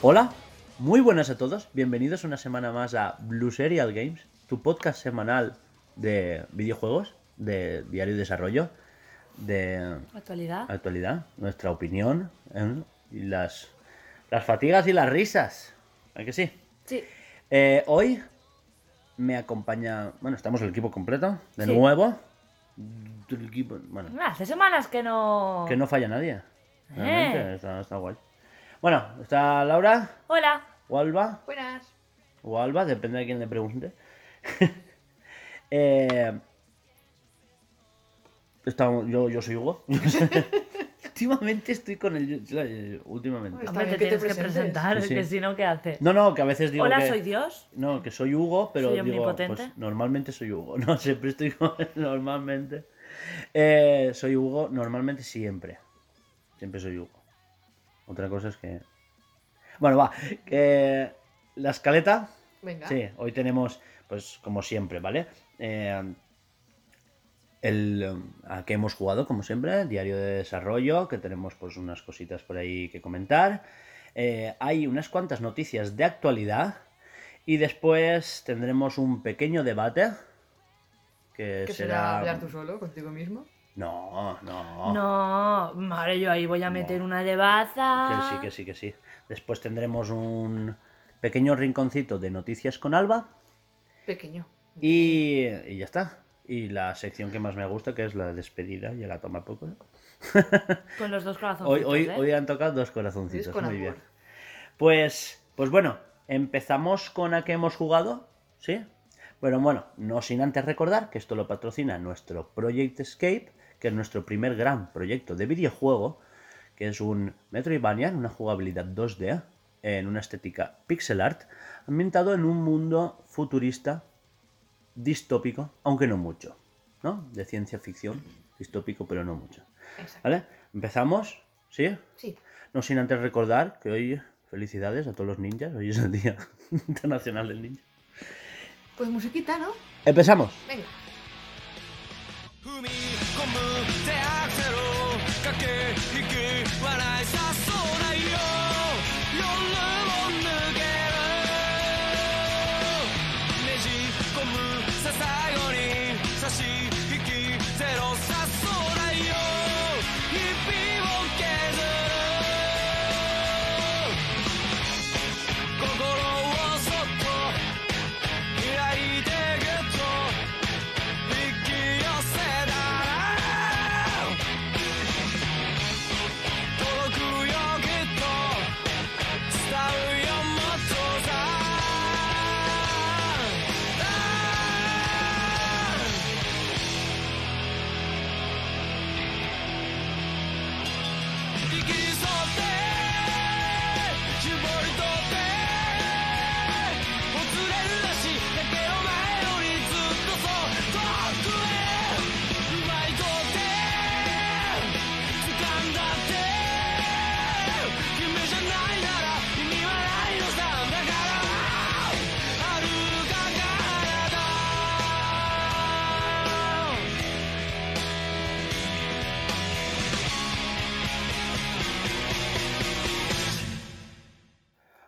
Hola, muy buenas a todos. Bienvenidos una semana más a Blue Serial Games, tu podcast semanal de videojuegos, de diario y desarrollo, de Actualidad. actualidad, nuestra opinión ¿eh? y las, las fatigas y las risas. ¿A que sí? Sí. Eh, hoy me acompaña, bueno, estamos el equipo completo, de Sí. nuevo. El equipo, bueno, Hace semanas que no. que no falla nadie. Realmente, Eh. está, está guay. Bueno, está Laura, Hola. o Alba, Buenas. o Alba, depende de quién le pregunte. Eh, está- yo, yo soy Hugo. últimamente estoy con el... Últimamente. Hombre, te tienes que presentar, Sí, sí. que si no, ¿qué hace? No, no, que a veces digo Hola, que... soy Dios. No, que soy Hugo, pero Soy digo, omnipotente. pues normalmente soy Hugo. No, siempre estoy con... Normalmente. Eh, soy Hugo, normalmente siempre. Siempre soy Hugo. Otra cosa es que... Bueno, va. La escaleta... Venga. Sí, hoy tenemos, pues como siempre, ¿vale? Eh, el um, a que hemos jugado, como siempre, diario de desarrollo, que tenemos pues unas cositas por ahí que comentar. Eh, hay unas cuantas noticias de actualidad y después tendremos un pequeño debate que, ¿Qué será será... hablar tú solo, contigo mismo? No, no. No, yo ahí voy a meter una de baza. Que sí, que sí, que sí. Después tendremos un pequeño rinconcito de noticias con Alba. Pequeño. Y, y ya está. Y la sección que más me gusta, que es la despedida, y la toma poco. Con los dos Hoy, corazoncitos. hoy, ¿eh? hoy han tocado dos corazoncitos. Con Muy amor. bien. Pues, pues bueno, empezamos con a qué hemos jugado, ¿sí? Pero bueno, no sin antes recordar que esto lo patrocina nuestro Project Escape, que es nuestro primer gran proyecto de videojuego, que es un Metroidvania, una jugabilidad 2D, en una estética pixel art, ambientado en un mundo futurista distópico, aunque no mucho, ¿no? De ciencia ficción, distópico, pero no mucho. Exacto. ¿Vale? ¿Empezamos? ¿Sí? Sí. No sin antes recordar que hoy, felicidades a todos los ninjas, hoy es el Día Internacional del Ninja. Pues musiquita, ¿no? ¡Empezamos! Venga. 踏み込む手アクセル駆け引き笑いさ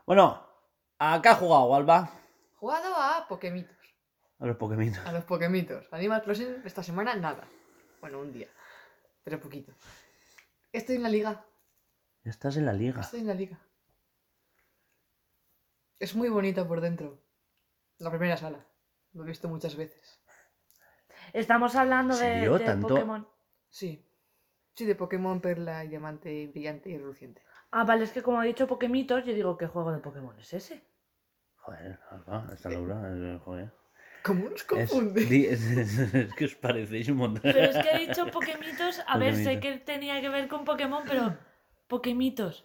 Bueno, acá ha jugado Alba. Jugado a Pokemitos. A los Pokémon. A los Pokemitos. Animal Crossing esta semana nada. Bueno, un día. Pero poquito. Estoy en la liga. Estás en la liga. Estoy en la liga. Es muy bonita por dentro. La primera sala. Lo he visto muchas veces. Estamos hablando de, ¿Serio? de ¿Tanto? Pokémon. Sí. Sí, de Pokémon Perla y Diamante brillante y reluciente. Ah, vale, es que como ha dicho Pokemitos, yo digo, ¿qué juego de Pokémon es ese? Joder, Alba, esta Laura, eh, joder. ¿Cómo nos Es, confunde? es- es- es que os parecéis un montón. Pero es que he dicho Pokemitos, a ver, sé que tenía que ver con Pokémon, pero Pokemitos.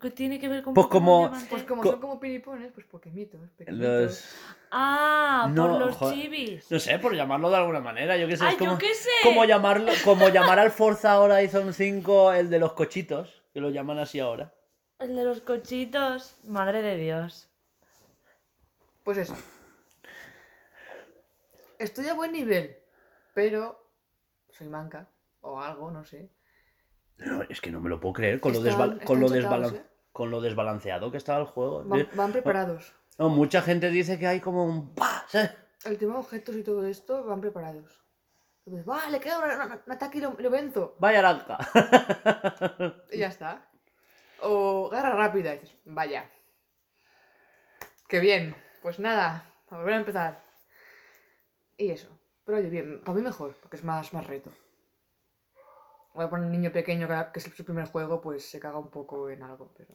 ¿Qué tiene que ver con Pues Pokémon como-? Pues como Co- son como pinipones, pues pequeñitos. Los... Ah, No, por los joder. chivis. No sé, por llamarlo de alguna manera, yo qué sé. Ay, es como, yo qué sé. como llamarlo, como llamar al Forza Horizon 5 el de los cochitos, que lo llaman así ahora. El de los cochitos. Madre de Dios. Pues eso. Estoy a buen nivel, pero soy manca o algo, no sé. No, es que no me lo puedo creer con lo, Están- con lo, ¿eh? con lo desbalanceado que estaba el juego. Van, van preparados. No, mucha gente dice que hay como un... El tema de objetos y todo esto van preparados. Entonces, va, le queda un, un- un ataque y lo, lo venzo. Vaya arranca. Y ya está. O guerra rápida. Y dices, vaya. Qué bien. Pues nada, a volver a empezar. Y eso. Pero oye, bien, para mí mejor, porque es más, más reto. Voy a poner un niño pequeño que, es su primer juego, pues se caga un poco en algo, pero.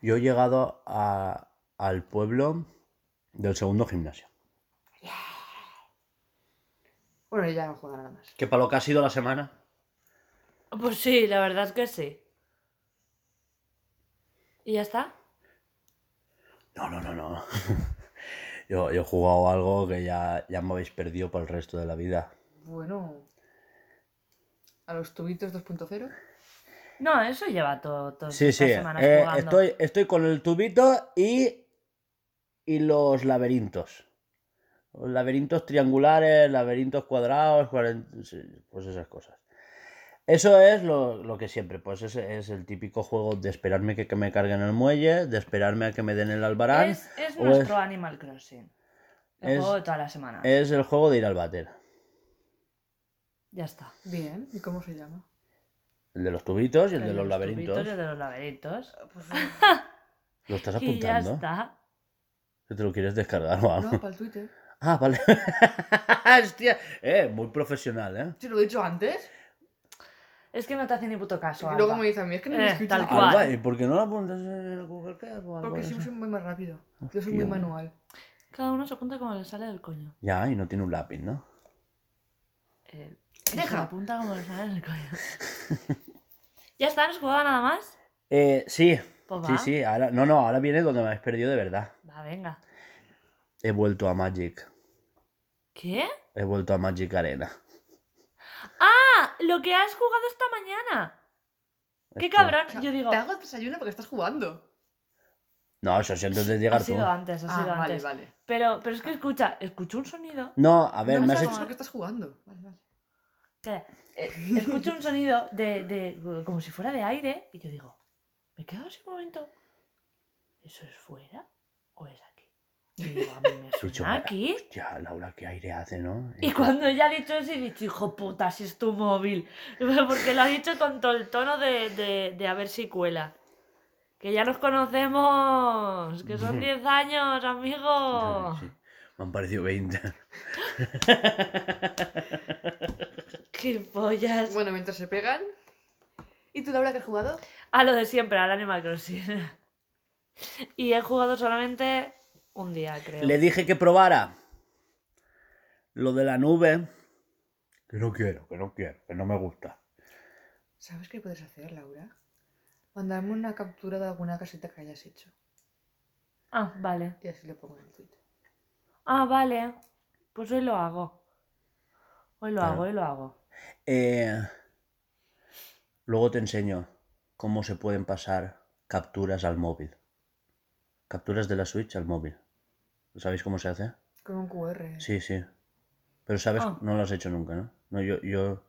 Yo he llegado a- al pueblo del segundo gimnasio. Bueno, y ya no juega nada más. Que para lo que ha sido la semana. Pues sí, la verdad es que sí. ¿Y ya está? No, no, no, no. Yo, yo he jugado algo que ya, ya me habéis perdido para el resto de la vida. Bueno. A los tubitos 2.0. No, eso lleva todo, todo Sí, sí. semanas eh, jugando. estoy, estoy con el tubito y, y los laberintos. Laberintos triangulares, laberintos cuadrados, pues esas cosas. Eso es lo, lo que siempre, pues ese es el típico juego de esperarme que, que me carguen el muelle, de esperarme a que me den el albarán. Es, es o nuestro es- Animal Crossing. El es- juego de toda la semana. Es el juego de ir al váter. Ya está. Bien. ¿Y cómo se llama? El de los tubitos y el, de los tubitos laberintos. y el de los laberintos. Pues ¿Lo estás Y ya apuntando? está. ¿Que te lo quieres descargar o algo? no, para el Twitter. Ah, vale. Hostia, eh, muy profesional, ¿eh? Si lo he dicho antes. Es que no te hace ni puto caso. y luego Alba. me dice a mí, es que no Eh, me escuchas. tal cual. Alba, ¿y por qué no lo apuntas en el Google Keep o algo Porque así? si soy muy más rápido. Yo soy Hostia. muy manual. Cada uno se apunta como le sale del coño. Ya, y no tiene un lápiz, ¿no? Eh, Deja. Se apunta como le sale del coño. ¿Ya está? ¿No has jugado nada más? Eh, sí, Pues sí, va. sí. Ahora, no, no, ahora viene donde me habéis perdido de verdad. Va, venga. He vuelto a Magic. ¿Qué? He vuelto a Magic Arena. ¡Ah! Lo que has jugado esta mañana. ¡Qué Esto- cabrón! Yo digo. Te hago el desayuno porque estás jugando. No, eso sí antes de Ha llegar tú. sido antes, ha Ah, sido vale, antes. vale. Pero, pero es que escucha, escucho un sonido. No, a ver, No me has sabes hecho... porque estás jugando. Vale, vale. eh, escucho un sonido de, de. como si fuera de aire. Y yo digo, me quedo así un momento. ¿Eso es fuera? ¿O es? Y digo, a mí me Has dicho, suena aquí. Hostia, Laura, qué aire hace, ¿no? Y cuando ella ha dicho eso, he dicho, hijo puta, si es tu móvil. Porque lo ha dicho con todo el tono de, de, de a ver si cuela. Que ya nos conocemos, que son 10 años, amigo. Sí, me han parecido 20. Qué pollas. Bueno, mientras se pegan. ¿Y tú, Laura, qué has jugado? A lo de siempre, al Animal Crossing. Y he jugado solamente un día, creo. Le dije que probara lo de la nube. Que no quiero, que no quiero, que no me gusta. ¿Sabes qué puedes hacer, Laura? Mandarme una captura de alguna casita que hayas hecho. Ah, vale. Y así lo pongo en el Twitter. Ah, vale. Pues hoy lo hago. Hoy lo Claro. hago, hoy lo hago. Eh, luego te enseño cómo se pueden pasar capturas al móvil. Capturas de la Switch al móvil. ¿Sabéis cómo se hace? Con un QR. Sí, sí. Pero sabes, Ah. no lo has hecho nunca, ¿no? No, yo, yo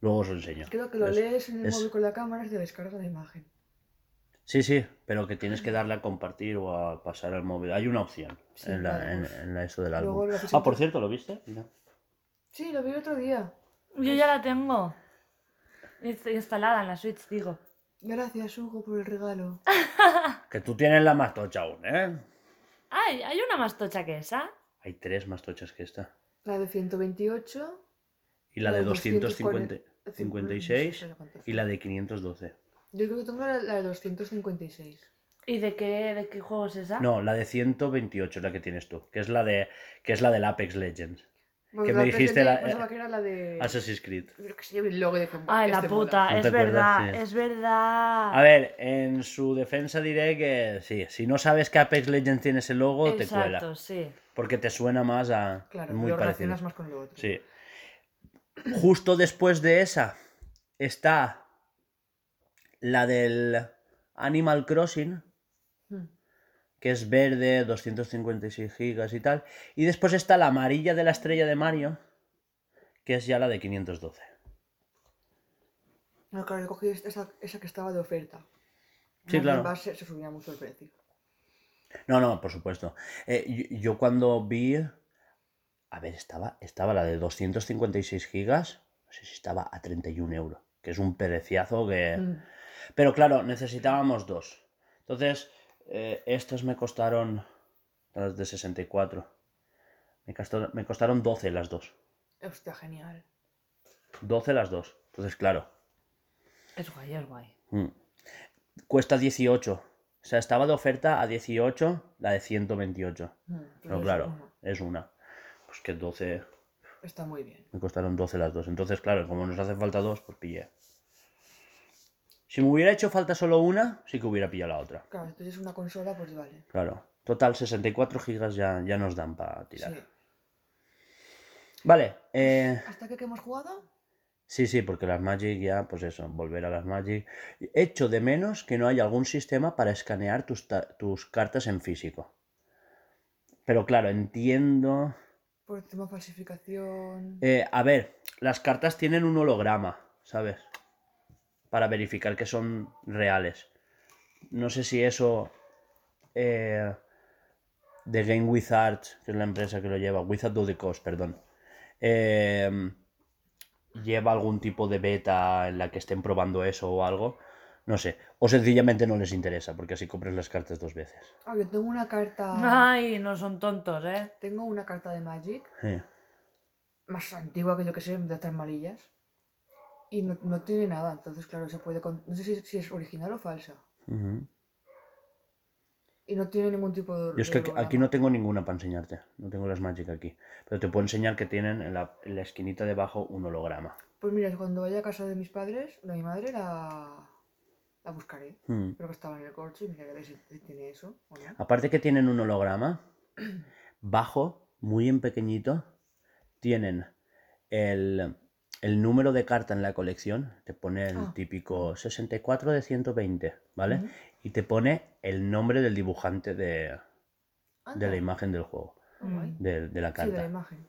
luego os lo enseño. Creo que lo Es- lees en el es- móvil con la cámara es de descarga de imagen. Sí, sí, pero que tienes que darle a compartir o a pasar al móvil. Hay una opción Sí, en, la, en, pues. en la eso del Luego álbum. Ah, por cierto, ¿lo viste? Mira. Sí, lo vi el otro día. Yo ya la tengo. Instalada en la Switch, digo. Gracias, Hugo, por el regalo. Que tú tienes la más tocha aún, ¿eh? Ay, hay una más tocha que esa. Hay tres más tochas que esta. La de 128. Y la de 240, 256 y la de 512. Yo creo que tengo la, la de 256. ¿Y de qué, de qué juego es esa? No, la de 128 es la que tienes tú, que es la de que es la del Apex Legends. Que la me dijiste la, pensaba eh, que era la de. Assassin's Creed. Creo que se el logo de Ay, la este mola. puta, ¿No te es verdad, Sí. es verdad. A ver, en su defensa diré que sí, si no sabes que Apex Legends tiene ese logo, te cuela. Exacto, sí. Porque te suena más a. Claro, muy lo parecido. relacionas más con lo otro. Sí. Justo después de esa está la del Animal Crossing, Hmm. Que es verde, 256 gigas y tal. Y después está la amarilla de la estrella de Mario, que es ya la de 512. No, claro, yo cogí esa, esa que estaba de oferta. Sí, Más claro. en base se subía mucho el precio. No, no, por supuesto. Eh, yo, yo cuando vi... A ver, estaba, estaba la de 256 gigas, no sé si estaba a 31 euros, que es un pereciazo que... Mm. Pero claro, necesitábamos dos. Entonces, eh, estas me costaron... Las de 64. Me, costó- me costaron 12 las dos. Hostia, genial. 12 las dos. Entonces, claro. Es guay, es guay. mm, Cuesta 18. O sea, estaba de oferta a 18 la de 128. Mm, Pero pero es claro, uno. es una. Pues que 12... Está muy bien. Me costaron 12 las dos. Entonces, claro, como nos hace falta dos, pues pillé. Si me hubiera hecho falta solo una, sí que hubiera pillado la otra. Claro, entonces es una consola, pues vale. Claro. Total, 64 gigas ya, ya nos dan para tirar. Sí. Vale. eh, ¿Hasta qué que hemos jugado? sí, sí, porque las Magic ya, pues eso, volver a las Magic. Echo de menos que no haya algún sistema para escanear tus, tus cartas en físico. Pero claro, entiendo... Por tema falsificación. Eh, a ver, las cartas tienen un holograma, ¿sabes? Para verificar que son reales. No sé si eso eh, de Game Wizards, que es la empresa que lo lleva, Wizard of the Coast, perdón, eh, lleva algún tipo de beta en la que estén probando eso o algo. No sé. O sencillamente no les interesa, porque así compras las cartas dos veces. Ah, yo tengo una carta. Ay, no son tontos, ¿eh? Tengo una carta de Magic Sí. más antigua que yo que sé, de estas malillas. Y no, no tiene nada, entonces claro, se puede... con- No sé si, si es original o falsa. Y no tiene ningún tipo de... Yo es que aquí- no tengo ninguna para enseñarte. No tengo las Magic aquí. Pero te puedo enseñar que tienen en la, en la esquinita de abajo un holograma. Pues mira, cuando vaya a casa de mis padres, de mi madre, la, la buscaré. Hmm. Creo que estaba en el coche y miraré si si tiene eso o no. Aparte que tienen un holograma, bajo, muy en pequeñito, tienen el, el número de carta en la colección. Te pone el Ah. típico 64 de 120, ¿vale? Y te pone el nombre del dibujante de, de la imagen del juego, Ah, de, de la Sí, carta. de la imagen.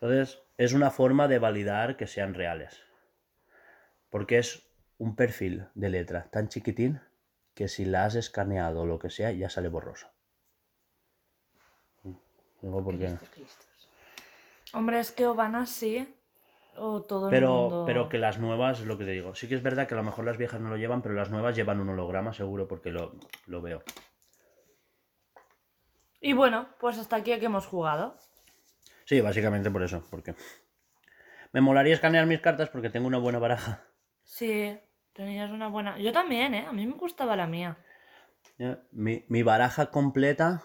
Entonces, es una forma de validar que sean reales. Porque es un perfil de letra tan chiquitín que si la has escaneado o lo que sea, ya sale borroso. Porque... Listos, listos. Hombre, es que o van así, o todo el Pero, mundo... pero que las nuevas, es lo que te digo. Sí que es verdad que a lo mejor las viejas no lo llevan, pero las nuevas llevan un holograma seguro porque lo, lo veo. Y bueno, pues hasta aquí que hemos jugado. Sí, básicamente por eso. Porque me molaría escanear mis cartas porque tengo una buena baraja. Sí, tenías una buena... Yo también, ¿eh? A mí me gustaba la mía. Mi, mi baraja completa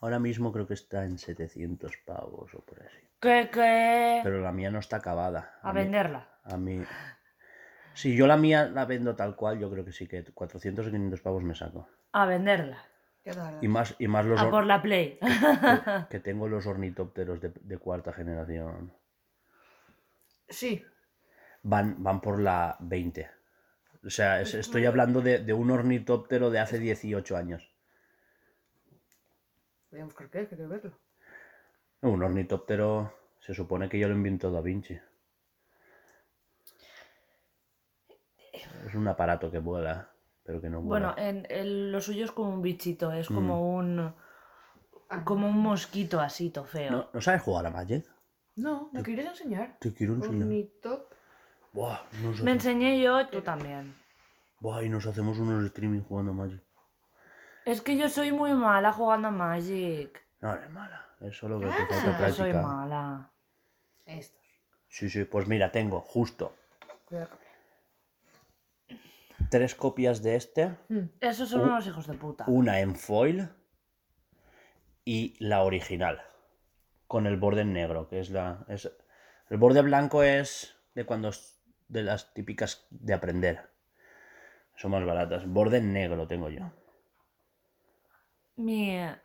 ahora mismo creo que está en 700 pavos o por así. ¿Qué, qué? Pero la mía no está acabada. A mí- venderla. a mí... Si yo la mía la vendo tal cual, yo creo que sí que 400 o 500 pavos me saco. A venderla. Tal. Y más, y más los A or- por la Play. que, que tengo los ornitópteros de, de cuarta generación. Sí, Van, van por la 20. O sea, es- estoy hablando de, de un ornitóptero de hace 18 años. Voy a buscar qué, que quiero verlo. Un ornitóptero se supone que yo lo inventó Da Vinci. Es un aparato que vuela, pero que no vuela. Bueno, en, en- lo suyo es como un bichito, es como un... Como un mosquito así, to feo. ¿No, ¿no sabes jugar a Magic? No, ¿me quieres enseñar? Te quiero enseñar. Ornitop. Buah, nos Me hace- enseñé yo, tú también. Buah, y nos hacemos unos streaming jugando a Magic. Es que yo soy muy mala jugando a Magic. No, no es mala. Es solo que te Sí falta que soy práctica. mala. Estos. Sí, sí, pues mira, tengo justo Cuidado. tres copias de este. Hmm. Esos son unos hijos de puta. Una en foil y la original. con el borde negro, que es la... Es, el borde blanco es de cuando... es De las típicas de aprender. Son más baratas. Borde negro tengo yo. Mi,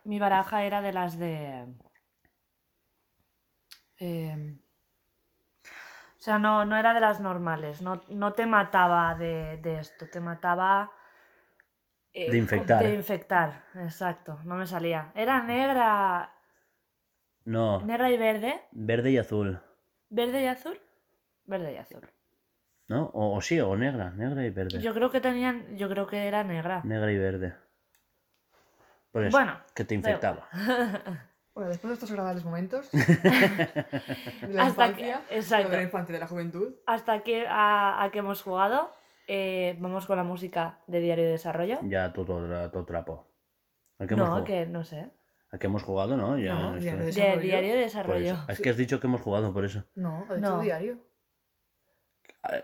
mi baraja era de las de. eh, o sea, no, no era de las normales. No, no te mataba de, de esto. Te mataba. eh, De infectar. De infectar, exacto. No me salía. Era negra. No, Negra y verde. verde y azul. ¿Verde y azul? Verde y azul. ¿No? O, o sí, o negra, negra y verde. Yo creo que tenían. Yo creo que era negra. Negra y verde. Por eso, Bueno, que te infectaba. Bueno, después de estos agradables momentos de la Hasta que- exacto. de la infancia de la juventud, Hasta que a, a que hemos jugado. eh, vamos con la música de Diario de Desarrollo. Ya todo, todo, trapo. ¿A qué hemos No, jugado? que no sé. ¿A qué hemos jugado? No, ya. No, esto- ya de De Desarrollo. Diario de Desarrollo. Es que has dicho que hemos jugado por eso. no, ha dicho No. diario.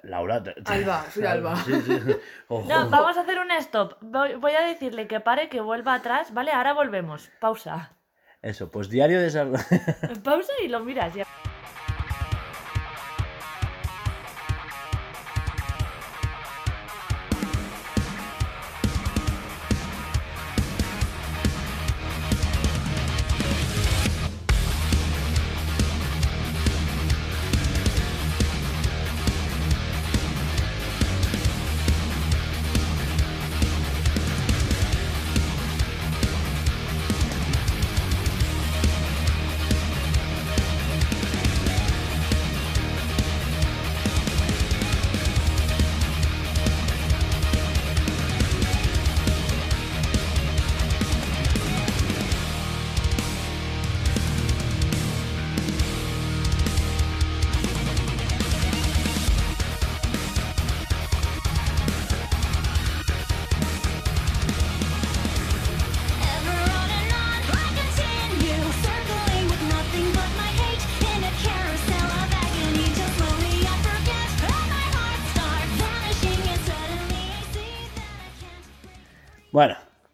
Laura. te- te- Alba, soy Alba. Sí, sí. Ojo. No, vamos a hacer un stop. Voy, voy a decirle que pare, que vuelva atrás. Vale, ahora volvemos. Pausa. Eso, pues diario de desarrollo. Pausa y lo miras. ya.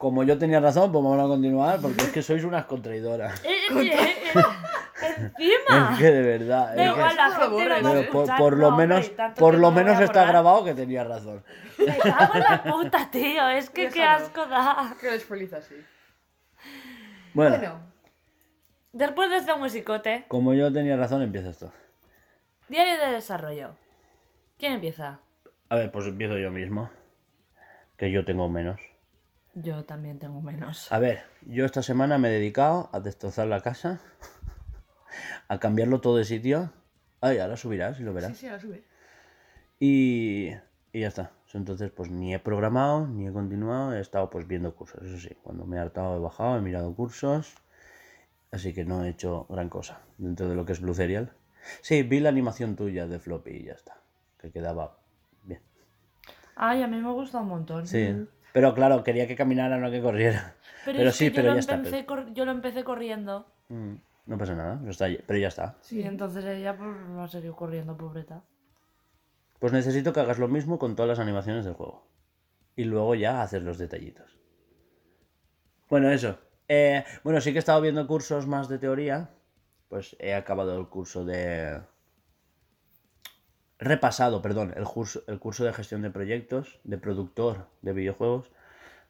Como yo tenía razón, pues vamos a continuar porque es que sois unas contraidoras. Eh, eh, eh, Encima. Es que de verdad. Da es que- la Por favor, gente lo va a Pero por, lo menos, por lo menos está grabado que tenía razón. Me cago en la puta, tío. Es que qué asco da. Que les feliz así. Bueno, Bueno, Después de este musicote, como yo tenía razón, empieza esto. Diario de Desarrollo. ¿Quién empieza? A ver, pues empiezo yo mismo. Que yo tengo menos. Yo también tengo menos. A ver, yo esta semana me he dedicado a destrozar la casa, a cambiarlo todo de sitio. Ay, ahora subirás y lo sí, verás. sí, ahora sube. Y, y ya está. Entonces, pues ni he programado, ni he continuado, he estado pues viendo cursos. Eso sí, cuando me he hartado he bajado, he mirado cursos. Así que no he hecho gran cosa dentro de lo que es Blue Serial. Sí, vi la animación tuya de Floppy y ya está. Que quedaba bien. Ay, a mí me gusta un montón. Sí. Pero claro, quería que caminara, no que corriera. Pero, Pero sí, pero ya está, Yo lo empecé corriendo. Mm, No pasa nada, pero, está- pero ya está. Y entonces ella pues, no ha seguido corriendo, pobreta. Pues necesito que hagas lo mismo con todas las animaciones del juego. Y luego ya haces los detallitos. Bueno, eso. Eh, bueno, sí que he estado viendo cursos más de teoría. Pues he acabado el curso de... Repasado, perdón, el curso, el curso de gestión de proyectos, de productor de videojuegos.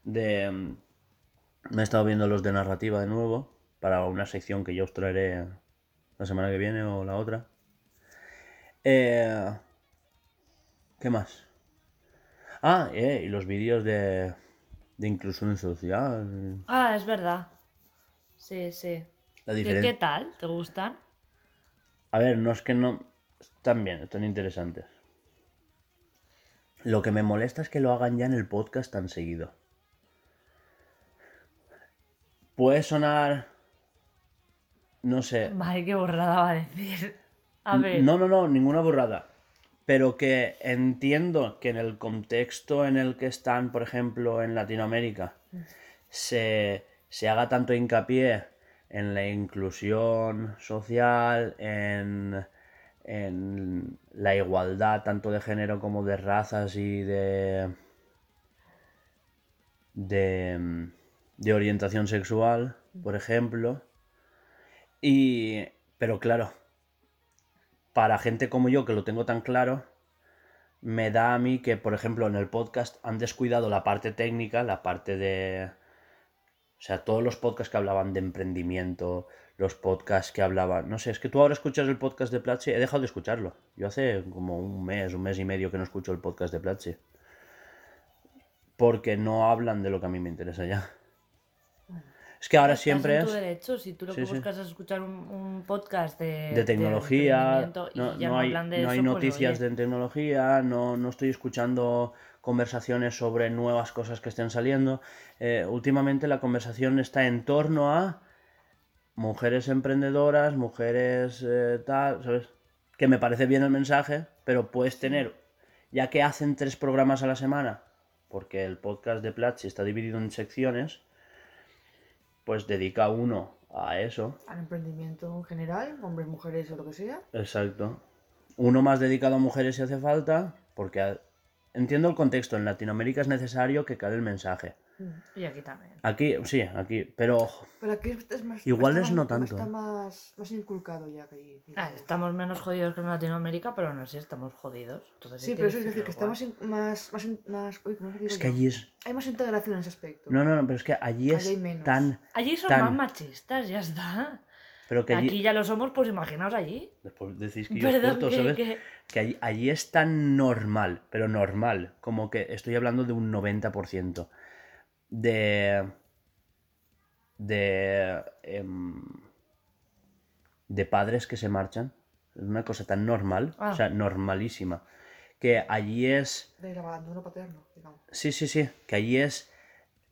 De... mm, Me he estado viendo los de narrativa de nuevo. Para una sección que yo os traeré la semana que viene o la otra. Eh, ¿Qué más? Ah, eh, y los vídeos de, de inclusión social. Ah, es verdad. Sí, sí. La ¿Qué, tal? ¿Te gustan? A ver, no es que no. Están bien, están interesantes. Lo que me molesta es que lo hagan ya en el podcast tan seguido. Puede sonar. No sé. Ay, qué borrada va a decir. A ver. No, no, no, ninguna burrada. Pero que entiendo que en el contexto en el que están, por ejemplo, en Latinoamérica, se, se haga tanto hincapié en la inclusión social, en, en la igualdad tanto de género como de razas y de, de, de orientación sexual, por ejemplo. Y Pero claro, para gente como yo que lo tengo tan claro, me da a mí que, por ejemplo, en el podcast han descuidado la parte técnica, la parte de... O sea, todos los podcasts que hablaban de emprendimiento, los podcasts que hablaban... No sé, es que tú ahora escuchas el podcast de Platzi, he dejado de escucharlo. Yo hace como un mes, un mes y medio que no escucho el podcast de Platzi. Porque no hablan de lo que a mí me interesa ya. Es que ahora Estás siempre en tu es... derecho, si tú lo Sí, que sí. buscas es escuchar un, un podcast de, de tecnología, emprendimiento y no, ya no hay, de no hay pues, noticias oye, de tecnología, no, no estoy escuchando conversaciones sobre nuevas cosas que estén saliendo. Eh, últimamente la conversación está en torno a mujeres emprendedoras, mujeres eh, tal, ¿sabes? Que me parece bien el mensaje, pero puedes tener, ya que hacen tres programas a la semana, porque el podcast de Platzi está dividido en secciones, pues dedica uno a eso. Al emprendimiento en general, hombres, mujeres o lo que sea. Exacto. Uno más dedicado a mujeres si hace falta, porque entiendo el contexto. En Latinoamérica es necesario que cale el mensaje. Y aquí también. Aquí, sí, aquí, pero Pero aquí es más. Igual es no tanto, Está ¿eh? más, más inculcado ya que ahí. Ah, estamos menos jodidos que en Latinoamérica, pero no sé, estamos jodidos. Entonces Sí, pero eso es decir, que está más, más, más, más, uy, ¿cómo se es que allí es. Hay más integración en ese aspecto. No, no, no, pero es que allí Allí es hay menos. tan. Allí son tan- más machistas, ya está. Pero que allí. Aquí ya lo somos, pues imaginaos allí. Después decís que yo Perdón, corto, que, ¿sabes? que- Que allí, allí es tan normal, pero normal, como que estoy hablando de un 90% de. de. em, de padres que se marchan. Es una cosa tan normal, Ah. o sea, normalísima. Que allí es. Del abandono paterno, digamos. Sí, sí, sí. Que allí es.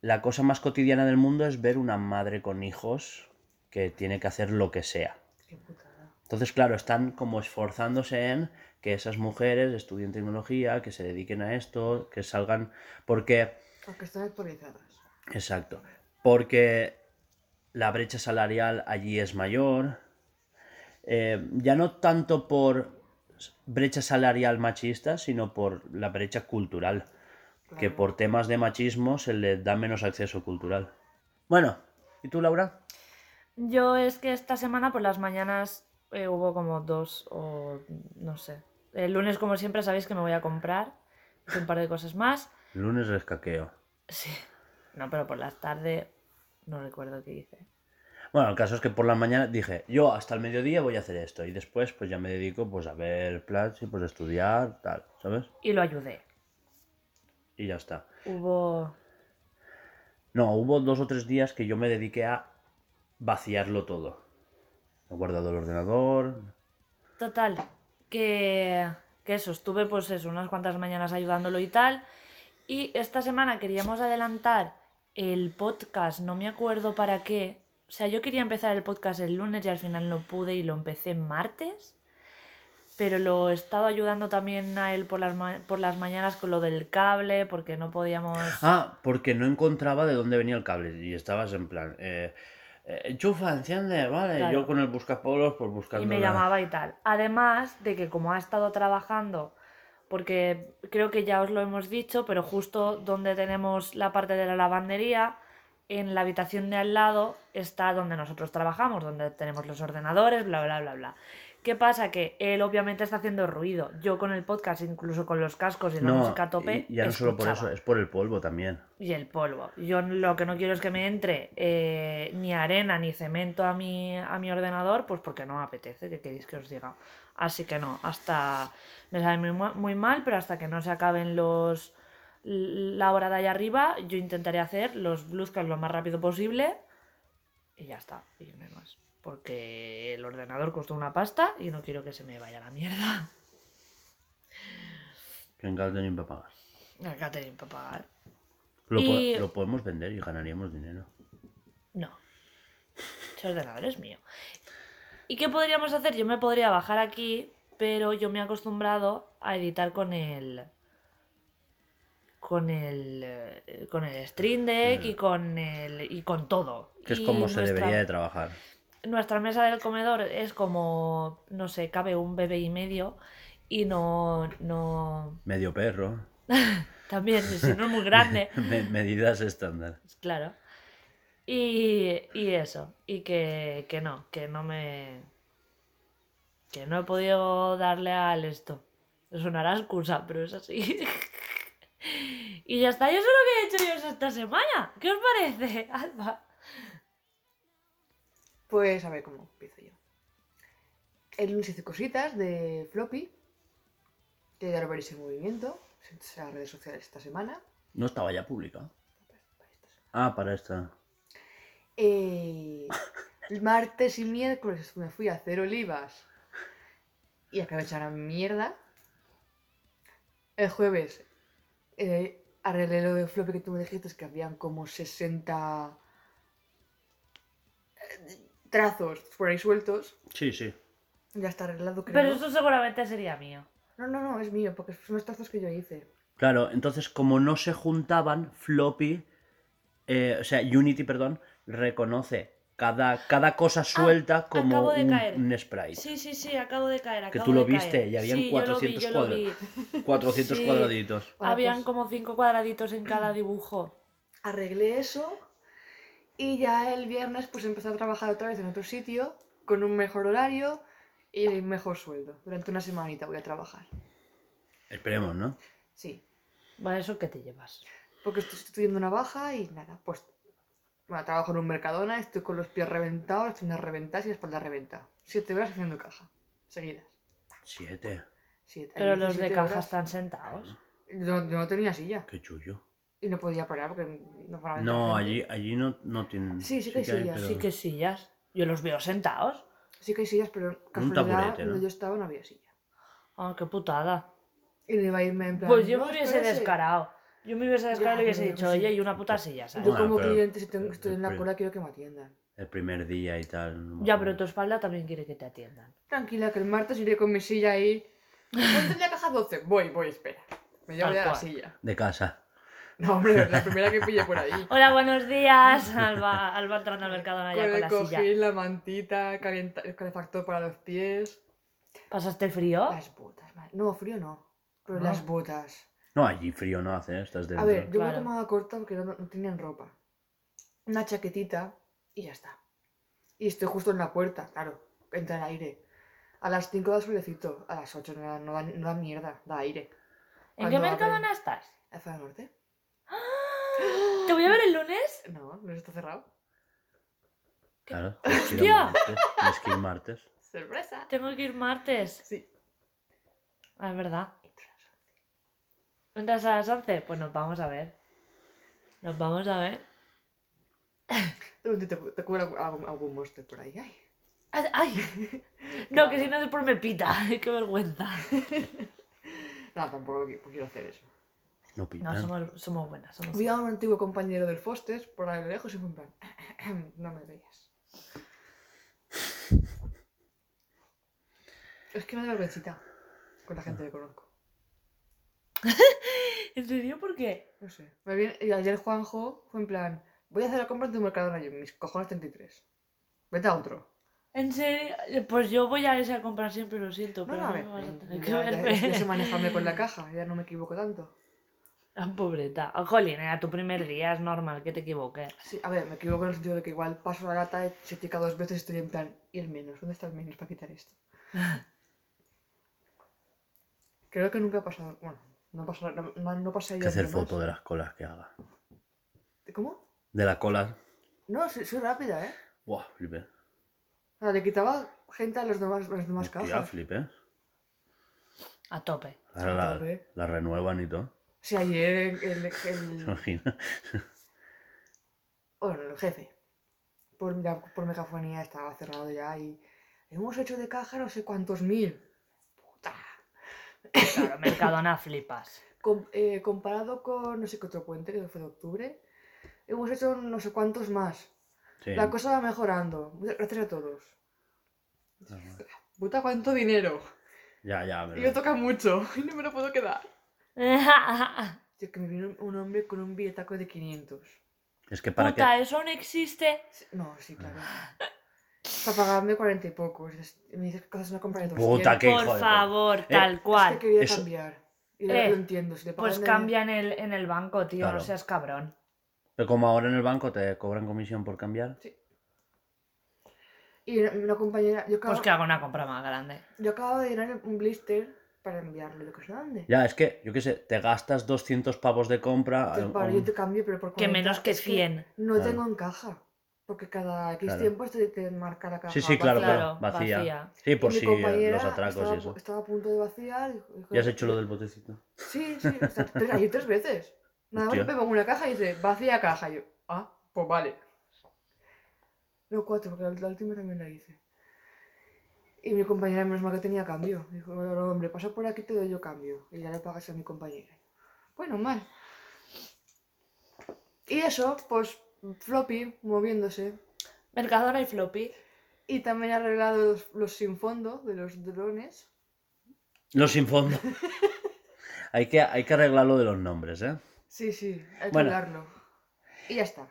La cosa más cotidiana del mundo es ver una madre con hijos que tiene que hacer lo que sea. Qué putada. Entonces, claro, están como esforzándose en que esas mujeres estudien tecnología, que se dediquen a esto, que salgan. Porque. Aunque están actualizadas. Exacto. Porque la brecha salarial allí es mayor. Eh, ya no tanto por brecha salarial machista, sino por la brecha cultural. Que por temas de machismo se le da menos acceso cultural. Bueno, ¿y tú, Laura? Yo es que esta semana por las mañanas eh, hubo como dos o no sé. El lunes, como siempre, sabéis que me voy a comprar un par de cosas más. Lunes rescaqueo. Sí. No, pero por las tardes no recuerdo qué hice. Bueno, el caso es que por la mañana dije, yo hasta el mediodía voy a hacer esto y después pues ya me dedico pues a ver plats y pues a estudiar, tal, ¿sabes? Y lo ayudé. Y ya está. Hubo... No, hubo dos o tres días que yo me dediqué a vaciarlo todo. He guardado el ordenador. Total, que, que eso, estuve pues eso, unas cuantas mañanas ayudándolo y tal. Y esta semana queríamos adelantar el podcast, no me acuerdo para qué. O sea, yo quería empezar el podcast el lunes y al final no pude y lo empecé martes. Pero lo he estado ayudando también a él por las, ma- por las mañanas con lo del cable, porque no podíamos... Ah, porque no encontraba de dónde venía el cable y estabas en plan, eh, eh, enchufa, enciende, vale. Claro. Yo con el buscapolos pues buscando. y me la- llamaba y tal. Además de que como ha estado trabajando, porque creo que ya os lo hemos dicho, pero justo donde tenemos la parte de la lavandería, en la habitación de al lado está donde nosotros trabajamos, donde tenemos los ordenadores, bla, bla, bla, bla. ¿Qué pasa? Que él obviamente está haciendo ruido. Yo con el podcast, incluso con los cascos y la No, música a tope, y ya no solo por eso, es por el polvo también. Y el polvo. Yo lo que no quiero es que me entre eh, ni arena ni cemento a mi, a mi ordenador, pues porque no me apetece, ¿qué queréis que os diga? Así que no, hasta. Me sabe muy, ma- muy mal, pero hasta que no se acaben los. La hora de allá arriba, yo intentaré hacer los bluescast lo más rápido posible. Y ya está, y no hay más. Porque el ordenador costó una pasta y no quiero que se me vaya la mierda. Que en Galdening para pagar. El catering para pagar. Lo, po- lo podemos vender y ganaríamos dinero. No. Ese ordenador es mío. ¿Y qué podríamos hacer? Yo me podría bajar aquí, pero yo me he acostumbrado a editar con el. Con el. eh, Con el Stream Deck y con el. y con todo. Que es Y como se debería de trabajar. Nuestra mesa del comedor es como. no sé, cabe un bebé y medio. Y no. no. Medio perro. También, si no es muy grande. Me- medidas estándar. Claro. Y, y eso. Y que, que no, que no me. que no he podido darle al esto. Sonará excusa, pero es así. y ya está, y eso es lo que he hecho yo esta semana. ¿Qué os parece, Alba? Pues a ver cómo empiezo yo. El lunes hice cositas de floppy. Que ya lo veréis en movimiento. En las redes sociales esta semana. No estaba ya publicado. Ah, para esta. Eh, el martes y miércoles me fui a hacer olivas. Y acabé hecha una mierda. El jueves eh, arreglé lo de floppy que tú me dijiste, que habían como 60 eh, trazos por ahí sueltos. Sí, sí. Ya está arreglado, creo. Pero eso seguramente sería mío. No, no, no, es mío, porque son los trazos que yo hice. Claro, entonces como no se juntaban, Floppy, eh, o sea, Unity, perdón, reconoce cada, cada cosa suelta como Ah, acabo de un, caer. un sprite. Sí, sí, sí, acabo de caer. Que acabo tú lo viste caer. y habían Sí, yo lo vi, 400 yo lo vi. 400 Sí. cuadraditos. Vale, Habían pues, como cinco cuadraditos en cada dibujo. Arreglé eso y ya el viernes pues empecé a trabajar otra vez en otro sitio con un mejor horario y un mejor sueldo. Durante una semanita voy a trabajar. Esperemos, ¿no? Sí, Bueno, ¿eso qué te llevas? porque estoy estudiando una baja y nada, pues bueno, trabajo en un Mercadona, estoy con los pies reventados, las piernas reventadas y la espalda reventa. Siete horas haciendo caja, seguidas. Siete. Siete. Pero los de caja horas. están sentados. Yo, yo no tenía silla Qué chullo. y no podía parar porque no paraba. No, allí, allí no, no tienen. Sí, sí que hay sillas, pero- Sí que sillas. Yo los veo sentados. Sí que hay sillas, pero Un casualidad taburete, ¿no? donde yo estaba no había silla. Ah, qué putada. Y no iba a irme en plan. Pues yo "No, me hubiese espérese". descarado. Yo me hubiese descarado y le hubiese dicho, oye, y una puta silla, ¿sabes? Yo Bueno, como pero- cliente, si tengo- estoy en la cola, quiero que me atiendan. El primer día y tal. no me Ya, pero tu espalda también quiere que te atiendan. Tranquila, que el martes iré con mi silla ahí. ¿Cuánto en la caja 12? Voy, voy, espera. Me llevo Tal ya la cual. silla. De casa. No, hombre, la primera que pillé por ahí. Hola, buenos días. Alba, Alba entrando al mercado Con allá con el la silla. cojín, la mantita, calienta- el calefactor para los pies. ¿Pasaste frío? Las botas, madre. No, frío no. Pero Ah. las botas. No, allí frío no hace, ¿eh? estás A dentro. ver, yo me Claro. tomaba corta porque no, no tenían ropa. Una chaquetita y ya está. Y estoy justo en la puerta, claro. Entra el aire. A las 5 da solecito. A las 8 no da, no da, no da mierda, da aire. ¿En qué mercadona estás? ¿En Zona Norte? ¿Te voy a ver el lunes? No, no está cerrado. Claro. ¡Hostia! Tienes que ir martes. ¡Sorpresa! Tengo que ir martes. Sí. Ah, es verdad. ¿Entras a las 11? Pues nos vamos a ver. Nos vamos a ver. Te, te, te cubre algún, algún monster por ahí. Ay. ¡Ay! ay. No, que si no después me pita. Qué vergüenza. No, tampoco qui- quiero hacer eso. No No, pitan. somos, somos buenas. Somos... Vi a un antiguo compañero del Fosters por ahí lejos y fue en plan, no me veas. Es que me da vergüencita con la gente que conozco. ¿En serio? ¿Por qué? No sé. Me viene- y ayer Juanjo fue en plan, voy a hacer la compra en tu Mercadona. Y yo, mis cojones 33. Vete a otro. ¿En serio? Pues yo voy a ese a comprar siempre, lo siento, No, pero no, a no ver. me vas a tener que Ya, ya, verme. ya sé manejarme con la caja, ya no me equivoco tanto. Ah, pobreta. Oh, jolín, era tu primer día, es normal que te equivoques. Sí, a ver, me equivoco en el sentido de que igual paso la lata, se tica dos veces y estoy en plan, ¿y el menos? ¿Dónde está el menos para quitar esto? Creo que nunca ha pasado. Bueno, no pasa no, no, no pasa que hacer foto de las colas que haga. ¿Cómo? De la cola. No, soy, soy rápida, ¿eh? Buah, flipé. O sea, le quitaba gente a los demás, las demás Hostia, cajas. flipé. A tope. Ahora Sí, la, tope. la renuevan y todo. Sí, ayer el, el, ¿Se el- imagina? bueno, el jefe, por, ya por megafonía estaba cerrado ya y hemos hecho de caja no sé cuántos mil. Claro, Mercadona flipas. Com- eh, comparado con no sé qué otro puente que fue de octubre, hemos hecho no sé cuántos más. Sí. La cosa va mejorando. Gracias a todos. Puta, cuánto dinero. Ya, ya, Y me pero... toca mucho y no me lo puedo quedar. Tío, que me vino un- hombre con un billetaco de 500. Es que para Puta, que... eso no existe. No, sí, claro. Para pagarme 40 y pocos. Es- Me dice que haces una compra de 200. Puta, qué hijo Por de favor, Eh, tal Es cual. que quería Eso- cambiar. Y lo, Eh, lo entiendo. Si le Pues de- cambia en el, en el banco, tío, Claro. no seas cabrón. Pero como ahora en el banco te cobran comisión por cambiar. Y una compañera, yo acabo, Pues que haga una compra más grande. yo acabo de llenar un blister para enviarlo, yo que sé dónde. Ya, es que, yo qué sé, te gastas 200 pavos de compra. Para, un- yo te cambio, pero por Que 40, menos que es 100. no Claro. tengo en caja. Porque cada X Claro. tiempo te, te marca la caja. Sí, sí, claro, vacía. claro, Claro, vacía. vacía. Sí, por Y si compañera los atracos estaba, y eso. estaba a punto de vaciar. dijo- dijo- ¿Ya has hecho lo del botecito? Sí, sí, o sea, tres, ahí tres veces. Nada más me pongo una caja y dice, vacía caja. Y yo, ah, pues vale. No, cuatro, porque la, la última también la hice. Y mi compañera, menos mal que tenía cambio. Dijo, "Bueno, hombre, pasa por aquí, te doy yo cambio. Y ya le pagas a mi compañera. Bueno, mal. Y eso, pues, floppy, moviéndose. Mercadona y floppy. Y también he arreglado los, los sin fondo de los drones. Los sin fondo. hay, que, hay que arreglar lo de los nombres, ¿eh? Sí, sí, hay que Bueno. hablarlo. Y ya está.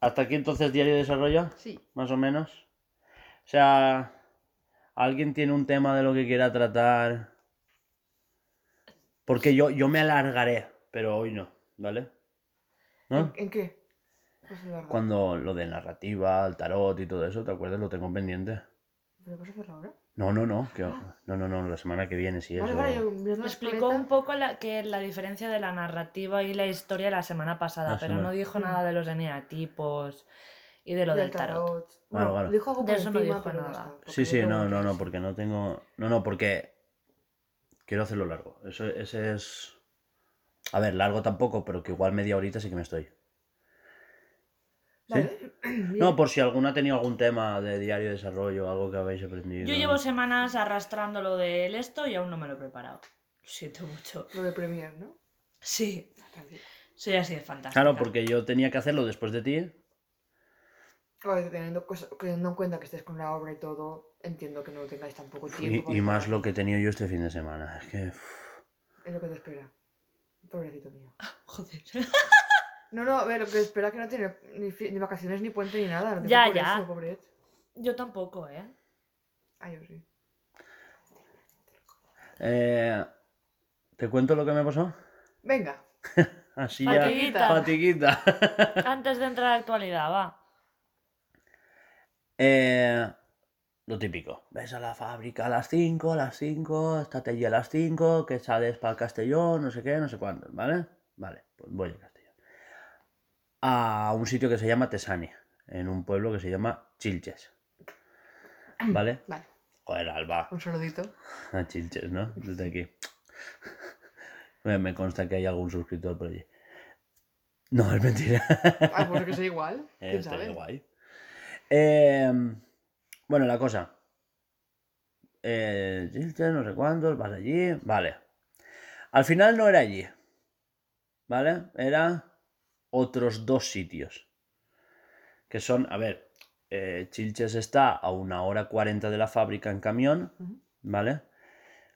Hasta aquí entonces diario de desarrollo, Sí. más o menos. O sea, ¿alguien tiene un tema de lo que quiera tratar? Porque yo, yo me alargaré, pero hoy no, ¿vale? ¿No? ¿En, en qué? Pues. Cuando lo de narrativa, el tarot y todo eso, ¿te acuerdas? Lo tengo pendiente. ¿Pero vas a hacerlo ahora? No, no, no. que- no, no, no, la semana que viene, sí. Vale, eso. Explicó un poco la, que la diferencia de la narrativa y la historia la semana pasada, La pero semana- no dijo nada de los eneatipos y de lo del tarot. Bueno, Claro, claro. dijo algo De eso no encima, dijo pero ya nada. Sí, sí, no, no, no, porque no tengo. No, no, porque quiero hacerlo largo. Eso, ese es. A ver, largo tampoco, pero que igual media horita sí que me estoy. Bien. No, por si alguno ha tenido algún tema de diario de desarrollo, algo que habéis aprendido. Yo llevo semanas arrastrando lo del esto y aún no me lo he preparado. Lo siento mucho. Lo de Premier, ¿no? Sí, soy así de fantástica. Claro, porque yo tenía que hacerlo después de ti. Teniendo, teniendo en cuenta que estés con la obra y todo, entiendo que no tengáis tampoco tiempo. Y, y más lo que he tenido yo este fin de semana. Es que. Es lo que te espera. Pobrecito mío. Joder. No, no, a ver, lo que espera que no tiene ni, vacaciones, ni puente, ni nada. no Ya, ya. eso, pobret. Yo tampoco, ¿eh? Ah, yo sí. eh, ¿Te cuento lo que me pasó? Venga. Así ya. Fatiguita. Fatiguita. Antes de entrar a la actualidad, va. Eh, lo típico. Ves a la fábrica a las 5, a las 5, estate allí a las 5, que sales para el Castellón, no sé qué, no sé cuántos, ¿vale? Vale, pues voy a Castellón. A un sitio que se llama Tesani, en un pueblo que se llama Chilches. ¿Vale? Vale. Joder, Alba. Un saludito. A Chilches, ¿no? Desde aquí. Me consta que hay algún suscriptor por allí. No, es mentira. Ah, pues que sea igual. ¿Quién estaría sabe? guay. Eh, bueno, la cosa. Eh, chistes, no sé cuántos, vas allí. Vale. Al final no era allí. ¿Vale? Era otros dos sitios. Que son, a ver, eh, Chilches está a una hora cuarenta de la fábrica en camión. ¿Vale?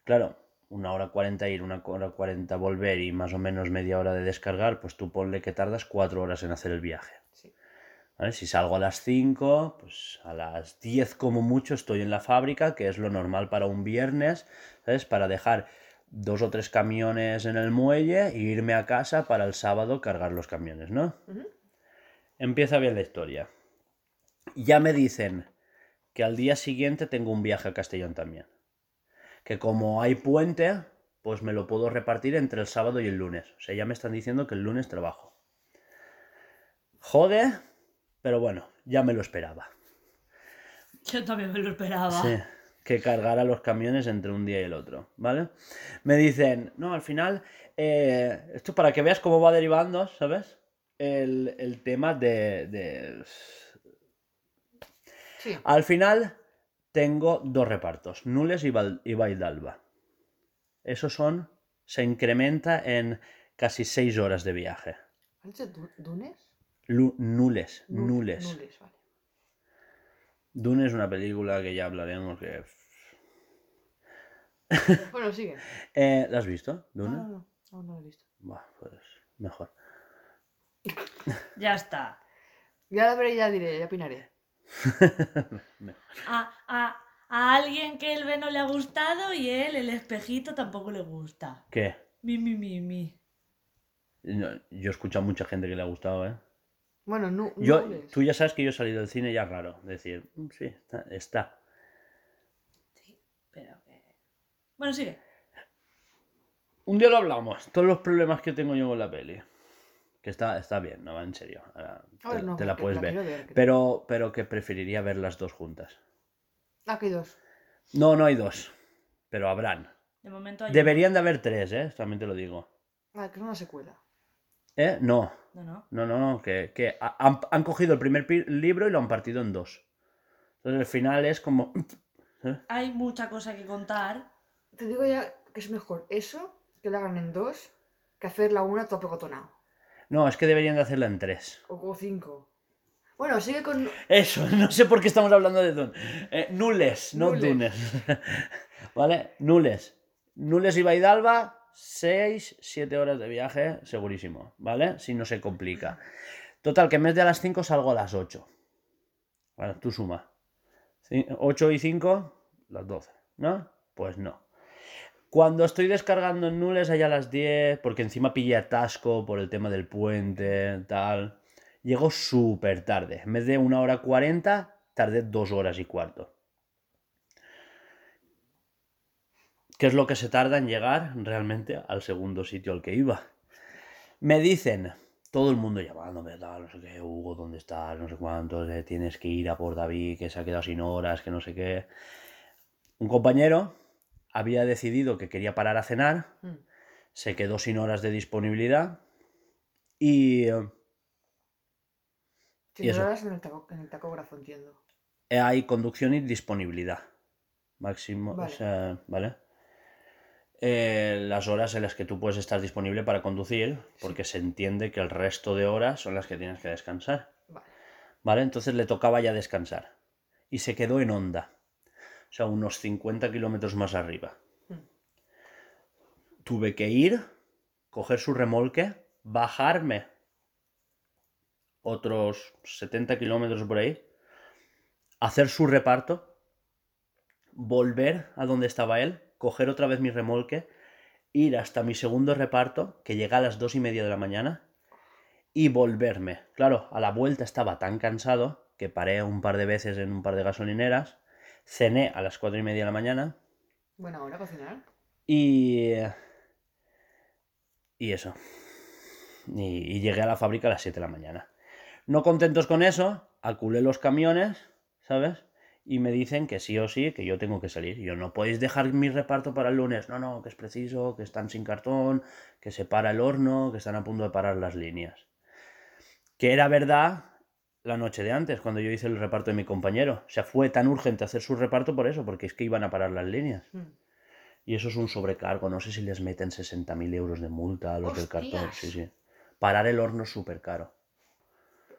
Claro, una hora cuarenta ir, una hora cuarenta volver y más o menos media hora de descargar, pues tú ponle que tardas cuatro horas en hacer el viaje. Sí. ¿Vale? Si salgo a las 5, pues a las 10 como mucho estoy en la fábrica, que es lo normal para un viernes, ¿sabes? Para dejar dos o tres camiones en el muelle e irme a casa para el sábado cargar los camiones, ¿no? Empieza bien la historia. Ya me dicen que al día siguiente tengo un viaje a Castellón también. Que como hay puente, pues me lo puedo repartir entre el sábado y el lunes. O sea, ya me están diciendo que el lunes trabajo. Jode, pero bueno, ya me lo esperaba. Yo también me lo esperaba. Sí, que cargara los camiones entre un día y el otro, ¿vale? Me dicen, no, al final, eh, esto para que veas cómo va derivando, ¿sabes? El, el tema de, de- Sí. Al final tengo dos repartos, Nules y, Val- y Vaidalba. Esos son, se incrementa en casi seis horas de viaje. ¿Has dicho du- Dunes? Lu- nules, Nu- nules. Nules, vale. Dune es una película que ya hablaremos que... Bueno, sigue. Eh, ¿La has visto, No, Dune? no, no, no, no lo he visto. Buah, pues mejor. Ya está. Ya la veré y ya diré, ya opinaré. A, a- a alguien que el B no le ha gustado y él, el espejito, tampoco le gusta. ¿Qué? Mi, mi, mi, mi. No, yo he escuchado a mucha gente que le ha gustado, ¿eh? Bueno, nu Yo, tú ya sabes que yo he salido del cine ya raro. Decir, "Mm, sí, está. está". Pero que... Bueno, sigue. Un día lo hablamos. Todos los problemas que tengo yo con la peli. Que está, está bien, no, en serio. Ahora te, no, te la puedes la ver. quiero ver, que- Pero, pero que preferiría ver las dos juntas. Ah, que hay dos. No, no hay dos. Pero habrán. De momento hay... Deberían de haber tres, ¿eh? También te lo digo. Ah, que es una secuela. ¿Eh? No. No, no. No, no, no. Que, que ha- han, han cogido el primer libro y lo han partido en dos. Entonces el final es como... ¿eh? Hay mucha cosa que contar. Te digo ya que es mejor eso, que la hagan en dos, que hacer la una tope cotonado. No, es que deberían de hacerla en tres. O, o cinco. Bueno, sigue con. Eso, no sé por qué estamos hablando de Dune. Eh, nules, no Nules. Dunes. ¿Vale? Nules. Nules y Baidalba, 6, 7 horas de viaje, segurísimo. ¿Vale? Si no se complica. Total, que en vez de a las 5 salgo a las 8. Bueno, tú suma. 8 y 5, las 12. ¿No? Pues no. Cuando estoy descargando en Nules allá a las 10, porque encima pillé atasco por el tema del puente, tal. Llego súper tarde. En vez de una hora 40, tardé dos horas y cuarto. ¿Qué es lo que se tarda en llegar realmente al segundo sitio al que iba? Me dicen, todo el mundo llamándome, tal, no sé qué, Hugo, ¿dónde estás? No sé cuántos, eh, tienes que ir a por David, que se ha quedado sin horas, que no sé qué. Un compañero había decidido que quería parar a cenar, Mm. se quedó sin horas de disponibilidad y eh, Sin horas en el, taco- en el tacógrafo, entiendo. hay conducción y disponibilidad. Máximo, o Vale. sea, ¿vale? Eh, las horas en las que tú puedes estar disponible para conducir, porque se entiende que el resto de horas son las que tienes que descansar. Vale. ¿Vale? Entonces le tocaba ya descansar. Y se quedó en onda. O sea, unos 50 kilómetros más arriba. Mm. Tuve que ir, coger su remolque, bajarme otros 70 kilómetros por ahí, hacer su reparto, volver a donde estaba él, coger otra vez mi remolque, ir hasta mi segundo reparto, que llega a las dos y media de la mañana, y volverme. Claro, a la vuelta estaba tan cansado que paré un par de veces en un par de gasolineras, cené a las cuatro y media de la mañana Buena hora para cenar. y... Y eso. Y, y llegué a la fábrica a las 7 de la mañana. No contentos con eso, aculé los camiones, ¿sabes? Y me dicen que sí o sí, que yo tengo que salir. Y yo, no podéis dejar mi reparto para el lunes. No, no, que es preciso, que están sin cartón, que se para el horno, que están a punto de parar las líneas. Que era verdad la noche de antes, cuando yo hice el reparto de mi compañero. O sea, fue tan urgente hacer su reparto por eso, porque es que iban a parar las líneas. Mm. Y eso es un sobrecargo. No sé si les meten 60.000 euros de multa a los del cartón. ¡Hostias! Sí, sí. Parar el horno es súper caro.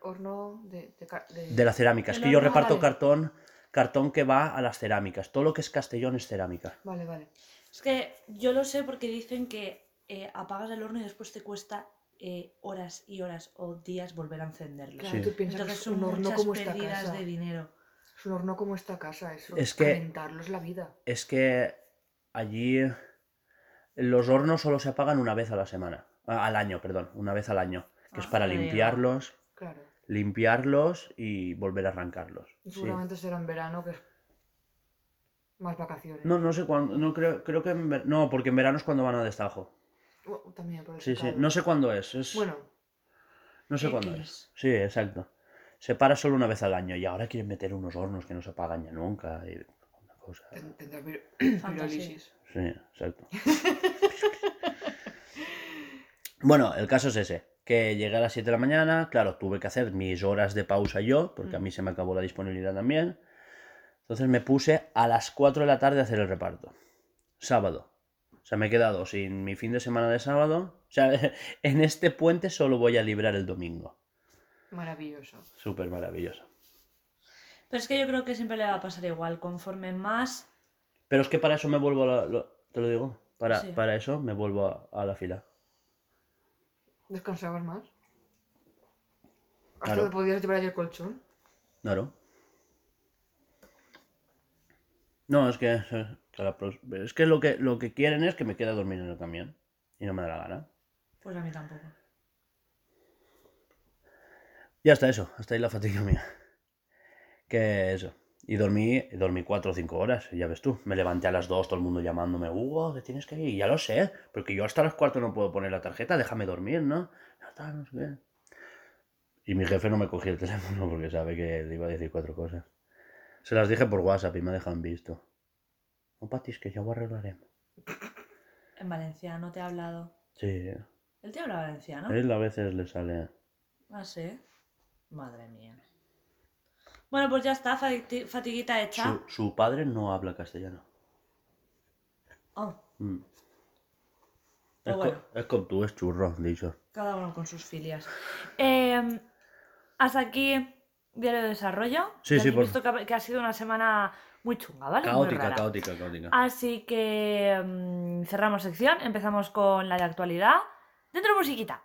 Horno de. de, ca- de- De la cerámica. Es que yo reparto vale. cartón, cartón que va a las cerámicas. Todo lo que es Castellón es cerámica. Vale, vale. Es que yo lo sé porque dicen que eh, apagas el horno y después te cuesta eh, horas y horas o días volver a encenderlo. Claro, Sí. tú piensas Entonces que es un son horno muchas como esta pérdidas casa. de dinero. Es un horno como esta casa. Eso. Es que- Calentarlo es la vida. Es que allí los hornos solo se apagan una vez a la semana. Al año, perdón. Una vez al año. Que es Ah, para limpiarlos, Claro. limpiarlos y volver a arrancarlos. Y Sí. seguramente será en verano, que es. Más vacaciones. No, no sé cuándo. No creo, creo que en ver- no, porque en verano es cuando van a destajo. Bueno, también por el Sí, sí. No sé cuándo es. es- Bueno, No sé cuándo X. es. Sí, exacto. Se para solo una vez al año y ahora quieren meter unos hornos que no se apagan ya nunca. Y una cosa. ten- tendrá pirólisis. Sí, exacto. bueno, el caso es ese. Que llegué a las 7 de la mañana, claro, tuve que hacer mis horas de pausa yo, porque a Mm. mí se me acabó la disponibilidad también. Entonces me puse a las 4 de la tarde a hacer el reparto. Sábado. O sea, me he quedado sin mi fin de semana de sábado. O sea, en este puente solo voy a librar el domingo. Maravilloso. Súper maravilloso. Pero es que yo creo que siempre le va a pasar igual. Conforme más. Pero es que para eso me vuelvo a la... lo- te lo digo. Para, Sí. para eso me vuelvo a, a la fila. ¿Descansabas más? ¿Hasta Claro. te podías llevar ahí el colchón? Claro. No, es que, es que lo que lo que quieren es que me quede a dormir en el camión. Y no me da la gana. Pues a mí tampoco. Ya está eso, hasta ahí la fatiga mía. Que eso. Y dormí, dormí cuatro o cinco horas, ya ves tú. Me levanté a las dos, todo el mundo llamándome, Hugo, que tienes que ir. Y ya lo sé, porque yo hasta las cuatro no puedo poner la tarjeta, déjame dormir, ¿no? No sé qué. Y mi jefe no me cogía el teléfono porque sabe que le iba a decir cuatro cosas. Se las dije por WhatsApp y me dejan visto. No, Patis, que ya lo arreglaremos. En valenciano te ha hablado. Sí, Él te habla valenciano. a él a veces le sale... Ah, sí. Madre mía. Bueno, pues ya está, fati- fatiguita hecha. Su, su padre no habla castellano. Oh, Mm. Es, bueno. co- es con tú, es churro, dicho. cada uno con sus filias. Eh, hasta aquí diario de desarrollo. Sí, sí, por- visto que, ha- que ha sido una semana muy chunga, ¿vale? Muy Caótica, rara. caótica, caótica. Así que mm, cerramos sección, empezamos con la de actualidad. Dentro musiquita.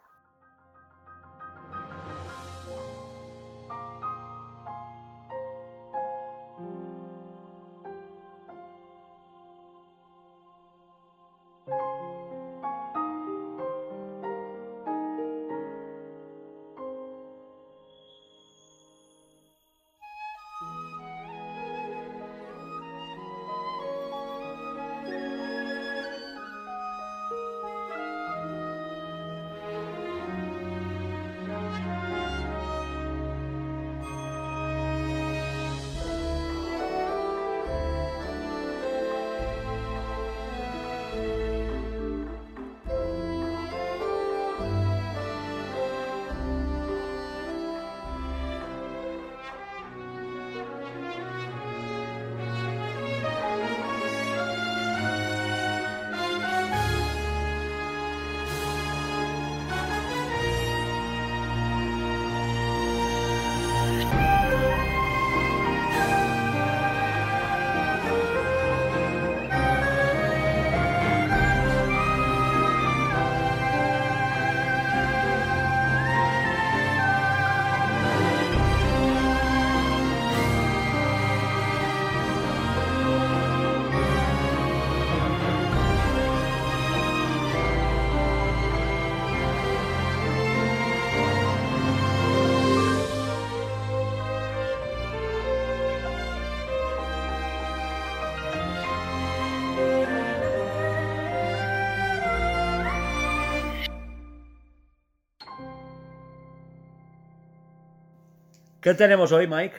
¿Qué tenemos hoy, Mike?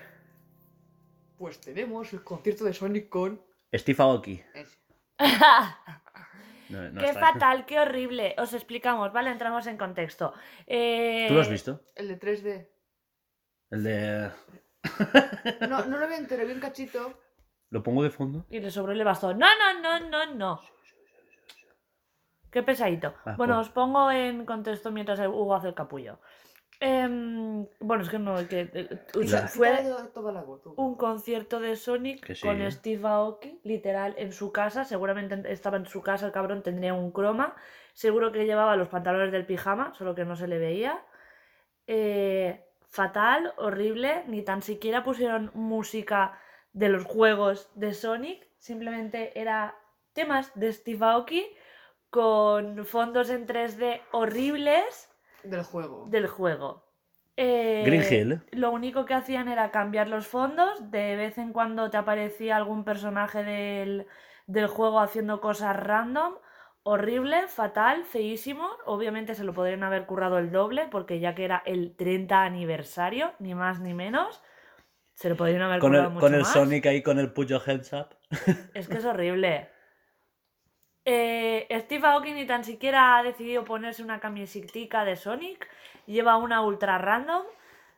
Pues tenemos el concierto de Sonic con. Steve Aoki. No, no qué está. fatal, qué horrible. Os explicamos, ¿vale? Entramos en contexto. Eh, ¿Tú lo has visto? El de 3D. El de... No, no lo vi entero, vi un cachito. ¿Lo pongo de fondo? Y le sobró el bastón. No, no, no, no, no. Qué pesadito. Ah, bueno, pues. os pongo en contexto mientras Hugo hace el capullo. Em, bueno, es que no, que, o sea, La- fue un concierto de Sonic sí, con ¿eh? Steve Aoki, literal, en su casa. Seguramente en- estaba en su casa, el cabrón tendría un croma. Seguro que llevaba los pantalones del pijama, solo que no se le veía. Eh, fatal, horrible. Ni tan siquiera pusieron música de los juegos de Sonic. Simplemente era temas de Steve Aoki con fondos en 3D horribles Del juego. del juego. Eh, Green Hill. Lo único que hacían era cambiar los fondos. De vez en cuando te aparecía algún personaje del, del juego haciendo cosas random. Horrible, fatal, feísimo. Obviamente se lo podrían haber currado el doble, porque ya que era el 30 aniversario, ni más ni menos, se lo podrían haber Con currado el, mucho con el más. Sonic ahí con el Puyo Heads Up. Es que es horrible. Eh, Steve Aoki ni tan siquiera ha decidido ponerse una camisetica de Sonic. Lleva una ultra random.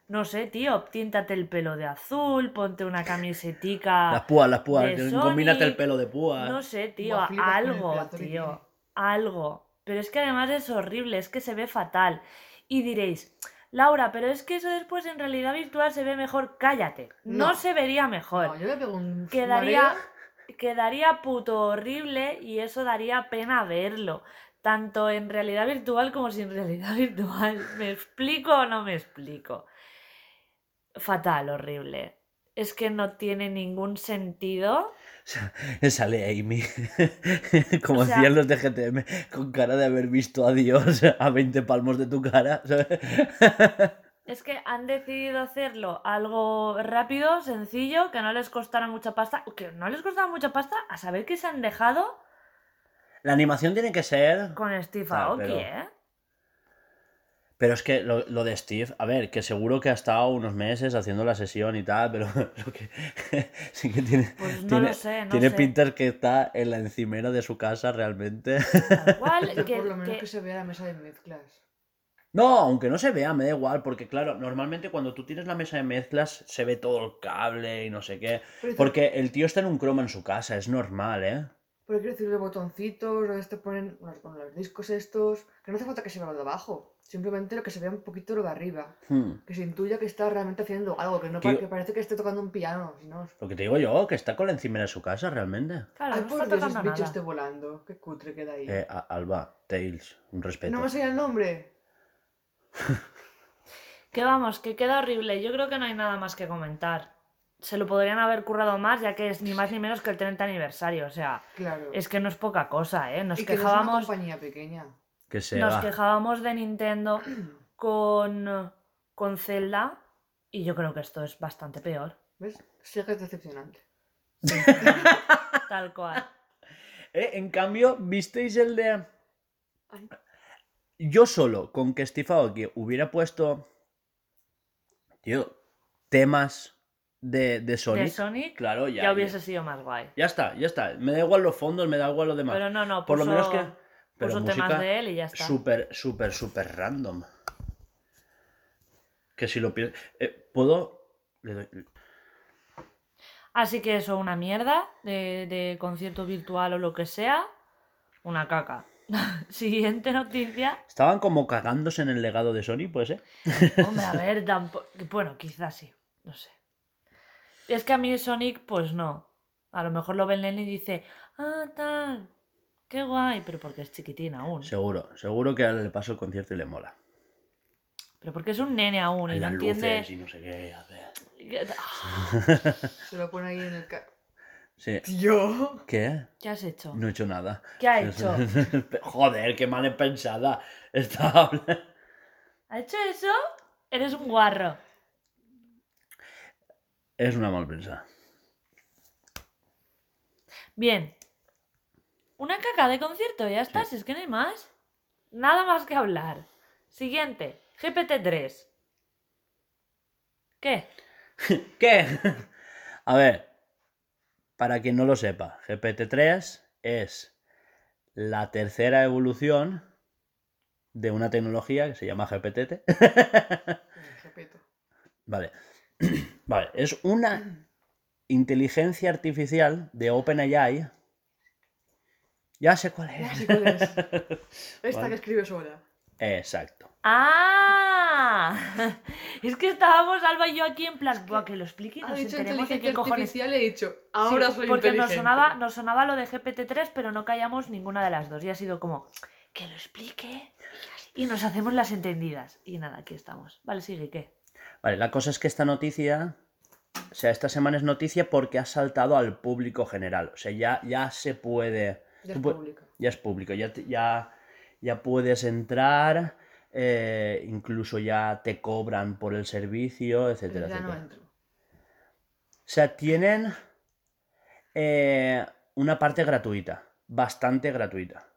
No sé, tío, tíntate el pelo de azul, ponte una camisetica. Las púas, las púas. Combínate el pelo de púas. No sé, tío, Buah, algo, tío. Algo. Pero es que además es horrible, es que se ve fatal. Y diréis, Laura, pero es que eso después en realidad virtual se ve mejor. Cállate. No, No. se vería mejor No, yo le pego un. quedaría. Quedaría puto horrible y eso daría pena verlo. Tanto en realidad virtual como sin realidad virtual. ¿Me explico o no me explico? Fatal, horrible. Es que no tiene ningún sentido. Sale Amy. Como O sea- hacían los de GTM. Con cara de haber visto a Dios a 20 palmos de tu cara. Es que han decidido hacerlo algo rápido, sencillo, que no les costara mucha pasta. Que no les costara mucha pasta a saber que se han dejado La animación tiene que ser. con Steve Aoki, pero- ¿eh? Pero es que lo, lo de Steve, a ver, que seguro que ha estado unos meses haciendo la sesión y tal, pero lo que sí que tiene. Pues no tiene, lo sé, no tiene sé. que está en la encimera de su casa realmente. Tal cual, que- por lo menos que- que se vea la mesa de mezclas. No, aunque no se vea, me da igual, porque claro, normalmente cuando tú tienes la mesa de mezclas se ve todo el cable y no sé qué. Pero, Porque el tío está en un croma en su casa, es normal, ¿eh? pero quiero decir, los botoncitos, donde te ponen los, con los discos estos, que no hace falta que se vea lo de abajo. Simplemente lo que se vea un poquito lo de arriba. Hmm. Que se intuya que está realmente haciendo algo, que no pa- que parece que esté tocando un piano. Si no, Lo que te digo yo, que está con la encimera de su casa realmente. Claro, Ay, no por Dios, ese bicho esté volando. Qué cutre queda ahí. Eh, Alba, Tails, un respeto. no me sé el nombre. Que vamos, que queda horrible. Yo creo que no hay nada más que comentar. Se lo podrían haber currado más, ya que es ni más ni menos que el 30 aniversario. O sea, Claro. es que no es poca cosa, ¿eh? Nos y que no es una quejábamos. compañía pequeña. Que se Nos va. quejábamos de Nintendo con, con Zelda y yo creo que esto es bastante peor. ¿Ves? Sega es decepcionante. Tal cual. Eh, en cambio, ¿visteis el de...? Ay. Yo solo, con que Steve Aoki hubiera puesto... Tío, temas de, de Sonic. De Sonic Claro, ya. ya, hubiese sido más guay. Ya está, ya está. Me da igual los fondos, me da igual lo demás. Pero no, no, Por lo menos que... Pero puso música temas de él y ya está. súper, súper, súper random. Que si lo pienso... ¿Puedo...? Le doy- Así que eso, una mierda de, de concierto virtual o lo que sea. Una caca. Siguiente noticia. Estaban como cagándose en el legado de Sony, pues, ¿eh? Hombre, a ver, tampoco. Bueno, quizás sí. No sé. Es que a mí Sonic, pues no. A lo mejor lo ve el nene y dice, ah, tal. Qué guay. Pero porque es chiquitín aún. Seguro, seguro que ahora le paso el concierto y le mola. Pero porque es un nene aún y no entiende. luces y no sé qué hacer. Se lo pone ahí en el... Ca... Sí. ¿Yo? ¿Qué? ¿Qué has hecho? No he hecho nada. ¿Qué ha hecho? Joder, qué mal pensada. Hablando- ¿Ha hecho eso? Eres un guarro. Es una mal pensada. Bien. Una caca de concierto, ya está, si es que no hay más. Nada más que hablar. Siguiente, GPT-3. ¿Qué? ¿Qué? A ver, para quien no lo sepa, GPT-3 es la tercera evolución de una tecnología que se llama GPT. Vale. Vale, es una inteligencia artificial de OpenAI. Ya sé cuál Ya es. sé cuál es. Esta Vale. que escribe sola. Exacto. ¡Ah! Es que estábamos Alba y yo aquí en plan, Buah, que lo explique y Ha nos dicho enteremos de qué cojones. he dicho, ahora Sí, soy porque nos inteligente. sonaba, nos sonaba lo de GPT-3, pero no callamos ninguna de las dos. Y ha sido como, que lo explique. Y nos hacemos las entendidas. Y nada, aquí estamos. Vale, sigue, ¿qué? Vale, la cosa es que esta noticia, o sea, esta semana es noticia porque ha saltado al público general. O sea, ya, ya se puede. Ya tú es pu- público. Ya es público, ya, te- ya, ya puedes entrar, eh, incluso ya te cobran por el servicio, etcétera, Ya no etcétera. entro. O sea, tienen eh, una parte gratuita, bastante gratuita.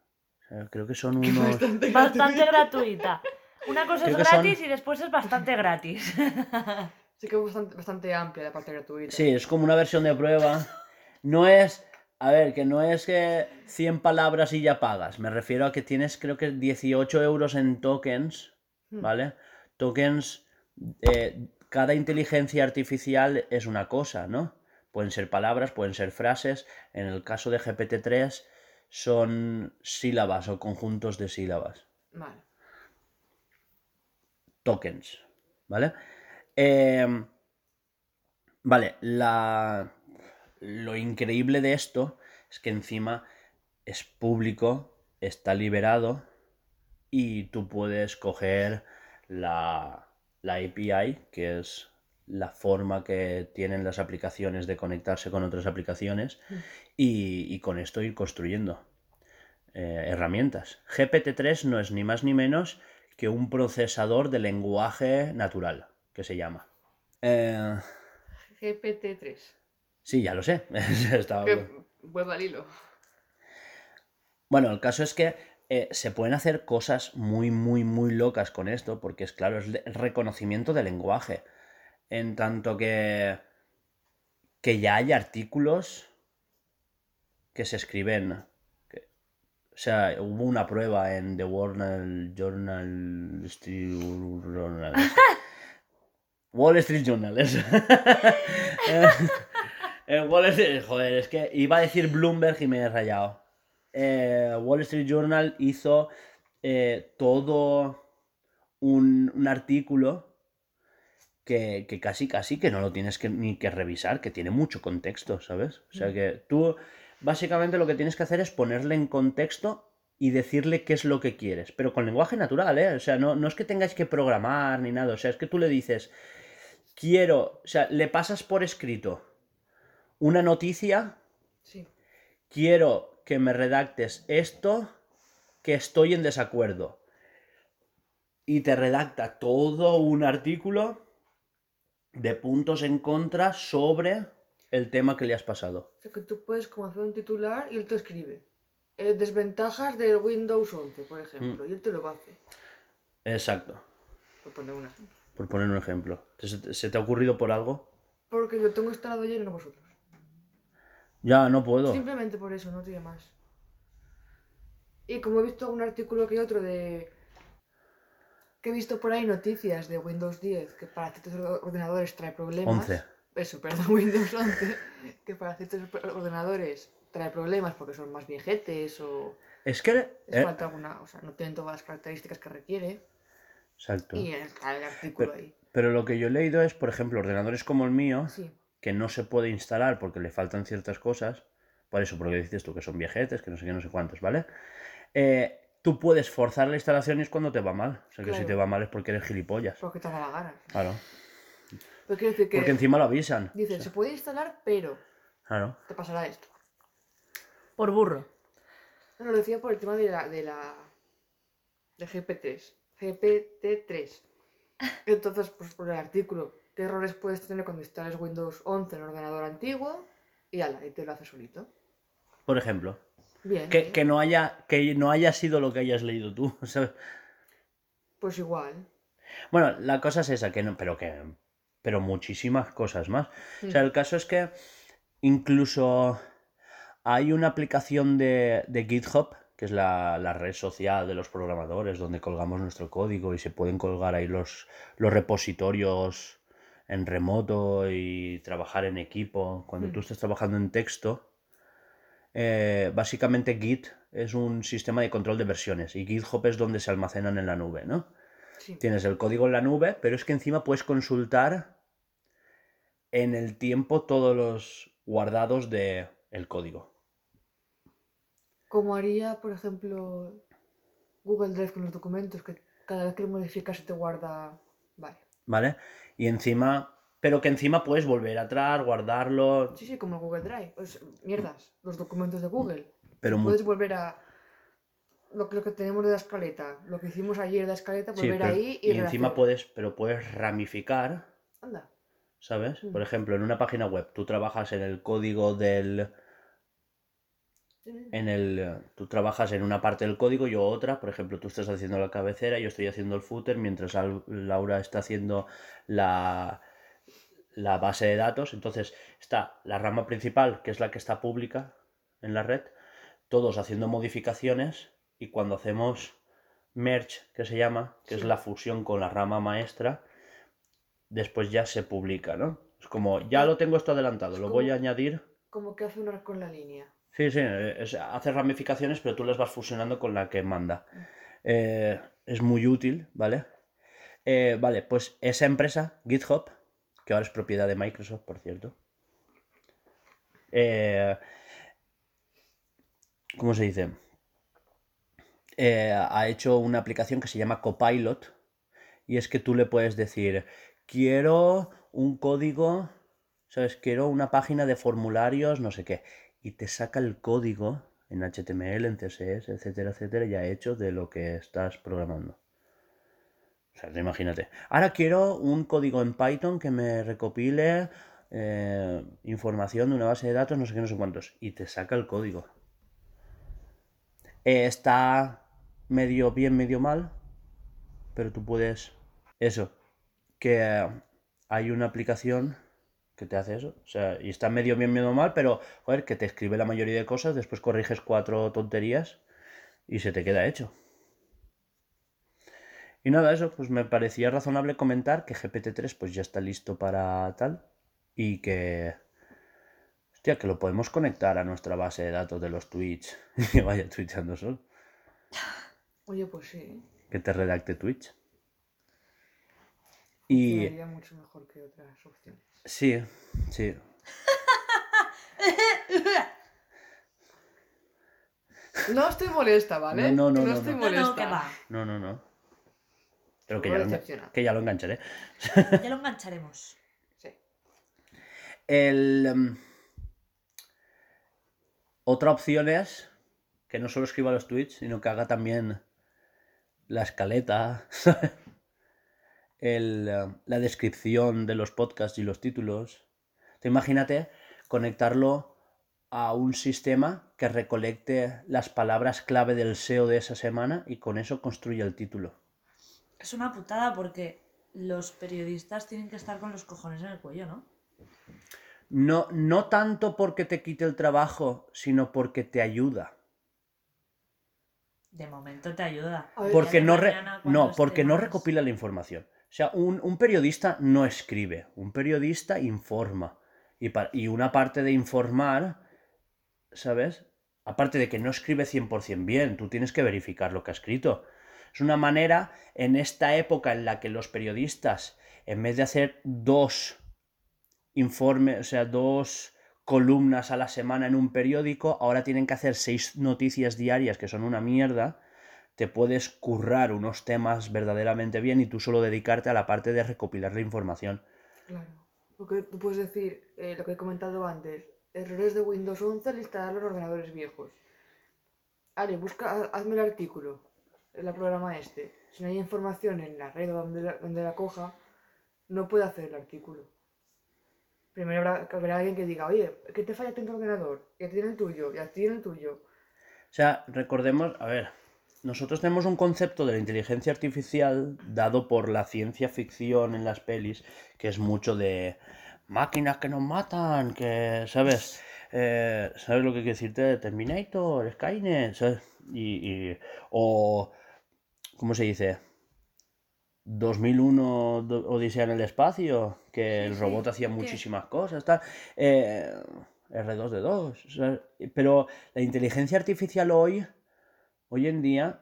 O sea, creo que son unos... Bastante gratuita. Una cosa Creo es son- gratis y después es bastante gratis. Sí que es bastante, bastante amplia la parte gratuita. Sí, es como una versión de prueba. No es... A ver, que no es que 100 palabras y ya pagas. Me refiero a que tienes creo que 18 euros en tokens, Hmm. ¿vale? Tokens... eh, cada inteligencia artificial es una cosa, ¿no? Pueden ser palabras, pueden ser frases. En el caso de GPT-3 son sílabas o conjuntos de sílabas. Vale. tokens, ¿vale? Eh, vale, la, lo increíble de esto es que encima es público, está liberado y tú puedes coger la, la API, que es la forma que tienen las aplicaciones de conectarse con otras aplicaciones y, y con esto ir construyendo eh, herramientas. GPT-3 no es ni más ni menos que un procesador de lenguaje natural, que se llama. Eh, GPT-3. Sí, ya lo sé. Estaba- al hilo. Bueno, el caso es que eh, se pueden hacer cosas muy, muy, muy locas con esto, porque es claro, es reconocimiento de lenguaje. En tanto que, que ya hay artículos que se escriben. que- o sea, hubo una prueba en The Wall Journal Street Journal. Wall Street Journal, Eh, Wall Street, joder, es que iba a decir Bloomberg y me he rayado. Eh, Wall Street Journal hizo eh, todo un, un artículo que, que casi casi que no lo tienes que, ni que revisar, que tiene mucho contexto, ¿sabes? O sea que tú básicamente lo que tienes que hacer es ponerle en contexto y decirle qué es lo que quieres, pero con lenguaje natural, ¿eh? O sea, no, no es que tengáis que programar ni nada, o sea, es que tú le dices, quiero, o sea, le pasas por escrito una noticia Sí. quiero que me redactes esto que estoy en desacuerdo. Y te redacta todo un artículo de puntos en contra sobre el tema que le has pasado. O sea, que tú puedes como hacer un titular y él te escribe. eh, desventajas del Windows 11, por ejemplo. Y él te lo hace. Exacto, Por poner una ejemplo. por poner un ejemplo. ¿Se te, se te ha ocurrido por algo? Porque lo tengo instalado ayer y no vosotros. Ya, no puedo. Simplemente por eso, no tiene más. Y como he visto un artículo que otro de... Que he visto por ahí noticias de Windows 10 que para ciertos ordenadores trae problemas. 11. Eso, perdón, Windows 11. Que para ciertos ordenadores trae problemas porque son más viejetes o Es que... les eh, falta alguna... O sea, no tienen todas las características que requiere. Exacto. Y está el artículo Pero, ahí. pero lo que yo he leído es, por ejemplo, ordenadores como el mío, Sí. Que no se puede instalar porque le faltan ciertas cosas. Por eso, porque dices tú que son viejetes, que no sé qué, no sé cuántos, ¿vale? Eh, tú puedes forzar la instalación y es cuando te va mal. O sea que si te va mal es porque eres gilipollas. Porque te da la gana. Claro. Decir que... Porque encima lo avisan. Dicen, se puede instalar, pero Claro. te pasará esto. Por burro. No, lo decía por el tema de la. de la. de GPT. GPT-3. Entonces, pues por el artículo, ¿qué errores puedes tener cuando instales Windows 11 en un ordenador antiguo? Y ala, y te lo hace solito. Por ejemplo. Bien. Que, bien. que no haya, que no haya sido lo que hayas leído tú. ¿sabes? Pues igual. Bueno, la cosa es esa, que no, pero que. Pero muchísimas cosas más. O sea, el caso es que incluso hay una aplicación de, de GitHub, que es la, la red social de los programadores, donde colgamos nuestro código y se pueden colgar ahí los, los repositorios en remoto y trabajar en equipo. Cuando tú estás trabajando en texto, eh, básicamente Git es un sistema de control de versiones y GitHub es donde se almacenan en la nube, ¿no? Sí. Tienes el código en la nube, pero es que encima puedes consultar en el tiempo todos los guardados del el código. Como haría, por ejemplo, Google Drive con los documentos, que cada vez que lo modificas se te guarda. Vale. Y encima, pero que encima puedes volver atrás, guardarlo, Sí, sí, como el Google Drive. Pues, mierdas, los documentos de Google. pero Puedes volver a. Lo que, lo que tenemos de la escaleta, lo que hicimos ayer de la escaleta, sí, volver pero- ahí y, y encima puedes, pero puedes ramificar, Anda. ¿sabes? Mm. Por ejemplo, en una página web tú trabajas en el código del en el eh, tú trabajas en una parte del código yo otra, por ejemplo, tú estás haciendo la cabecera, yo estoy haciendo el footer, mientras Laura está haciendo la la base de datos, entonces está la rama principal, que es la que está pública en la red, todos haciendo modificaciones y cuando hacemos merge, que se llama, que es la fusión con la rama maestra, después ya se publica, ¿no? Es como, ya lo tengo esto adelantado, Es lo voy a añadir. Como que hace una con la línea. Sí, sí, hace ramificaciones, pero tú las vas fusionando con la que manda. Eh, es muy útil, ¿vale? Eh, vale, pues esa empresa, GitHub, que ahora es propiedad de Microsoft, por cierto. eh, ¿Cómo se dice? Eh, ha hecho una aplicación que se llama Copilot. Y es que tú le puedes decir, quiero un código, ¿sabes? Quiero una página de formularios, no sé qué. Y te saca el código en HTML, en CSS, etcétera, etcétera, ya hecho de lo que estás programando. O sea, imagínate. Ahora quiero un código en Python que me recopile eh, información de una base de datos, no sé qué, no sé cuántos. Y te saca el código. Está medio bien, medio mal. Pero tú puedes. Eso. Que hay una aplicación que te hace eso. O sea, y está medio bien, medio mal, pero, joder, que te escribe la mayoría de cosas, después corriges cuatro tonterías y se te queda hecho. Y nada, eso, pues me parecía razonable comentar que GPT-3 pues ya está listo para tal y que... Hostia, que lo podemos conectar a nuestra base de datos de los tweets y que vaya twitchando solo. Oye, pues sí. Que te redacte Twitch. Y... Sería mucho mejor que otras opciones. Sí, sí. No estoy molesta, ¿vale? No, no, no, no, estoy no. No, molesta. no, que va. No, no, no. Pero que ya, lo, que ya lo engancharé. Ya lo engancharemos. Sí. El, em, otra opción es que no solo escriba los tweets, sino que haga también la escaleta, el, em, la descripción de los podcasts y los títulos. Te imagínate conectarlo a un sistema que recolecte las palabras clave del SEO de esa semana y con eso construya el título. Es una putada porque los periodistas tienen que estar con los cojones en el cuello, ¿no? No, no tanto porque te quite el trabajo, sino porque te ayuda. De momento te ayuda. Porque no, re- no, porque no recopila la información. O sea, un, periodista no escribe, un periodista informa. Y, y una parte de informar, ¿sabes? Aparte de que no escribe 100% bien, tú tienes que verificar lo que ha escrito. Es una manera, en esta época en la que los periodistas, en vez de hacer dos informes, o sea, dos columnas a la semana en un periódico, ahora tienen que hacer seis noticias diarias que son una mierda, te puedes currar unos temas verdaderamente bien y tú solo dedicarte a la parte de recopilar la información. Claro. Porque tú puedes decir eh, lo que he comentado antes. Errores de Windows 11 al instalar los ordenadores viejos. Ale, busca, ha- hazme el artículo. El programa este. Si no hay información en la red donde la, donde la coja, no puede hacer el artículo. Primero habrá, habrá alguien que diga, oye, ¿qué te falla en tu ordenador? Y a ti en el tuyo, y a ti en el tuyo. O sea, recordemos, a ver, nosotros tenemos un concepto de la inteligencia artificial dado por la ciencia ficción en las pelis, que es mucho de máquinas que nos matan, que, ¿sabes? Eh, ¿Sabes lo que quiero decirte? Terminator, Skynet, ¿sabes? Y, y- o, ¿cómo se dice? 2001 do- Odisea en el espacio, que el sí, robot hacía muchísimas cosas, tal. Eh, R2D2, ¿sabes? pero la inteligencia artificial hoy, hoy en día,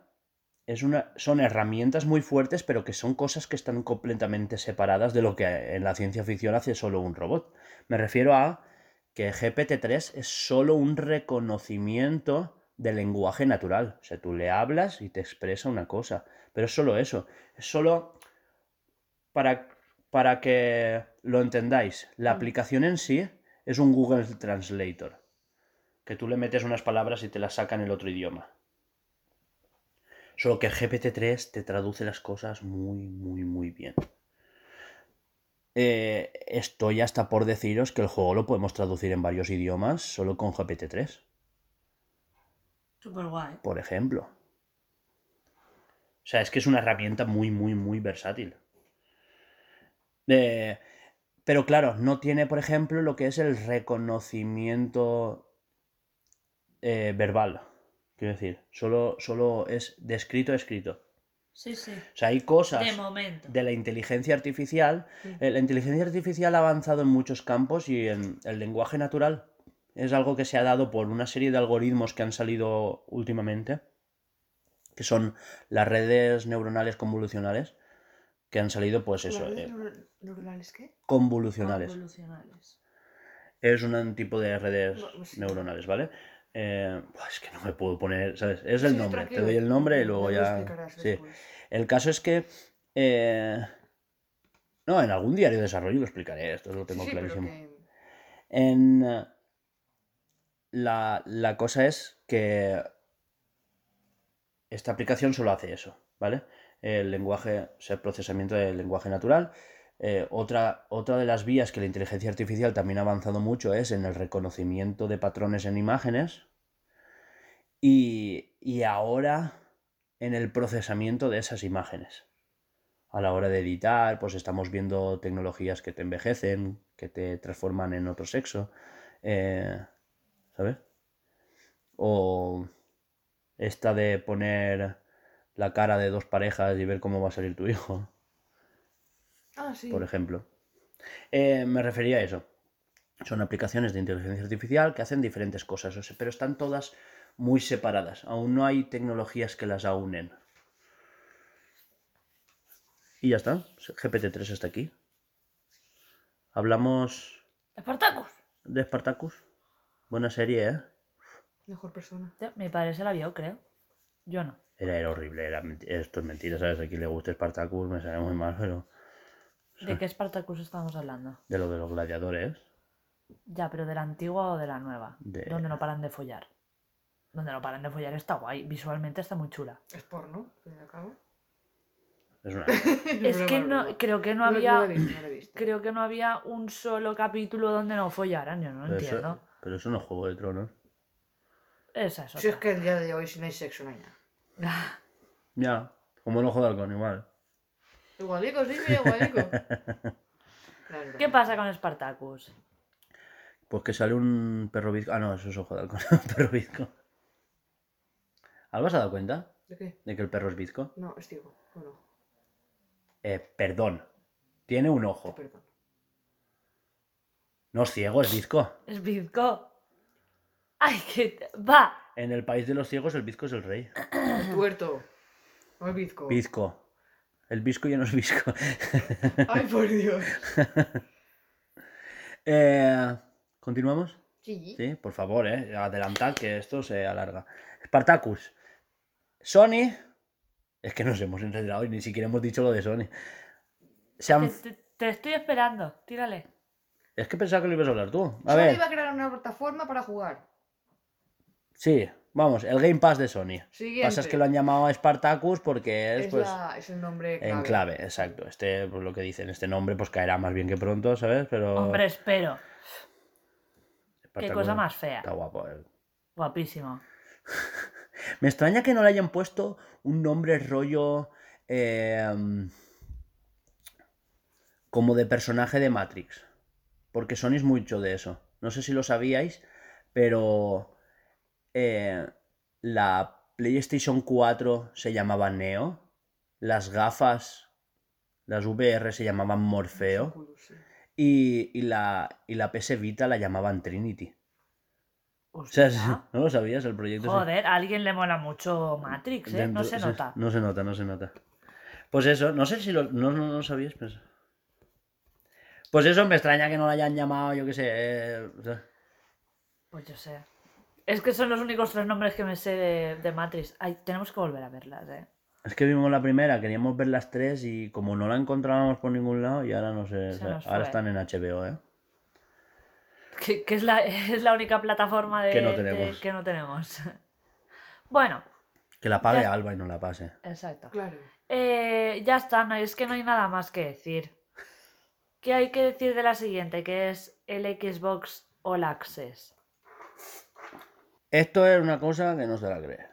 es una, son herramientas muy fuertes, pero que son cosas que están completamente separadas de lo que en la ciencia ficción hace solo un robot. Me refiero a que GPT-3 es solo un reconocimiento del lenguaje natural. O sea, tú le hablas y te expresa una cosa, pero es solo eso. Es solo para, para que lo entendáis. La aplicación en sí es un Google Translator, que tú le metes unas palabras y te las saca en el otro idioma. Solo que GPT-3 te traduce las cosas muy, muy, muy bien. Eh, estoy hasta por deciros que el juego lo podemos traducir en varios idiomas solo con GPT-3, Súper guay. por ejemplo. O sea, es que es una herramienta muy, muy, muy versátil. Eh, pero claro, no tiene, por ejemplo, lo que es el reconocimiento eh, verbal. Quiero decir, solo, solo es de escrito a escrito. Sí, sí. O sea, hay cosas De momento. de la inteligencia artificial. Sí. eh, La inteligencia artificial ha avanzado en muchos campos y en el lenguaje natural es algo que se ha dado por una serie de algoritmos que han salido últimamente, que son las redes neuronales convolucionales, que han salido, pues eso, ¿Las redes eh, neuro- neuronales qué? convolucionales. Convolucionales. Es un tipo de redes No, pues neuronales, ¿vale? Eh, es que no me puedo poner, ¿sabes? Es el Sí, nombre, te doy el nombre y luego ya... Sí. El caso es que... eh, No, en algún diario de desarrollo lo explicaré, esto lo tengo Sí, clarísimo. que- En... La, la cosa es que esta aplicación solo hace eso, ¿vale? el lenguaje, o sea, el procesamiento del lenguaje natural. Eh, otra, otra de las vías que la inteligencia artificial también ha avanzado mucho es en el reconocimiento de patrones en imágenes y, y ahora en el procesamiento de esas imágenes. A la hora de editar, pues estamos viendo tecnologías que te envejecen, que te transforman en otro sexo, eh, ¿sabes? O esta de poner la cara de dos parejas y ver cómo va a salir tu hijo Ah, sí. por ejemplo. Eh, me refería a eso. Son aplicaciones de inteligencia artificial que hacen diferentes cosas, o sea, pero están todas muy separadas. Aún no hay tecnologías que las aúnen. Y ya está. GPT-3 está aquí. Hablamos Espartacus. de Spartacus. Buena serie, ¿eh? Mejor persona. Ya, Mi padre se la vio, creo. Yo no. Era, era horrible. Era, esto es mentira, ¿sabes? A quien le guste Spartacus me sale muy mal, pero... ¿De qué Spartacus estamos hablando? De lo de los gladiadores. Ya, pero de la antigua o de la nueva. De- Donde no paran de follar. Donde no paran de follar está guay. Visualmente está muy chula. Es porno, al fin y al cabo. Es una... Es que no, creo que no No- había. Visto, visto. Creo que no había un solo capítulo donde no follaran. Yo no pero, entiendo. eso, pero eso no es Juego de Tronos. Esa es Si es que el día de hoy si no hay sexo no hay nada. Ya, como el ojo de halcón, igual. Igualico, sí, mira, igualico. Claro. ¿Qué pasa con Spartacus? Pues que sale un perro bizco. Ah, no, eso es ojo de halcón. un perro bizco. ¿Alba se ha dado cuenta ¿De qué? de que el perro es bizco? No, es ciego. No, no. Eh, perdón. Tiene un ojo. perdono. No es ciego, es bizco. Es bizco. ¡Ay, que va! En el país de los ciegos, el bizco es el rey. Tuerto. No es bizco. Bizco. El bizco ya no es bizco. Ay, por Dios. Eh, ¿Continuamos? Sí. Sí, por favor, eh. Adelantad que esto se alarga. Spartacus. Sony. Es que nos hemos enredado y ni siquiera hemos dicho lo de Sony. Se han- Te, te- te estoy esperando. Tírale. Es que pensaba que lo ibas a hablar tú. A Sony ver. iba a crear una plataforma para jugar. Sí, vamos, el Game Pass de Sony. Siguiente. Pasa es que lo han llamado Spartacus porque es, Es, pues la- es el nombre clave. en clave, exacto. Este, pues lo que dicen, este nombre pues caerá más bien que pronto, ¿sabes? Pero Hombre, espero. Qué cosa más fea. Está guapo. eh. Guapísimo. Me extraña que no le hayan puesto un nombre rollo eh, como de personaje de Matrix. Porque Sony es mucho de eso. No sé si lo sabíais, pero eh, la PlayStation 4 se llamaba Neo. Las gafas, las VR se llamaban Morfeo. Y, y la, y la PS Vita la llamaban Trinity. O sea. ¿no lo sabías el proyecto? Joder, a alguien le mola mucho Matrix, ¿eh? No se nota. No se nota, no se nota. Pues eso, no sé si lo, no, no, no sabías, pues. Pues eso, me extraña que no lo hayan llamado, yo qué sé. eh, Pues yo sé. Es que son los únicos tres nombres que me sé de, de Matrix. Ay, tenemos que volver a verlas, ¿eh? es que vimos la primera, queríamos ver las tres y como no la encontrábamos por ningún lado, y ahora no sé. Se o sea, nos ahora fue. están en HBO, ¿eh? Que, que es, la, es la única plataforma de, Que no de- tenemos. que no tenemos. bueno, Que la pague Ya- Alba y no la pase. exacto. Claro. Eh, ya está, no, es que no hay nada más que decir. ¿Qué hay que decir de la siguiente? Que es el Xbox All Access. Esto es una cosa que no se la cree.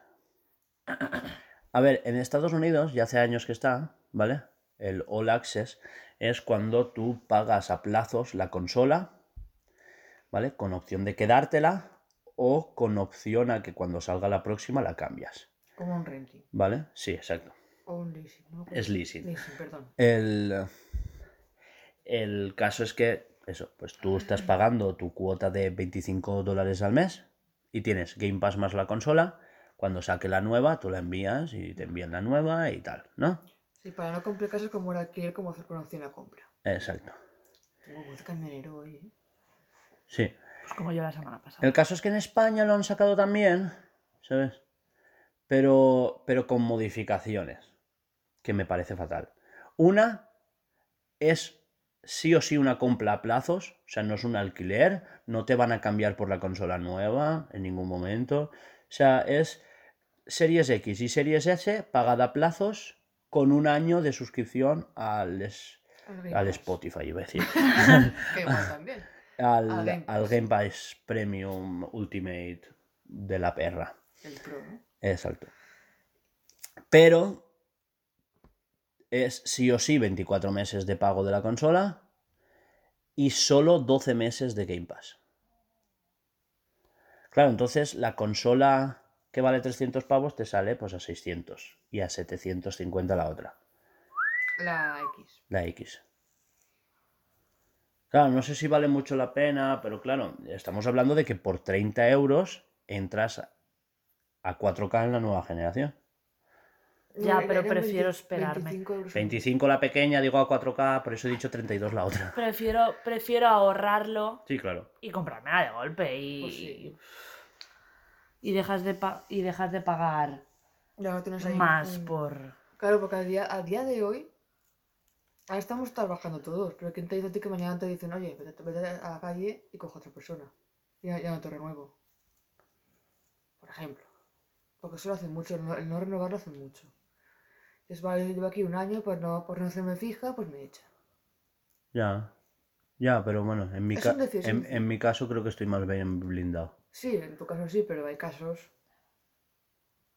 A ver, en Estados Unidos ya hace años que está, ¿vale? El All Access es cuando tú pagas a plazos la consola, ¿vale? Con opción de quedártela o con opción a que cuando salga la próxima la cambias, Como un renting. ¿vale? Sí, exacto. O un leasing. ¿no? Es leasing. Leasing, perdón. El, el caso es que, eso, pues tú estás pagando tu cuota de 25 dólares al mes y tienes Game Pass más la consola. Cuando saque la nueva, tú la envías y te envían la nueva y tal, ¿no? Sí, para no complicarse como era adquirir como hacer con opción a compra. Exacto. Tengo voz camionero hoy, ¿eh? Sí. Pues como yo la semana pasada. El caso es que en España lo han sacado también, ¿sabes? Pero, pero con modificaciones, que me parece fatal. Una es sí o sí una compra a plazos, o sea, no es un alquiler, no te van a cambiar por la consola nueva en ningún momento. O sea, es Series X y Series S pagada a plazos con un año de suscripción al, es-. Spotify, iba a decir. Que igual también. al, Al Game al Pass. Game Pass Premium Ultimate de la perra. El Pro. Exacto. Pero es sí o sí 24 meses de pago de la consola y solo 12 meses de Game Pass. Claro, entonces la consola que vale 300 pavos te sale pues a 600 y a 750 la otra, La X. la X. Claro, no sé si vale mucho la pena, pero claro, estamos hablando de que por 30 euros entras a 4K en la nueva generación. Ya, No, pero prefiero 20 esperarme. 25 euros. 25 la pequeña, digo a 4K, por eso he dicho 32 la otra. Prefiero, prefiero ahorrarlo Sí, claro. y comprármela de golpe y, Pues sí. y dejas de pa- y dejas de pagar Ya lo tienes ahí. más Mm. por Claro, porque a día, a día de hoy. Ahora estamos trabajando todos, pero ¿quién te dice a ti que mañana te dicen, oye, vete, vete a la calle y coge a otra persona? Ya, ya no te renuevo. Por ejemplo. Porque eso lo hacen mucho, el no, el no renovar lo hacen mucho. Es vale, llevo aquí un año, pues no, por no hacerme fija, pues me echa. Ya. Ya, pero bueno, en mi, ca- decir, en, en mi caso creo que estoy más bien blindado. Sí, en tu caso sí, pero hay casos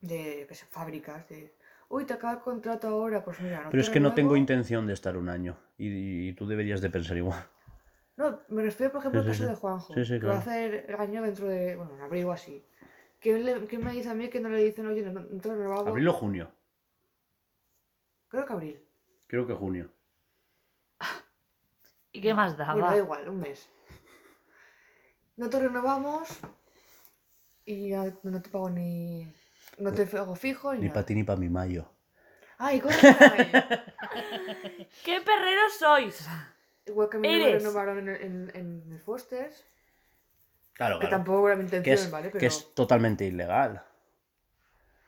de que se fábricas de. Uy, te acaba el contrato ahora, pues mira, no Pero es que no tengo renuevo". intención de estar un año. Y, y tú deberías de pensar igual. No, me refiero, por ejemplo, Sí, al caso sí. de Juanjo. Sí, sí, que va a claro. hacer el año dentro de, bueno, en abril o así. ¿Quién, le- quién me dice a mí que no le dicen, oye, no, no te lo renovamos? ¿Abril o junio? Creo que abril. Creo que junio. ¿Y qué más da? Bueno, da igual, un mes. No te renovamos y ya no te pago ni. No te hago fijo ni, Ni para ti ni para mi mayo. ¡Ay, correctamente! ¿Qué perreros sois? Igual que a mí me Eres. renovaron en, en, en el Foster's, Claro, que claro. tampoco era mi Que intención, es, ¿vale? Pero que es totalmente ilegal.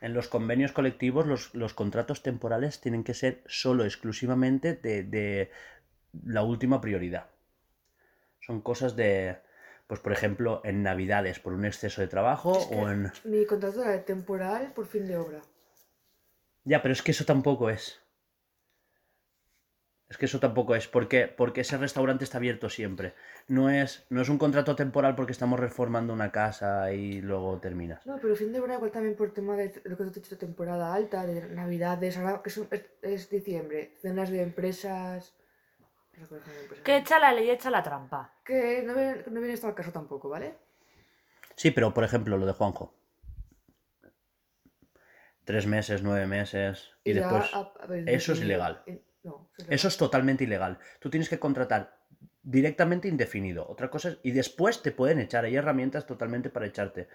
En los convenios colectivos, los, los contratos temporales tienen que ser solo, exclusivamente de, de la última prioridad. Son cosas de, pues por ejemplo, en Navidades por un exceso de trabajo Es que- o en... mi contrato era de temporal por fin de obra. Ya, pero es que eso tampoco es. Es que eso tampoco es, porque, porque ese restaurante está abierto siempre. No es, no es un contrato temporal porque estamos reformando una casa y luego terminas. No, pero fin de obra igual también por tema de lo que te he dicho, temporada alta, de navidades, ahora que es, es, es diciembre, cenas de empresas... Que echa la ley, echa la trampa. Que no viene, no viene esto al caso tampoco, ¿vale? Sí, pero por ejemplo, lo de Juanjo. Tres meses, nueve meses. Y, después. a- a ver, eso es ilegal. No, eso es Eso es totalmente ilegal. Tú tienes que contratar directamente indefinido. Otra cosa es. Y después te pueden echar. Hay herramientas totalmente para echarte.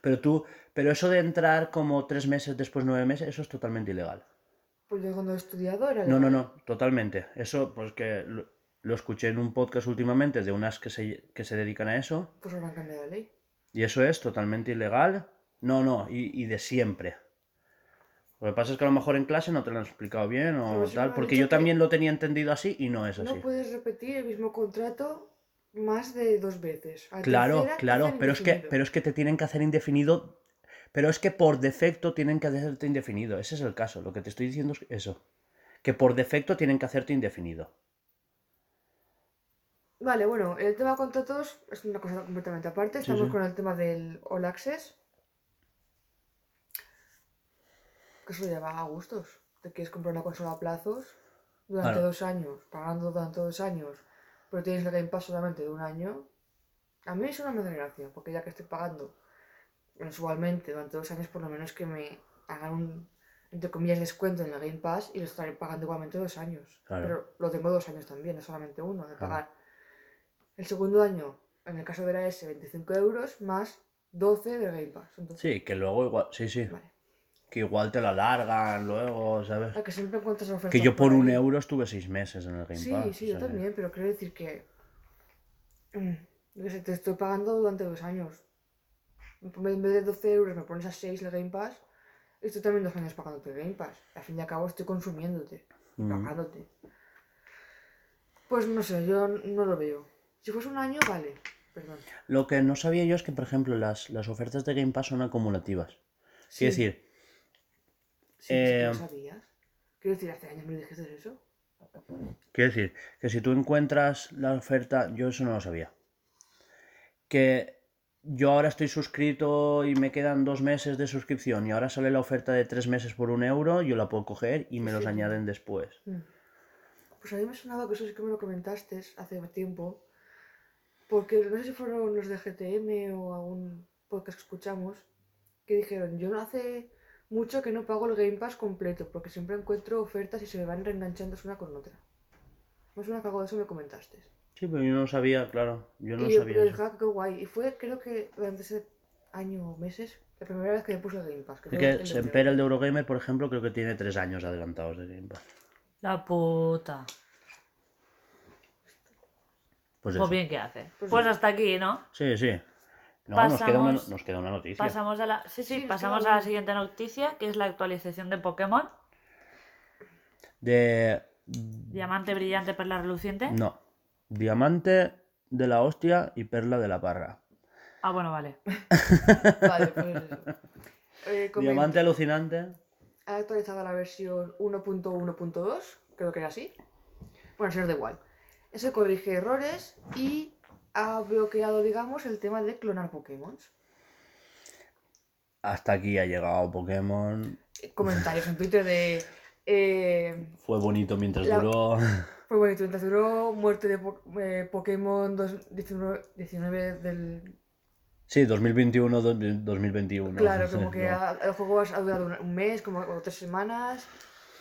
Pero tú. Pero eso de entrar como tres meses, después nueve meses, eso es totalmente ilegal. Pues yo cuando he estudiado era No, no, no, totalmente. Eso, pues que lo, lo escuché en un podcast últimamente de unas que se, que se dedican a eso. Pues ahora han cambiado la ley. Y eso es totalmente ilegal. No, no, y, y de siempre. Lo que pasa es que a lo mejor en clase no te lo han explicado bien o tal, porque yo también lo tenía entendido así y no es así. No puedes repetir el mismo contrato más de dos veces. A Claro, tercera claro, pero es, que, pero es que te tienen que hacer indefinido. Pero es que por defecto tienen que hacerte indefinido. Ese es el caso. Lo que te estoy diciendo es eso. Que por defecto tienen que hacerte indefinido. Vale, bueno, el tema de contratos es una cosa completamente aparte. Estamos sí. con el tema del All Access. Que eso lleva a gustos. Te quieres comprar una consola a plazos durante dos años, pagando durante dos años, pero tienes el Game Pass solamente de un año. A mí eso no me hace gracia, porque ya que estoy pagando mensualmente durante dos años, por lo menos que me hagan un, entre comillas, descuento en el Game Pass y lo estaré pagando igualmente dos años. Claro. Pero lo tengo dos años también, no solamente uno, de Claro. pagar. El segundo año, en el caso de la S, 25 euros más 12 del Game Pass. Entonces, Sí, que luego igual. Sí, sí. Vale. Que igual te la largan luego, ¿sabes? A que siempre encuentras ofertas. Que yo por un ahí. euro estuve seis meses en el Game Sí, Pass. sí, o yo también, pero quiero decir que. mm, yo sé, te estoy pagando durante dos años. En vez de 12 euros me pones a 6 el Game Pass. Estoy también dos años pagándote el Game Pass. Al fin y al cabo estoy consumiéndote, Mm. pagándote. Pues no sé, yo no lo veo. Si fuese un año, vale. Perdón. Lo que no sabía yo es que, por ejemplo, las, las ofertas de Game Pass son acumulativas. Sí, Quiero decir, sí, sí eh, lo sabías. Quiero decir, hace años me dijiste eso. Quiero decir, que si tú encuentras la oferta, yo eso no lo sabía. Que yo ahora estoy suscrito y me quedan dos meses de suscripción y ahora sale la oferta de tres meses por un euro, yo la puedo coger y me los Sí. añaden después. Mm. Pues a mí me sonaba que eso sí que me lo comentaste hace tiempo. Porque no sé si fueron los de GTM o algún podcast que escuchamos. Que dijeron, yo no hace mucho que no pago el Game Pass completo. Porque siempre encuentro ofertas y se me van reenganchando una con otra. Me suena que algo de eso me comentaste. Sí, pero yo no sabía, claro, yo no y sabía pero eso. dije, "Ah, qué guay. Y fue, creo que durante ese año o meses, la primera vez que me puse el Game Pass. Que Es que el de Semper, el de Eurogamer, por ejemplo, creo que tiene tres años adelantados de Game Pass. La puta. Pues Pues bien, ¿qué hace? Pues Pues sí. hasta aquí, ¿no? Sí, sí. No, nos queda, una, Pasamos- nos queda una noticia. Pasamos a la, sí, sí, pasamos a la siguiente noticia, que es la actualización de Pokémon. De... Diamante brillante, perla reluciente. No. Diamante de la hostia y perla de la parra. Ah, bueno, vale. Vale, pues eso. Eh. Diamante alucinante. ha actualizado la versión 1.1.2, creo que era así. Bueno, si os da igual. Eso corrige errores y ha bloqueado, digamos, el tema de clonar Pokémon. Hasta aquí ha llegado Pokémon. Comentarios en Twitter de. eh, Fue bonito mientras La- duró. fue bonito, mientras duró muerte de po- eh, Pokémon 2 19, 19 del. Sí, 2021, do- 2021. Claro, como que no. el juego ha durado un- mes, como o tres semanas.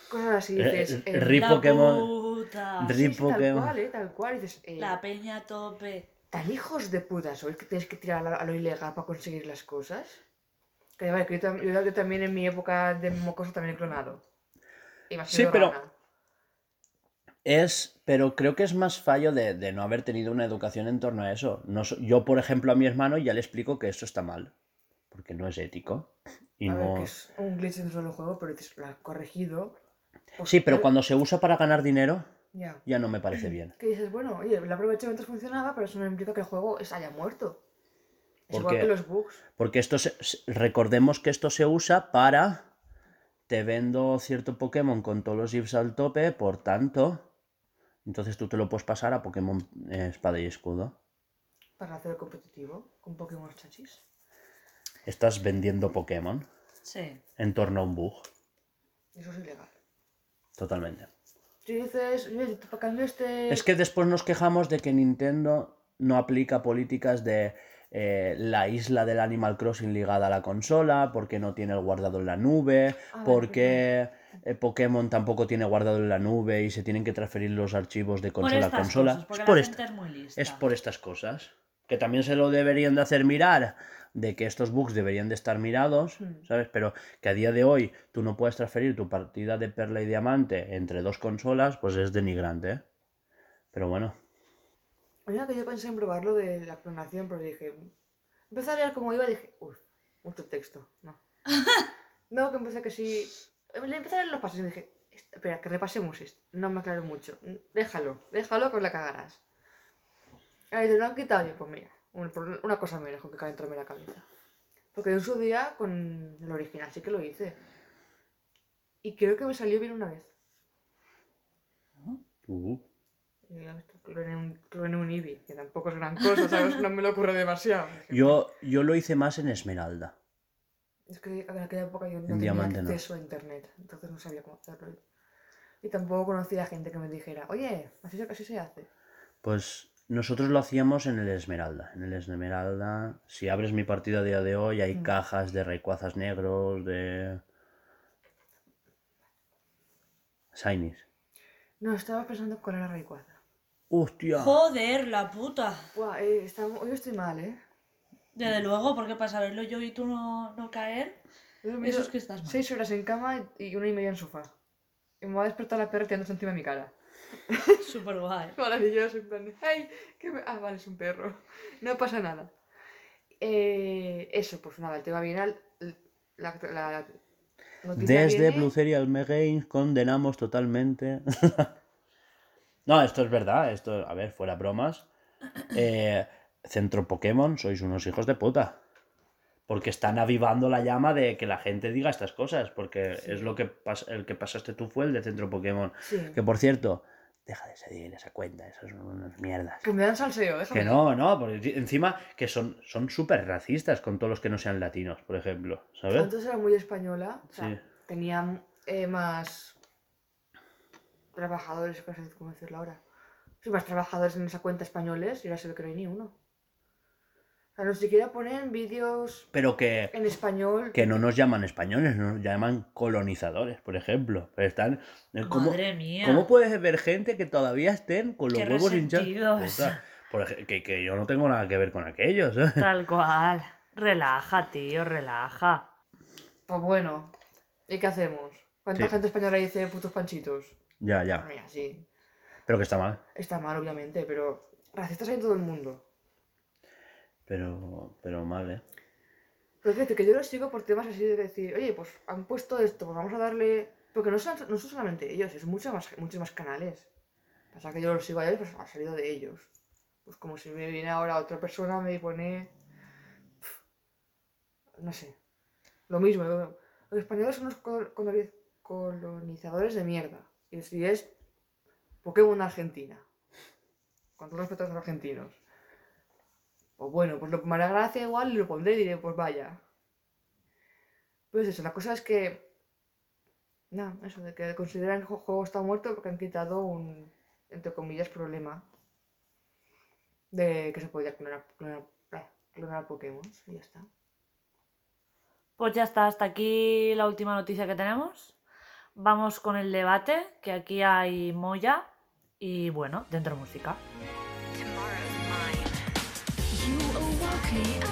Cosas así. Eh, Dices, eh, eh, Rip Pokémon. puta. Rip sí, sí, tal Pokémon. cual, eh, tal cual. Y dices, eh, La peña tope. ¿Tan hijos de puta sois que tenéis que tirar a lo- ilegal para conseguir las cosas? Que, vale, que yo, yo- yo también en mi época de mocoso también he clonado. Y me ha Sí, pero-. Es, pero creo que es más fallo de, de no haber tenido una educación en torno a eso. No yo, por ejemplo, a mi hermano ya le explico que esto está mal. Porque no es ético. Y A ver, no... que es un glitch dentro del juego, pero lo has corregido. Pues, Sí, pero cuando se usa para ganar dinero, Ya. ya no me parece bien. Que dices, bueno, oye, lo aproveché mientras funcionaba, pero eso no implica que el juego haya muerto. Es igual Porque- que los bugs. Porque esto se- recordemos que esto se usa para te vendo cierto Pokémon con todos los ifs al tope, por tanto, entonces tú te lo puedes pasar a Pokémon eh, Espada y Escudo. Para hacer el competitivo con Pokémon chachis. Estás vendiendo Pokémon Sí. en torno a un bug, Eso es ilegal. totalmente. Si dices, oye, cambio este. Es que después nos quejamos de que Nintendo no aplica políticas de eh, la isla del Animal Crossing ligada a la consola, porque no tiene el guardado en la nube, Ah, vale, porque eh, Pokémon tampoco tiene guardado en la nube y se tienen que transferir los archivos de consola a consola. cosas, porque es, por la esta- gente es muy lista. es por estas cosas. Que también se lo deberían de hacer mirar, de que estos bugs deberían de estar mirados, Hmm. ¿sabes? Pero que a día de hoy tú no puedes transferir tu partida de Perla y Diamante entre dos consolas, pues es denigrante, ¿eh? Pero bueno. Mira que yo pensé en probarlo de la clonación, pero dije. Empecé a leer cómo iba y dije, uff, mucho texto. No. no, que empecé que sí. Le empecé a leer los pasos y dije, "Est- espera, que repasemos esto. No me aclaro mucho. Déjalo, déjalo que la cagarás. Ahí te lo han quitado y pues mira, una cosa menos con que cae entrarme en la cabeza. Porque yo en su día con el original sí que lo hice. Y creo que me salió bien una vez. Uh, ya está, Cloné un, cloné un Eevee, que tampoco es gran cosa, ¿sabes? No me lo ocurre demasiado. Yo, yo lo hice más en Esmeralda. Es que en aquella época yo no En tenía diamante no. acceso a internet, entonces no sabía cómo hacerlo. Y tampoco conocía gente que me dijera, oye, así así se hace. Pues nosotros lo hacíamos en el Esmeralda. En el Esmeralda, si abres mi partida a día de hoy, hay Mm. cajas de raycuazas negros, de. Shinies. No, estaba pensando con la Rayquaza. ¡Hostia! Joder, la puta. Buah, eh, está- hoy estoy mal, ¿eh? Desde luego, porque para saberlo yo y tú no, no caer, He dormido eso es que estás mal. Seis horas en cama y una y media en sofá. Y me va a despertar la perra tirándose encima de mi cara. Súper guay. Maravilloso, en plan ¡ay! ¿qué me-". Ah, vale, es un perro. No pasa nada. Eh, eso, pues nada, el tema viene la, la noticia Desde viene- Blue Serial Games condenamos totalmente. no, esto es verdad. Esto, a ver, fuera bromas. Eh, Centro Pokémon, sois unos hijos de puta. Porque están avivando la llama de que la gente diga estas cosas. Porque es lo que pas- el que pasaste tú fue el de Centro Pokémon. Sí. Que por cierto, deja de seguir esa cuenta, esas son unas mierdas. Que me dan salseo, déjame. Que no, no, porque encima que son son súper racistas con todos los que no sean latinos, por ejemplo, ¿sabes? Antes era muy española. O sea, Sí. tenían eh, más trabajadores, cómo decirlo ahora. Sí, más trabajadores en esa cuenta españoles y ahora se ve que no hay ni uno. O sea, no siquiera ponen vídeos Pero que, en español. que no nos llaman españoles, nos llaman colonizadores, por ejemplo. Pero están. eh, ¿cómo, Madre mía. ¿Cómo puedes ver gente que todavía estén con los Qué huevos hinchados? por que, que yo no tengo nada que ver con aquellos. ¿eh? Tal cual. Relaja, tío, relaja. Pues bueno, ¿y qué hacemos? ¿Cuánta Sí. gente española dice putos panchitos? Ya, ya. Mira, sí. Pero que está mal. Está mal, obviamente, pero racistas hay en todo el mundo. Pero, pero mal, ¿eh? Pero fíjate que yo lo sigo por temas así de decir, oye, pues han puesto esto, pues vamos a darle. Porque no son, no son solamente ellos, es muchos más, muchos más canales. Pasa que yo los sigo a ellos, pues ha salido de ellos. Pues como si me viene ahora otra persona, me pone. No sé. Lo mismo. lo- Los españoles son unos col- coloni- colonizadores de mierda. Y si es Pokémon Argentina. Con todo respeto a los argentinos. Pues bueno, pues lo que me hará gracia igual lo pondré y diré, pues vaya. Pues eso, la cosa es que. No, eso, de que consideran que el juego está muerto porque han quitado un, entre comillas, problema. De que se podía clonar, clonar, eh, clonar Pokémon y ya está. Pues ya está, hasta aquí la última noticia que tenemos. Vamos con el debate, que aquí hay Moya y bueno, dentro música. Pris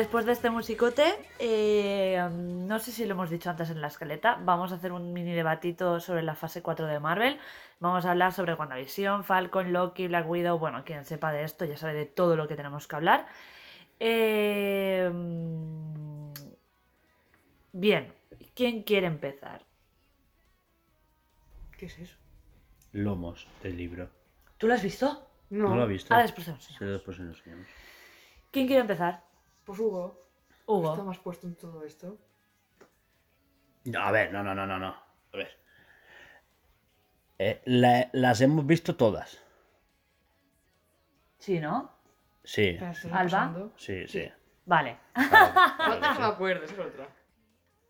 Después de este musicote, eh, no sé si lo hemos dicho antes en la escaleta, vamos a hacer un mini debatito sobre la fase 4 de Marvel. Vamos a hablar sobre WandaVision, Falcon, Loki, Black Widow. Bueno, quien sepa de esto ya sabe de todo lo que tenemos que hablar. Eh, bien, ¿quién quiere empezar? ¿Qué es eso? Lomos del libro. ¿Tú lo has visto? ¿No, lo has visto? Ah, después te lo. Sí, después se lo enseñamos. ¿Quién quiere empezar? Pues Hugo. Hugo. Está más puesto en todo esto. No, a ver, no, no, no, no, no. A ver. Eh, la- las hemos visto todas. Sí, ¿no? Sí, estoy Alba. repasando. sí, sí. Vale. Otra no me acuerdo, es otra.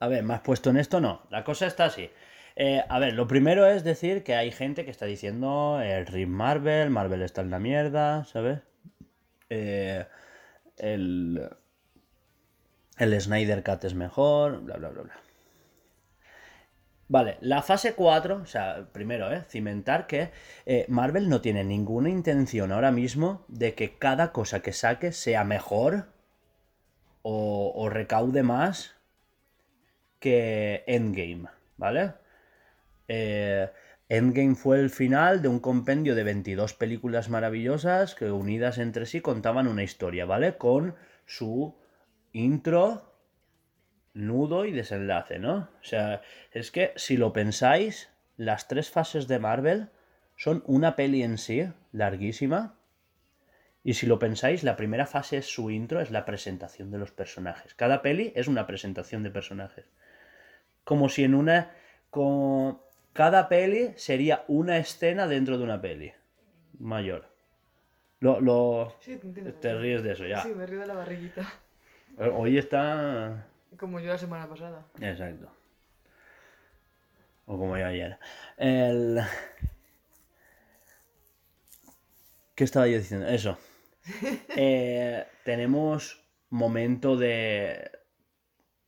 A ver, más puesto en esto no. La cosa está así. Eh, a ver, lo primero es decir que hay gente que está diciendo el Rip Marvel, Marvel está en la mierda, ¿sabes? Eh, el, el Snyder Cut es mejor, bla, bla, bla, bla. Vale, la fase 4, o sea, primero, ¿eh? Cimentar que eh, Marvel no tiene ninguna intención ahora mismo de que cada cosa que saque sea mejor o, recaude más que Endgame, ¿vale? Eh, Endgame fue el final de un compendio de 22 películas maravillosas que unidas entre sí contaban una historia, ¿vale? Con su intro, nudo y desenlace, ¿no? O sea, es que si lo pensáis, las tres fases de Marvel son una peli en sí, larguísima. Y si lo pensáis, la primera fase es su intro, es la presentación de los personajes. Cada peli es una presentación de personajes. Como si en una... Como... Cada peli sería una escena dentro de una peli. Mayor. Lo, lo... Sí, te. Te ríes de eso, ya. Sí, me río de la barriguita. Hoy está... Como yo la semana pasada. Exacto. O como yo ayer. El... ¿Qué estaba yo diciendo? Eso. Eh, tenemos momento de,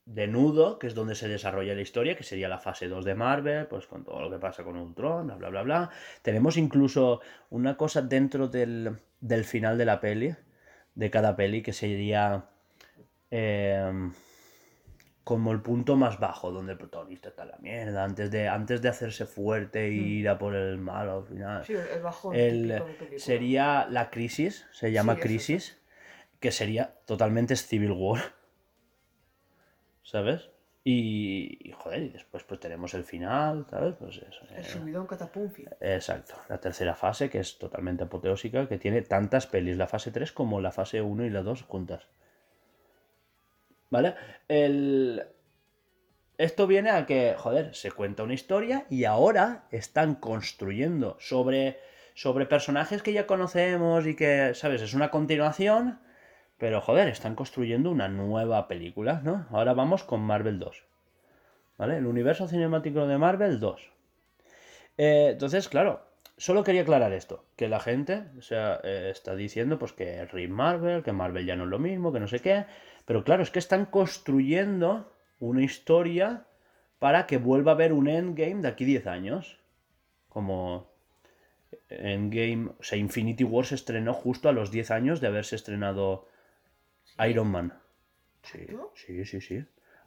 de nudo, que es donde se desarrolla la historia, que sería la fase 2 de Marvel, pues con todo lo que pasa con Ultron, bla, bla, bla, bla. Tenemos incluso una cosa dentro del, del final de la peli, de cada peli, que sería eh, como el punto más bajo, donde el protagonista está en la mierda, antes de, antes de hacerse fuerte e ir a por el malo al final. Sí, el bajón. El- típico de película. sería la crisis, se llama Sí, eso, crisis, que sería totalmente Civil War. ¿Sabes? Y, y, joder, y después pues tenemos el final, ¿sabes? Pues eso. El eh, subidón catapumfi. Exacto, la tercera fase, que es totalmente apoteósica, que tiene tantas pelis, la fase 3 como la fase 1 y la 2 juntas. ¿Vale? El... Esto viene a que, joder, se cuenta una historia y ahora están construyendo sobre, sobre personajes que ya conocemos y que, ¿sabes? Es una continuación, pero, joder, están construyendo una nueva película, ¿no? Ahora vamos con Marvel 2. ¿Vale? El universo cinemático de Marvel 2. Eh, entonces, claro, solo quería aclarar esto, que la gente, o sea, eh, está diciendo pues que Rip Marvel, que Marvel ya no es lo mismo, que no sé qué, pero claro, es que están construyendo una historia para que vuelva a haber un Endgame de aquí 10 años. Como Endgame, o sea, Infinity War se estrenó justo a los 10 años de haberse estrenado Iron Man. Sí, sí, sí, sí.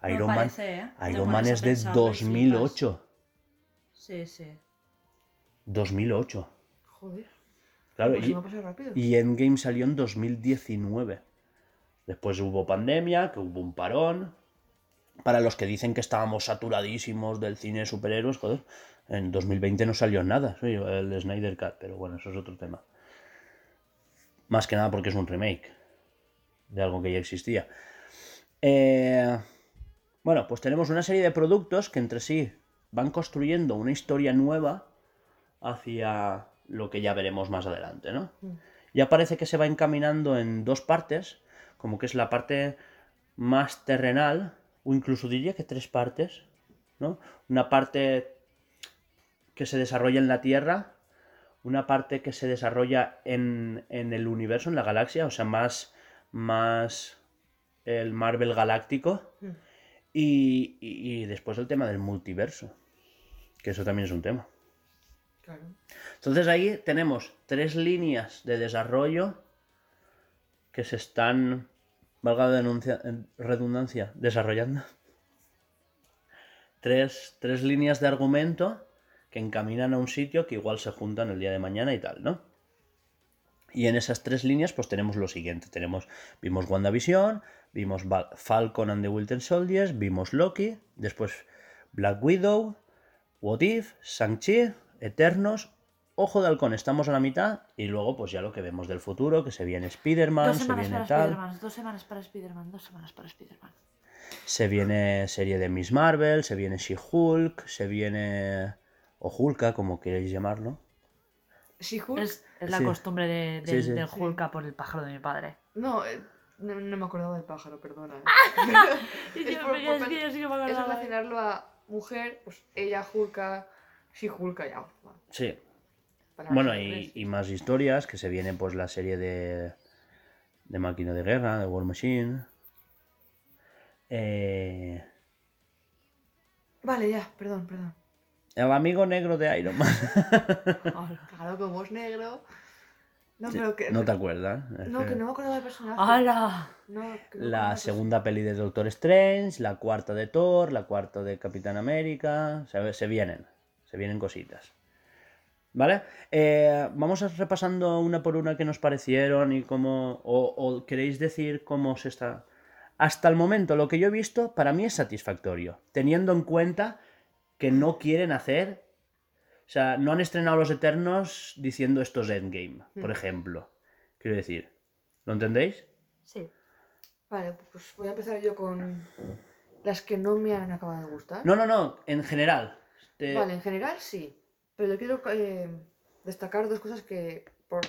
Iron Man, ¿eh? Iron Man es de pensarlo y flipas. 2008. Sí, sí. 2008. Joder. Claro, Pues y, Endgame salió en 2019. Después hubo pandemia, que hubo un parón. Para los que dicen que estábamos saturadísimos del cine de superhéroes, joder, en 2020 no salió nada, sí, el Snyder Cut, pero bueno, eso es otro tema. Más que nada porque es un remake de algo que ya existía. Eh, bueno, pues tenemos una serie de productos que entre sí van construyendo una historia nueva hacia lo que ya veremos más adelante, ¿no? Ya parece que se va encaminando en dos partes, como que es la parte más terrenal, o incluso diría que tres partes, ¿no? Una parte que se desarrolla en la Tierra, una parte que se desarrolla en, en el universo, en la galaxia, o sea, más, más el Marvel galáctico, Mm. y, y- y después el tema del multiverso, que eso también es un tema. Entonces ahí tenemos tres líneas de desarrollo que se están, valga la redundancia, desarrollando. Tres, tres líneas de argumento que encaminan a un sitio que igual se juntan el día de mañana y tal, ¿no? Y en esas tres líneas pues tenemos lo siguiente. Tenemos, vimos WandaVision, vimos Falcon and the Winter Soldiers, vimos Loki, después Black Widow, What If, Shang-Chi, Eternos, Ojo de Halcón, estamos a la mitad y luego pues ya lo que vemos del futuro, que se viene Spider-Man, se viene para tal, Spider-Man, dos semanas para Spider-Man, dos semanas para Spider-Man. se viene serie de Miss Marvel, se viene She-Hulk, se viene... o Hulka, como queréis llamarlo. Si Hulk. Es, es la Sí. costumbre de, Sí, del- sí. del Hulka por el pájaro de mi padre. No, eh, no, no me acordaba del pájaro, perdona. eh. Y Es por- es que yo sí que me Es acordaba. relacionarlo a mujer, pues ella Hulka, si Hulka ya. bueno, Sí. Bueno, en y, más historias, que se viene pues la serie de, de Máquina de Guerra, de War Machine. Eh, Vale, ya, perdón, perdón. El amigo negro de Iron Man. Hola. Claro, como es negro. No, Sí, pero que. no te acuerdas. No, que- que no me acuerdo del personaje. ¡Hala! No, no La segunda peli de Doctor Strange, la cuarta de Thor, la cuarta de Capitán América. Se, se vienen, se vienen cositas. ¿Vale? Eh, vamos a repasando una por una que nos parecieron y cómo. O, o queréis decir cómo se está. Hasta el momento, lo que yo he visto, para mí es satisfactorio. Teniendo en cuenta que no quieren hacer. O sea, no han estrenado Los Eternos diciendo esto es Endgame, por Mm. ejemplo. Quiero decir. ¿Lo entendéis? Sí. Vale, pues voy a empezar yo con las que no me han acabado de gustar. No, no, no, en general. Te- Vale, en general sí. Pero yo quiero eh, destacar dos cosas que por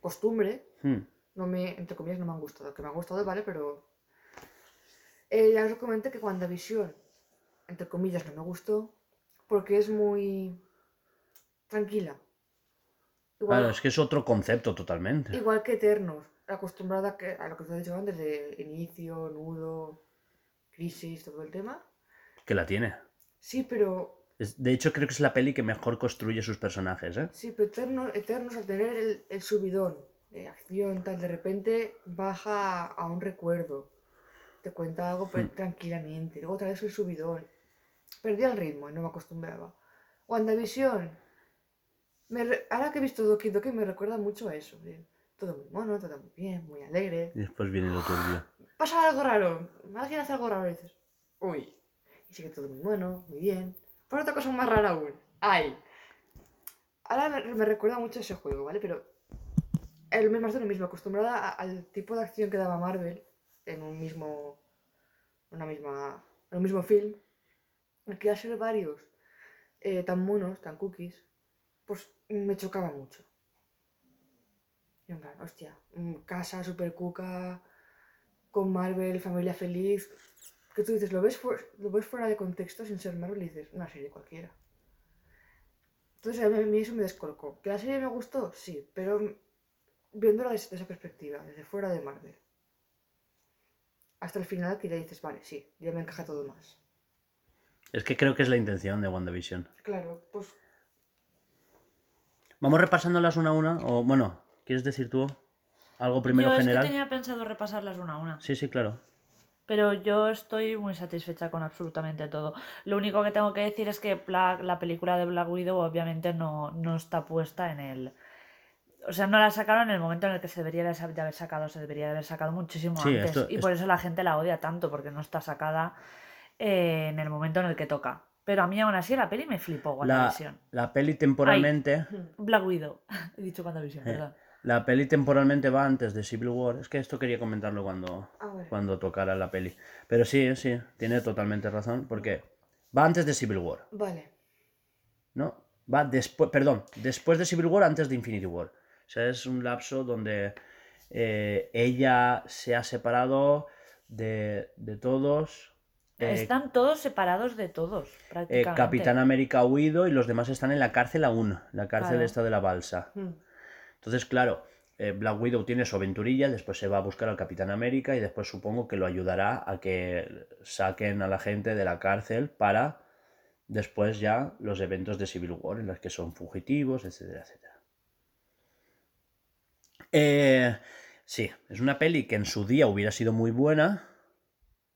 costumbre Hmm, no me, entre comillas, no me han gustado. Que me han gustado, vale, pero. Eh, ya os comenté que WandaVision, entre comillas, no me gustó. Porque es muy. tranquila. Igual, Claro, es que es otro concepto totalmente. igual que Eternos, acostumbrada a, que- a lo que os he dicho antes de inicio, nudo, crisis, todo el tema. Que la tiene. Sí, pero Es- de hecho, creo que es la peli que mejor construye sus personajes, ¿eh? Sí, pero Eternos, Eternos al tener el, el subidón de acción, tal, de repente baja a un recuerdo. Te cuenta algo pero Hmm. tranquilamente. Luego otra vez el subidón. Perdí el ritmo y no me acostumbraba. WandaVision. Me re- Ahora que he visto Doki Doki me recuerda mucho a eso. de Todo muy mono, todo muy bien, muy alegre. Y después viene lo turbio. Pasa algo raro. Alguien hace algo raro y dices, uy. Y sigue todo muy bueno, muy bien. Por otra cosa más rara aún. ¡Ay! Ahora me, recuerda mucho a ese juego, ¿vale? Pero el más de lo mismo, acostumbrada al tipo de acción que daba Marvel en un mismo. una misma. en un mismo film. El que iba a ser varios eh, tan monos, tan cookies, pues me chocaba mucho. Y en plan, hostia, mm, casa super cuca, con Marvel, familia feliz. Que tú dices, lo ves, lo ves fuera de contexto sin ser Marvel y dices, una serie cualquiera. Entonces a mí, eso me descolocó. ¿Que la serie me gustó? Sí, pero viéndola desde esa perspectiva, desde fuera de Marvel. Hasta el final que ya dices, vale, sí, ya me encaja todo más. Es que creo que es la intención de WandaVision. Claro, pues Vamos repasándolas una a una. O bueno, ¿quieres decir tú algo primero yo general? es que tenía pensado repasarlas una a una. Sí, sí, claro. Pero yo estoy muy satisfecha con absolutamente todo. Lo único que tengo que decir es que Black- la película de Black Widow obviamente no, no está puesta en el... O sea, no la sacaron en el momento en el que se debería de haber sacado. Se debería de haber sacado muchísimo Sí, antes. esto- y por eso la gente la odia tanto, porque no está sacada eh, en el momento en el que toca. Pero a mí aún así la peli me flipó, La, la peli temporalmente. Black Widow. He dicho WandaVision, Eh. perdón. La peli temporalmente va antes de Civil War. Es que esto quería comentarlo cuando, cuando tocara la peli. Pero sí, sí, tiene totalmente razón. Porque va antes de Civil War. Vale. ¿no? Va después, perdón, después de Civil War, antes de Infinity War. O sea, es un lapso donde eh, ella se ha separado de, de todos. eh, Están todos separados de todos, eh, prácticamente. Capitán América ha huido y los demás están en la cárcel aún, la cárcel Claro. esta de la balsa. Hmm. Entonces, claro, eh, Black Widow tiene su aventurilla, después se va a buscar al Capitán América y después supongo que lo ayudará a que saquen a la gente de la cárcel para después ya los eventos de Civil War en los que son fugitivos, etcétera, etcétera. Eh, sí, es una peli que en su día hubiera sido muy buena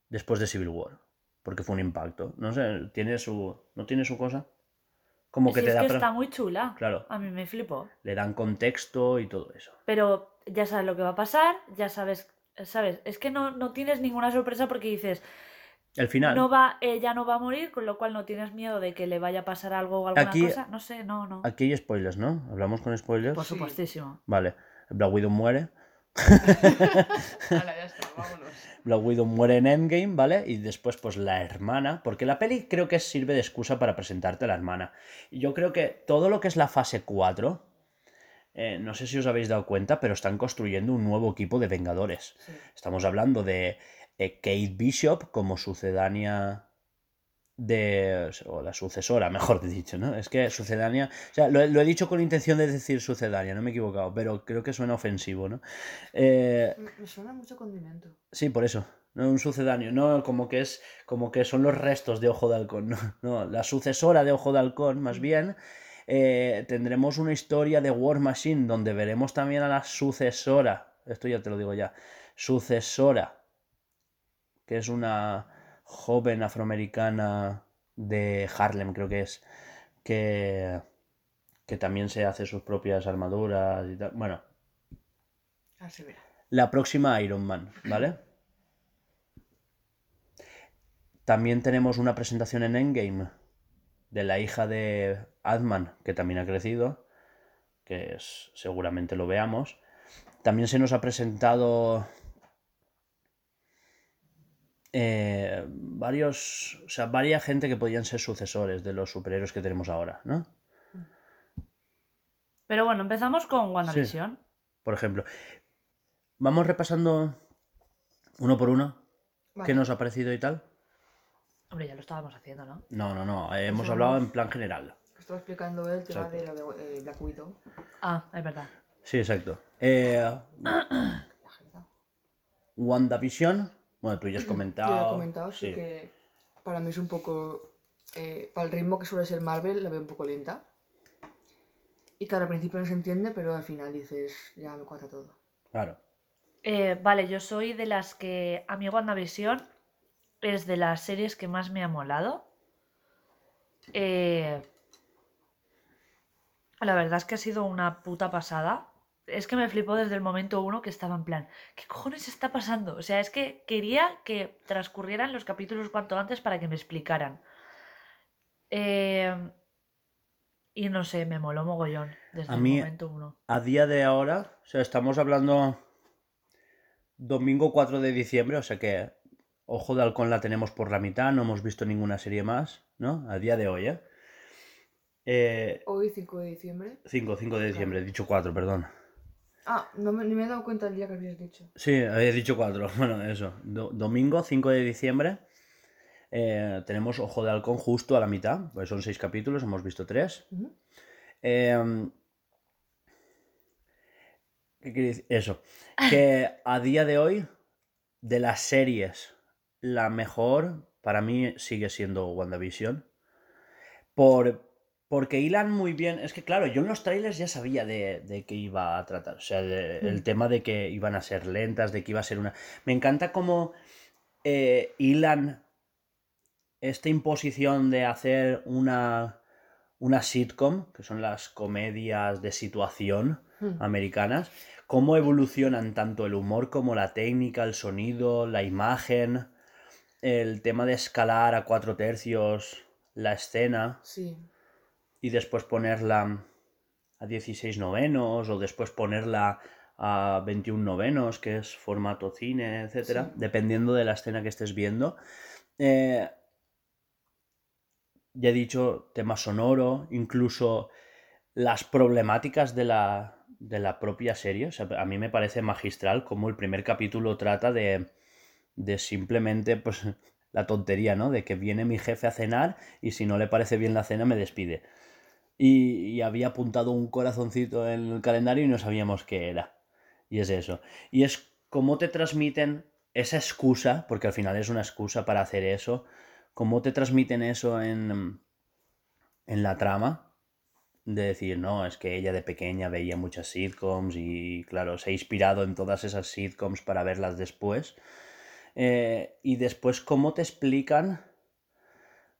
después de Civil War, porque fue un impacto. No sé, tiene su, no tiene su cosa. Como que Si te es da, que pra- está muy chula. claro, A mí me flipó. le dan contexto y todo eso. Pero ya sabes lo que va a pasar, ya sabes, sabes, es que no, no tienes ninguna sorpresa porque dices, El final. no va, ella no va a morir, con lo cual no tienes miedo de que le vaya a pasar algo o alguna Aquí- cosa. No sé, no, no. Aquí hay spoilers, ¿no? ¿Hablamos con spoilers? Por Sí. supuestísimo. Vale. Black Widow muere. Hala, ya está, vámonos. Black Widow muere en Endgame, ¿vale? Y después, pues la hermana. Porque la peli creo que sirve de excusa para presentarte a la hermana. Y yo creo que todo lo que es la fase 4. eh, no sé si os habéis dado cuenta, pero están construyendo un nuevo equipo de Vengadores. Sí. Estamos hablando de eh, Kate Bishop como sucedánea de. o la sucesora, mejor dicho, ¿no? Es que sucedánea. O sea, lo, he- lo he dicho con intención de decir sucedánea, no me he equivocado, pero creo que suena ofensivo, ¿no? Eh, Me, me suena mucho condimento. sí, por eso. No un sucedáneo, no, como que es como que son los restos de Ojo de Halcón. No, no, la sucesora de Ojo de Halcón, más bien. eh, tendremos una historia de War Machine donde veremos también a la sucesora. Esto ya te lo digo ya. Sucesora. Que es una joven afroamericana de Harlem, creo que es. Que, que también se hace sus propias armaduras y tal. Bueno, Así la próxima Iron Man, ¿vale? También tenemos una presentación en Endgame de la hija de Adman, que también ha crecido, que es, seguramente lo veamos. También se nos ha presentado eh, varios, o sea, varias gente que podían ser sucesores de los superhéroes que tenemos ahora, ¿no? Pero bueno, empezamos con WandaVision. Por ejemplo, vamos repasando uno por uno Vale. qué nos ha parecido y tal. Hombre, ya lo estábamos haciendo, ¿no? No, no, no. eh, hemos hablado en plan general. Estaba explicando el tema Exacto. de lo de eh, Black Widow. Ah, es verdad. Sí, exacto. Eh, La. WandaVision. Bueno, tú ya has Yo comentado. ya he comentado, sí, sí. que para mí es un poco. eh, para el ritmo que suele ser Marvel, la veo un poco lenta. Y claro, al principio no se entiende, pero al final dices, ya me cuadra todo. Claro. Eh, vale, yo soy de las que a mí WandaVision es de las series que más me ha molado. Eh, la verdad es que ha sido una puta pasada. Es que me flipó desde el momento uno que estaba en plan, ¿qué cojones está pasando? O sea, es que quería que transcurrieran los capítulos cuanto antes para que me explicaran. Eh, y no sé, me moló mogollón desde A el momento uno. A día de ahora, o sea, estamos hablando domingo 4 de diciembre, o sea que Ojo de Halcón la tenemos por la mitad, no hemos visto ninguna serie más, ¿no? A día de hoy, ¿eh? eh Hoy, 5 de diciembre. 5, 5 de diciembre, he dicho 4, perdón. Ah, no me, ni me he dado cuenta el día que habías dicho. Sí, había dicho 4. Bueno, eso. Do- domingo 5 de diciembre. eh, tenemos Ojo de Halcón justo a la mitad, pues son 6 capítulos, hemos visto 3. Ujú. ¿Qué quiere decir? Eso. Que a día de hoy, de las series, la mejor para mí sigue siendo WandaVision. Por, porque hilan muy bien. Es que, claro, yo en los trailers ya sabía de, de qué iba a tratar. O sea, de- el Mm. tema de que iban a ser lentas, de que iba a ser una. Me encanta cómo eh, hilan esta imposición de hacer una, una sitcom, que son las comedias de situación Hmm. americanas, cómo evolucionan tanto el humor como la técnica, el sonido, la imagen, el tema de escalar a cuatro tercios la escena Sí. Y después ponerla a 16 novenos o después ponerla a 21 novenos, que es formato cine, etcétera, Sí. dependiendo de la escena que estés viendo. Eh, ya he dicho, tema sonoro, incluso las problemáticas de la, de la propia serie. O sea, a mí me parece magistral cómo el primer capítulo trata de, de simplemente pues, la tontería, ¿no? De que viene mi jefe a cenar y si no le parece bien la cena me despide. Y, había apuntado un corazoncito en el calendario y no sabíamos qué era. Y es eso. Y es cómo te transmiten esa excusa, porque al final es una excusa para hacer eso, cómo te transmiten eso en, en la trama. De decir, no, es que ella de pequeña veía muchas sitcoms y claro, se ha inspirado en todas esas sitcoms para verlas después. Eh, y después cómo te explican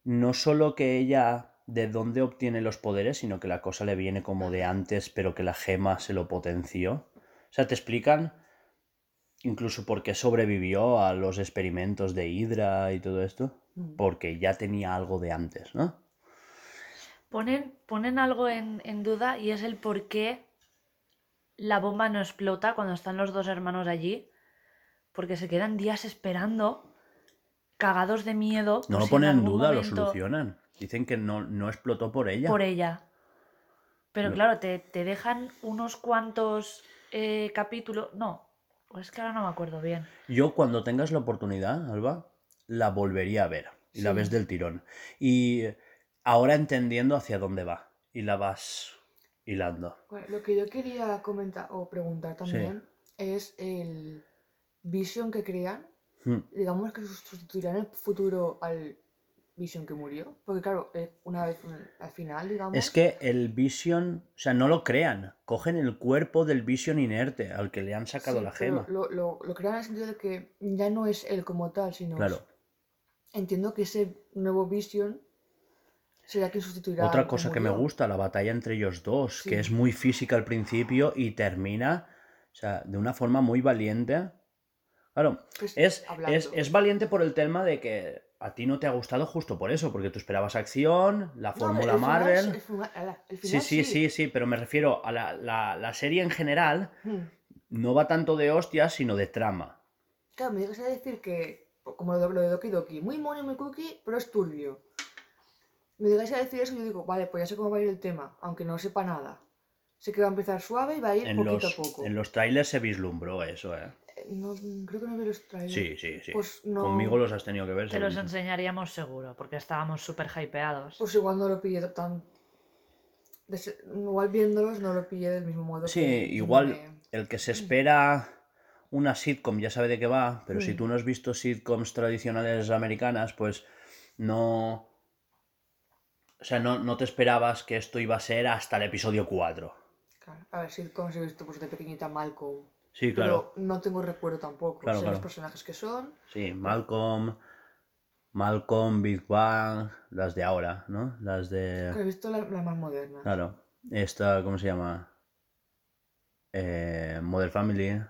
no solo que ella de dónde obtiene los poderes, sino que la cosa le viene como de antes, pero que la gema se lo potenció. O sea, te explican incluso por qué sobrevivió a los experimentos de Hydra y todo esto, Mm. porque ya tenía algo de antes, ¿no? Ponen, ponen algo en, en duda y es el por qué la bomba no explota cuando están los dos hermanos allí. Porque se quedan días esperando, cagados de miedo. No lo ponen en duda, lo solucionan. Dicen que no, no explotó por ella. Por ella. Pero No. claro, te, te dejan unos cuantos eh, capítulos. No, o es que ahora no me acuerdo bien. Yo cuando tengas la oportunidad, Alba, la volvería a ver y la ves del tirón. Y ahora entendiendo hacia dónde va y la vas hilando. Bueno, lo que yo quería comentar o preguntar también es el vision que crean Hmm. digamos que sus- sustituirá en el futuro al Vision que murió. Porque claro, eh, una vez mm, al final, digamos... Es que el Vision, o sea, no lo crean. Cogen el cuerpo del Vision inerte al que le han sacado sí, la gema. Lo, lo, lo crean en el sentido de que ya no es él como tal, sino... Claro. Entiendo que ese nuevo Vision será quien sustituirá Otra cosa que me gusta, la batalla entre ellos dos, Sí. que es muy física al principio y termina, o sea, de una forma muy valiente. Claro, Pues, es, es, es valiente por el tema de que a ti no te ha gustado justo por eso, porque tú esperabas acción, la fórmula Marvel. es- el final- ala, el Sí, final sí, sí, sí, pero me refiero a la, la- la serie en general, Hmm. no va tanto de hostias, sino de trama. Claro, me llegas a decir que, como lo, de Doki Doki, muy mono y muy cookie, pero es turbio. Me llegas a decir eso y yo digo, vale, pues ya sé cómo va a ir el tema, aunque no sepa nada. Sé que va a empezar suave y va a ir En poquito los, a poco. en los trailers se vislumbró eso, ¿eh? No, creo que no vi los trailers. Sí, sí, sí. Pues no. Conmigo los has tenido que ver. Te los enseñaríamos seguro, porque estábamos súper hypeados. Pues igual no lo pillé tan... des- Igual viéndolos no lo pillé del mismo modo Sí, que igual el que se espera una sitcom ya sabe de qué va, pero si Mm. tú no has visto sitcoms tradicionales americanas, pues no... O sea, no, no te esperabas que esto iba a ser hasta el episodio 4. Claro, a ver, sitcoms he visto pues de pequeñita Malcolm. Sí, claro. Pero no tengo recuerdo tampoco. Claro, sé claro. los personajes que son. Sí, Malcolm, Malcolm, Big Bang, las de ahora, ¿no? Las de... He visto la, la más moderna. Claro. Esta, ¿cómo se llama? Eh, Modern Family.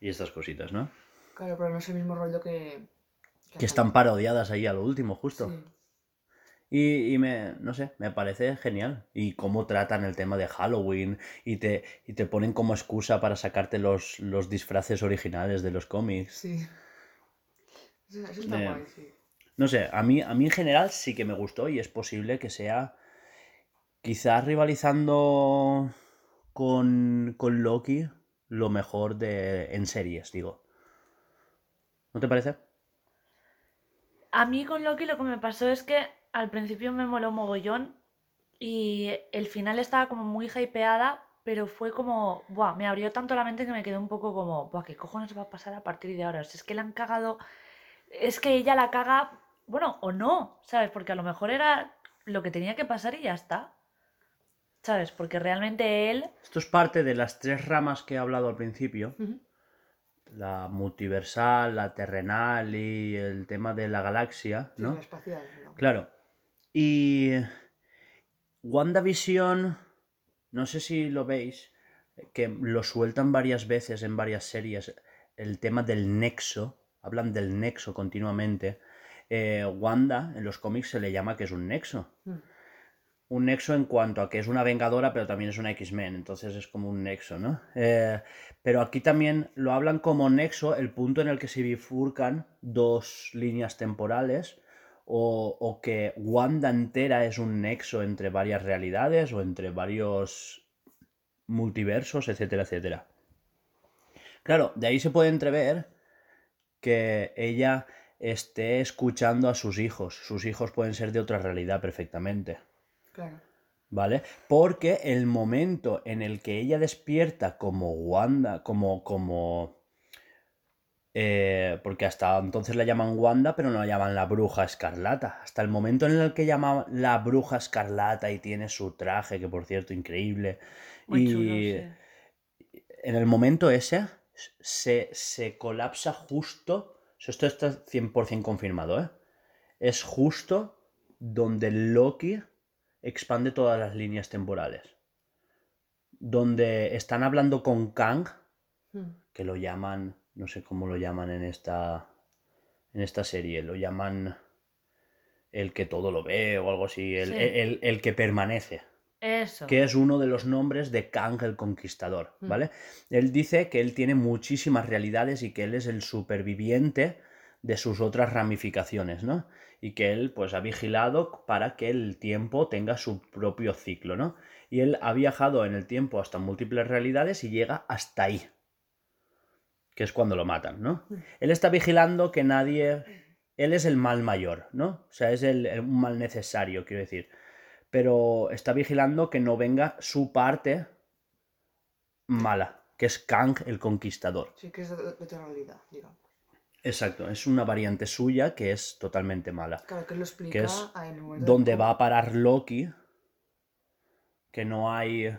Y estas cositas, ¿no? Claro, pero no es el mismo rollo que. Que están parodiadas ahí a lo último, justo. Sí. Y, y me, no sé, me parece genial. Y cómo tratan el tema de Halloween y te, y te ponen como excusa para sacarte los, los disfraces originales de los cómics. Sí. Eso, eso está Eh, guay, sí. No sé, a mí, a mí en general sí que me gustó y es posible que sea quizás rivalizando con, con Loki lo mejor de en series, digo. ¿No te parece? A mí con Loki lo que me pasó es que al principio me moló mogollón y el final estaba como muy hypeada, pero fue como, buah, me abrió tanto la mente que me quedé un poco como, buah, ¿qué cojones va a pasar a partir de ahora? Es que la han cagado, es que ella la caga, bueno, o no, ¿sabes? Porque a lo mejor era lo que tenía que pasar y ya está. ¿Sabes? Porque realmente él, Esto es parte de las tres ramas que he hablado al principio. La multiversal, la terrenal y el tema de la galaxia, Sí, ¿no? la espacial. digamos. Claro. Y WandaVision, no sé si lo veis, que lo sueltan varias veces en varias series, el tema del nexo, hablan del nexo continuamente. Eh, Wanda en los cómics se le llama que es un nexo. Mm. Un nexo en cuanto a que es una vengadora, pero también es una X-Men, entonces es como un nexo, ¿no? Eh, pero aquí también lo hablan como nexo, el punto en el que se bifurcan dos líneas temporales, o, o que Wanda entera es un nexo entre varias realidades o entre varios multiversos, etcétera, etcétera. Claro, de ahí se puede entrever que ella esté escuchando a sus hijos. Sus hijos pueden ser de otra realidad perfectamente. Claro. ¿Vale? Porque el momento en el que ella despierta como Wanda, como, como... eh, porque hasta entonces la llaman Wanda, pero no la llaman la bruja escarlata. Hasta el momento en el que llaman la bruja escarlata y tiene su traje, que por cierto, increíble. muy y chulo, sí. en el momento ese se, se colapsa justo. Esto está 100% confirmado, ¿eh? Es justo donde Loki expande todas las líneas temporales. Donde están hablando con Kang, Mm. que lo llaman, no sé cómo lo llaman en esta, en esta serie, lo llaman el que todo lo ve o algo así, el, Sí. el- el que permanece Eso. que es uno de los nombres de Kang el Conquistador, Mm. ¿vale? Él dice que él tiene muchísimas realidades y que él es el superviviente de sus otras ramificaciones, ¿no? Y que él pues ha vigilado para que el tiempo tenga su propio ciclo, ¿no? Y él ha viajado en el tiempo hasta múltiples realidades y llega hasta ahí, que es cuando lo matan, ¿no? Él está vigilando que nadie... Él es el mal mayor, ¿no? O sea, es el, mal necesario, quiero decir pero está vigilando que no venga su parte mala, que es Kang el Conquistador. Sí, que es de, digamos. Exacto, es una variante suya que es totalmente mala. Claro, que lo explica Que es donde va a parar Loki, que no hay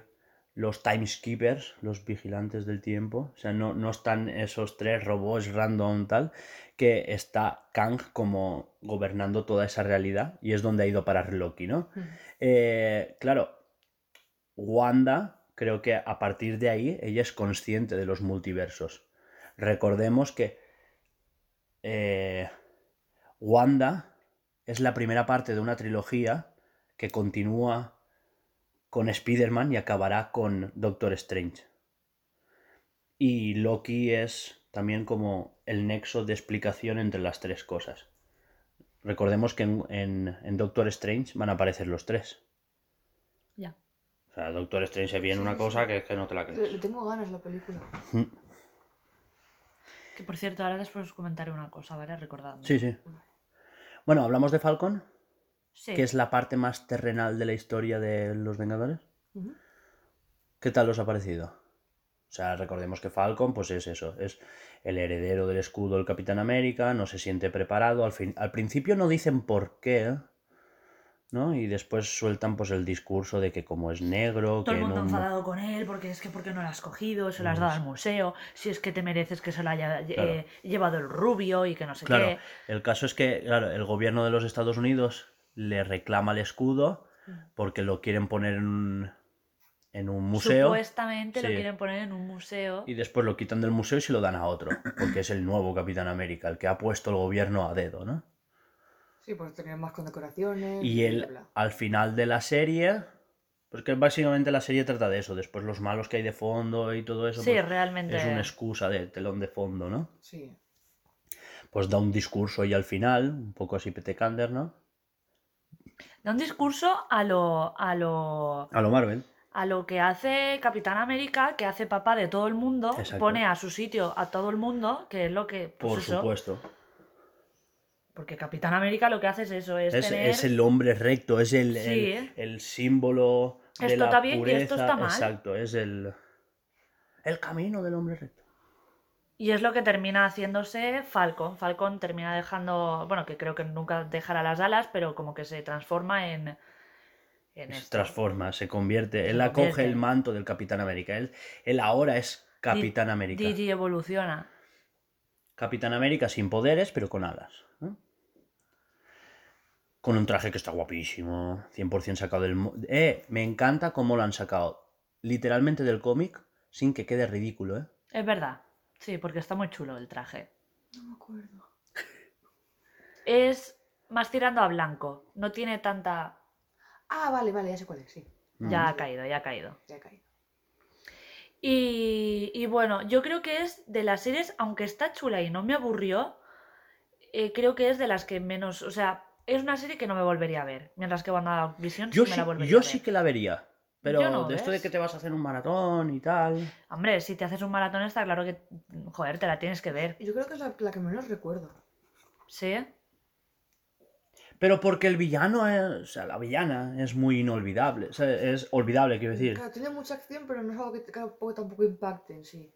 los timekeepers, los vigilantes del tiempo, o sea, no, no están esos tres robots random tal, que está Kang como gobernando toda esa realidad y es donde ha ido a parar Loki, ¿no? Mm. Eh, claro, Wanda, creo que a partir de ahí ella es consciente de los multiversos. Recordemos que eh, Wanda es la primera parte de una trilogía que continúa con Spider-Man y acabará con Doctor Strange. Y Loki es también como el nexo de explicación entre las tres cosas. Recordemos que en, en- en Doctor Strange van a aparecer los tres. Ya. O sea, Doctor Strange se viene Sí, una sí. cosa que es que no te la Le, crees. le tengo ganas la película. Que por cierto, ahora después os comentaré una cosa, ¿vale? Recordadme. Sí, sí. Bueno, hablamos de Falcon, Sí. que es la parte más terrenal de la historia de los Vengadores. ¿Qué tal os ha parecido? O sea, recordemos que Falcon, pues es eso, es el heredero del escudo del Capitán América, no se siente preparado, al, fin, al principio no dicen por qué, ¿no? Y después sueltan pues el discurso de que como es negro, Todo que el mundo no... enfadado con él porque es que ¿por qué no lo has cogido? Se lo has dado al museo. Si es que te mereces que se lo haya eh, Claro. llevado el rubio y que no sé Claro, qué. el caso es que, claro, el gobierno de los Estados Unidos le reclama el escudo porque lo quieren poner en un, en un museo Supuestamente lo quieren poner en un museo. y después lo quitan del museo y se lo dan a otro, porque es el nuevo Capitán América, el que ha puesto el gobierno a dedo, ¿no? Sí, pues tenía más condecoraciones. Y bla, él, bla. al final de la serie, pues que básicamente la serie trata de eso, después los malos que hay de fondo y todo eso, sí, pues, realmente. es una excusa de telón de fondo, ¿no? Sí. Pues da un discurso y al final, un poco así petecander, ¿no? Da un discurso a lo, a lo, A lo Marvel. a lo que hace Capitán América, que hace papá de todo el mundo, Exacto. pone a su sitio a todo el mundo, que es lo que. pues Por eso, supuesto. Porque Capitán América lo que hace es eso, es, Es, tener. es el hombre recto, es el, Sí. el, el símbolo de Esto la está bien y pureza. esto está mal. Exacto, es el, el camino del hombre recto. Y es lo que termina haciéndose Falcon. Falcon termina dejando, bueno, que creo que nunca dejará las alas, pero como que se transforma en... en Se esto. transforma, se convierte. Se él acoge el manto del Capitán América. Él, él ahora es Capitán América. Digi evoluciona. Capitán América sin poderes, pero con alas. Con un traje que está guapísimo, 100% sacado del... Eh, me encanta cómo lo han sacado literalmente del cómic sin que quede ridículo, ¿eh? Es verdad. Sí, porque está muy chulo el traje. No me acuerdo. Es más tirando a blanco. No tiene tanta... Ah, vale, vale, ya sé cuál es, sí. Ya ha caído, ya ha caído. Ya he caído. Y, y bueno, yo creo que es de las series, aunque está chula y no me aburrió, eh, creo que es de las que menos, o sea, es una serie que no me volvería a ver, mientras que WandaVision sí Yo, me sí, la volvería yo a ver. sí que la vería. Pero Yo no, de esto de ¿ves? que te vas a hacer un maratón y tal. Hombre, si te haces un maratón está claro que, joder, te la tienes que ver, Yo creo que es la, la que menos recuerdo. ¿sí? Pero porque el villano, es, o sea, la villana es muy inolvidable. o sea, es olvidable, quiero decir. Claro, tiene mucha acción, pero no es algo que, que tampoco, tampoco impacte en sí.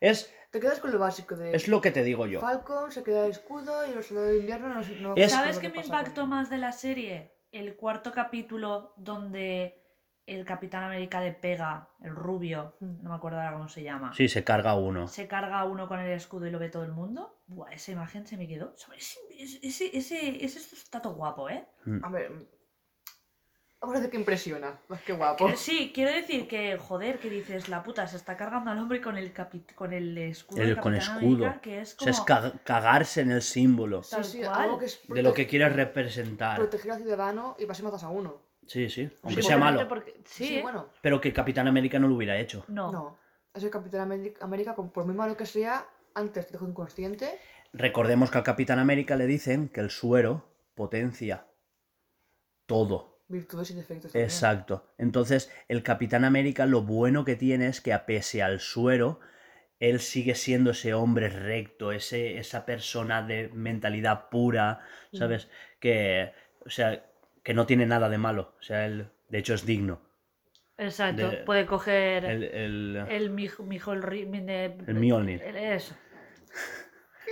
Es, Te quedas con lo básico de es lo que te digo yo. Falcon, se queda el escudo y los soldados de invierno no, no Es- ¿Sabes qué me impactó más de la serie? El cuarto capítulo donde el Capitán América le pega, el rubio, Mm. no me acuerdo ahora cómo se llama. Sí, se carga uno. se carga uno con el escudo y lo ve todo el mundo. Buah, esa imagen se me quedó. Ese, ese, ese, ese, todo guapo, ¿eh? A ver. mm, Vamos a decir que impresiona, más que guapo. Que Sí, quiero decir que, joder, que dices, la puta, se está cargando al hombre con el, capi- con el escudo. El- con escudo. América, que es O como... sea, es ca- cagarse en el símbolo sí, sí, algo que es de lo que quieres representar. proteger al ciudadano y vas y matas a uno. Sí, sí. Aunque sea malo. porque- Sí, Sí, ¿eh? bueno. Pero que Capitán América no lo hubiera hecho. No. No. Es el Capitán América, por muy malo que sea, antes te dejó inconsciente. Recordemos que al Capitán América le dicen que el suero potencia todo. Virtudes y defectos. también. Exacto. Entonces, el Capitán América lo bueno que tiene es que a pese al suero, él sigue siendo ese hombre recto, ese, esa persona de mentalidad pura, ¿sabes? Que, o sea, que no tiene nada de malo. O sea, él, de hecho, es digno. Exacto, De- puede coger El, el- el el, El Mjolnir. el- Eso.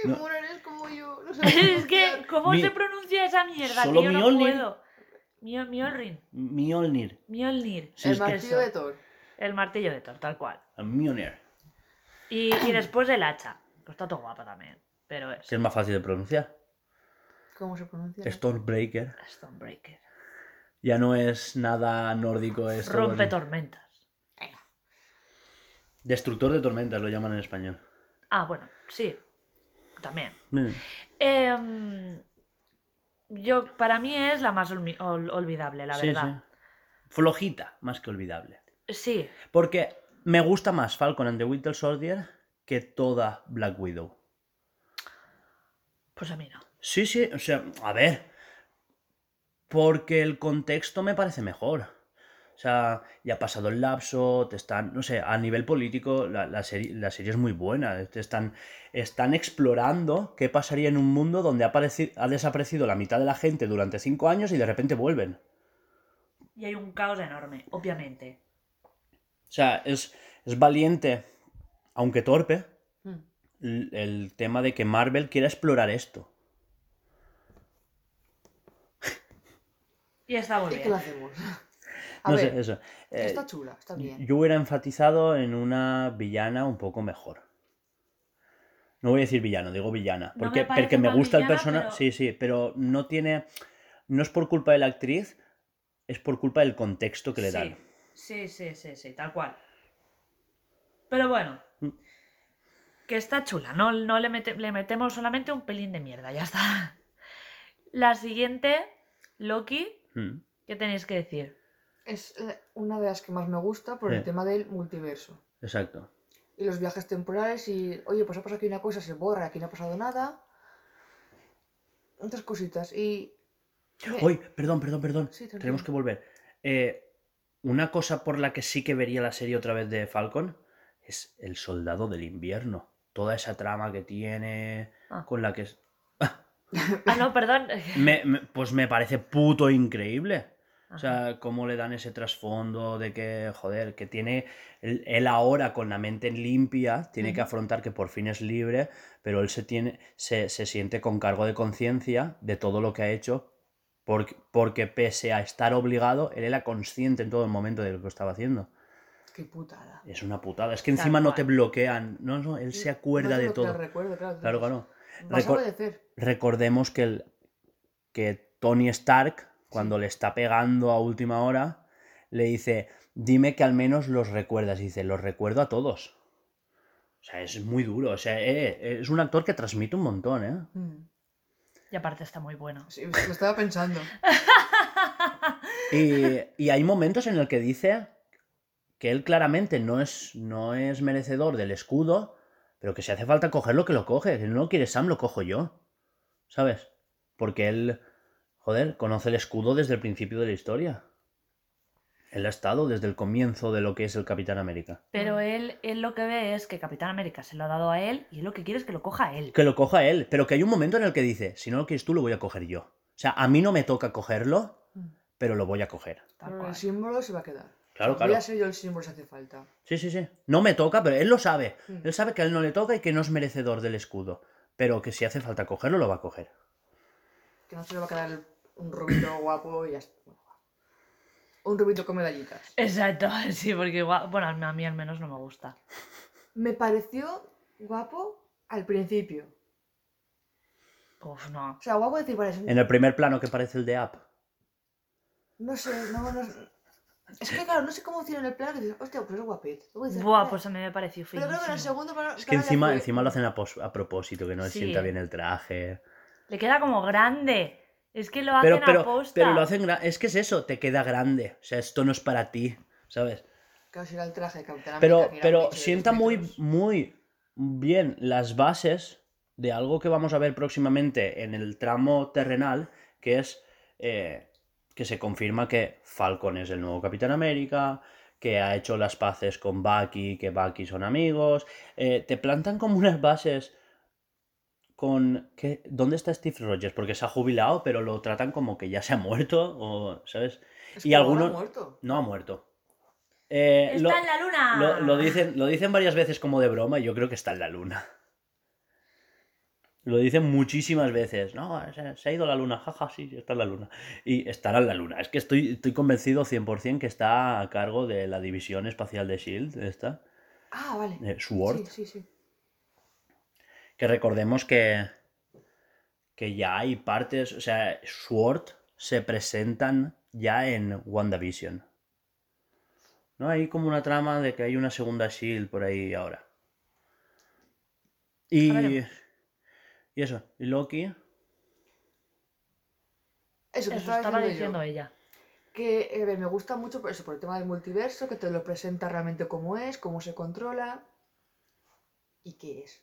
Que No. Muren es como yo. No es que. ¿cómo Mi- se pronuncia esa mierda? Solo tío? No Mjolnir. puedo. Mio- Mjolnir. Mjolnir. Mjolnir. Sí, El que martillo eso. de Thor. El martillo de Thor, tal cual. Mjolnir. Y, y después el hacha. Que está todo guapa también. Pero es Que es más fácil de pronunciar. ¿Cómo se pronuncia? Stormbreaker. Stonebreaker. Ya no es nada nórdico, es Rompe en- tormentas. Destructor de tormentas lo llaman en español. Ah, bueno, sí. También. Mm. Em, yo, para mí es la más ol- olvidable, la Sí, verdad. sí. Flojita, más que olvidable. Sí. Porque me gusta más Falcon and the Winter Soldier que toda Black Widow. pues a mí no. Sí, sí, o sea, a ver. Porque el contexto me parece mejor. O sea, ya ha pasado el lapso, te están, no sé, a nivel político la, la serie, la serie es muy buena. Te están, están explorando qué pasaría en un mundo donde ha, ha desaparecido la mitad de la gente durante cinco años y de repente vuelven. Y hay un caos enorme, obviamente. O sea, es, es valiente, aunque torpe, Mm. el, el tema de que Marvel quiera explorar esto. Y está muy ¿Y qué bien. lo hacemos? A No ver, sé, eso. Eh, está chula, está bien. Yo hubiera enfatizado en una villana un poco mejor. No voy a decir villano, digo villana. No me Porque, porque me gusta el villana, personaje. pero- Sí, sí, pero no tiene. No es por culpa de la actriz, es por culpa del contexto que le dan. Sí, sí, sí, sí, tal cual. Pero bueno. Mm. Que está chula, no, no le, mete- le metemos solamente un pelín de mierda, ya está. La siguiente, Loki, Mm. ¿qué tenéis que decir? Es eh, una de las que más me gusta por el tema del multiverso. Exacto. Y los viajes temporales y, oye, pues ha pasado aquí una cosa, se borra, aquí no ha pasado nada. Otras cositas. Y... Uy, perdón, perdón, perdón. Sí. Tenemos que volver. Eh, una cosa por la que sí que vería la serie otra vez de Falcon es el soldado del invierno. Toda esa trama que tiene, Ah. con la que es. Ah, no, perdón. Me- me- pues me parece puto increíble. O sea, cómo le dan ese trasfondo de que, joder, que tiene él, él ahora con la mente limpia, tiene que afrontar que por fin es libre, pero él se, tiene, se, se siente con cargo de conciencia de todo lo que ha hecho, porque, porque pese a estar obligado, él era consciente en todo el momento de lo que estaba haciendo. Qué putada. Es una putada. Es que Tal encima no te bloquean. No, no, él se acuerda No de todo. recuerdo, claro. Claro, claro. Vas a Recor- obedecer. recordemos que, el, que Tony Stark, cuando le está pegando a última hora, le dice, dime que al menos los recuerdas. Y dice, los recuerdo a todos. O sea, es muy duro. O sea, eh, es un actor que transmite un montón, ¿eh? Mm. Y aparte está muy bueno. Sí, lo estaba pensando. Y, y hay momentos en el que dice que él claramente no es, no es merecedor del escudo, pero que si hace falta cogerlo, que lo coge. Si no lo quiere Sam, lo cojo yo. ¿Sabes? Porque él, joder, conoce el escudo desde el principio de la historia. Él ha estado desde el comienzo de lo que es el Capitán América. Pero él, él lo que ve es que Capitán América se lo ha dado a él y él lo que quiere es que lo coja a él. Que lo coja él, pero que hay un momento en el que dice, si no lo quieres tú, lo voy a coger yo. O sea, a mí no me toca cogerlo, Mm. pero lo voy a coger. Tal Pero cual. el símbolo se va a quedar. Claro, Voy claro. a ser yo el símbolo si hace falta. Sí, sí, sí. No me toca, pero él lo sabe. Mm. Él sabe que a él no le toca y que no es merecedor del escudo. Pero que si hace falta cogerlo, lo va a coger. Que no se le va a quedar un rubito guapo y ya está. Un rubito con medallitas. Exacto, sí, porque igual, bueno, a mí al menos no me gusta. Me pareció guapo al principio. Uf, no. O sea, guapo decir, un- En el primer plano que parece el de App. no sé, no, no. Es que claro, no sé cómo hicieron el plano que dices, hostia, pues es dices, Buah, pues a mí me pareció Pero creo que en el segundo plano. Es que encima, fue- encima lo hacen a, pos- a propósito, que no le Sí. sienta bien el traje. Le queda como grande. Es que lo hacen Pero, a pero, posta. pero lo hacen Es que es eso, te queda grande. O sea, esto no es para ti, ¿sabes? Claro, si era el traje de Capitán Pero, pero sienta muy, muy bien las bases de algo que vamos a ver próximamente en el tramo terrenal, que es eh, que se confirma que Falcon es el nuevo Capitán América, que ha hecho las paces con Bucky, que Bucky son amigos. eh, te plantan como unas bases con... ¿qué? ¿Dónde está Steve Rogers? Porque se ha jubilado, pero lo tratan como que ya se ha muerto, o, ¿sabes? Es y que ahora ha algunos- muerto. No ha muerto. Eh, ¡Está lo- en la luna! lo, lo dicen, lo dicen varias veces como de broma y yo creo que está en la luna. Lo dicen muchísimas veces. No, se, se ha ido la luna. Jaja, sí, está en la luna. Y estará en la luna. Es que estoy, estoy convencido 100% que está a cargo de la división espacial de SHIELD, esta. Ah, vale. Eh, SWORD. Sí, sí, sí. Que recordemos que, que ya hay partes, o sea, SWORD se presentan ya en WandaVision. ¿No? Hay como una trama de que hay una segunda Shield por ahí ahora. Y. y eso, y Loki, Eso que Eso estaba, estaba diciendo, diciendo yo. ella. Que eh, me gusta mucho por eso, por el tema del multiverso, que te lo presenta realmente cómo es, cómo se controla y qué es.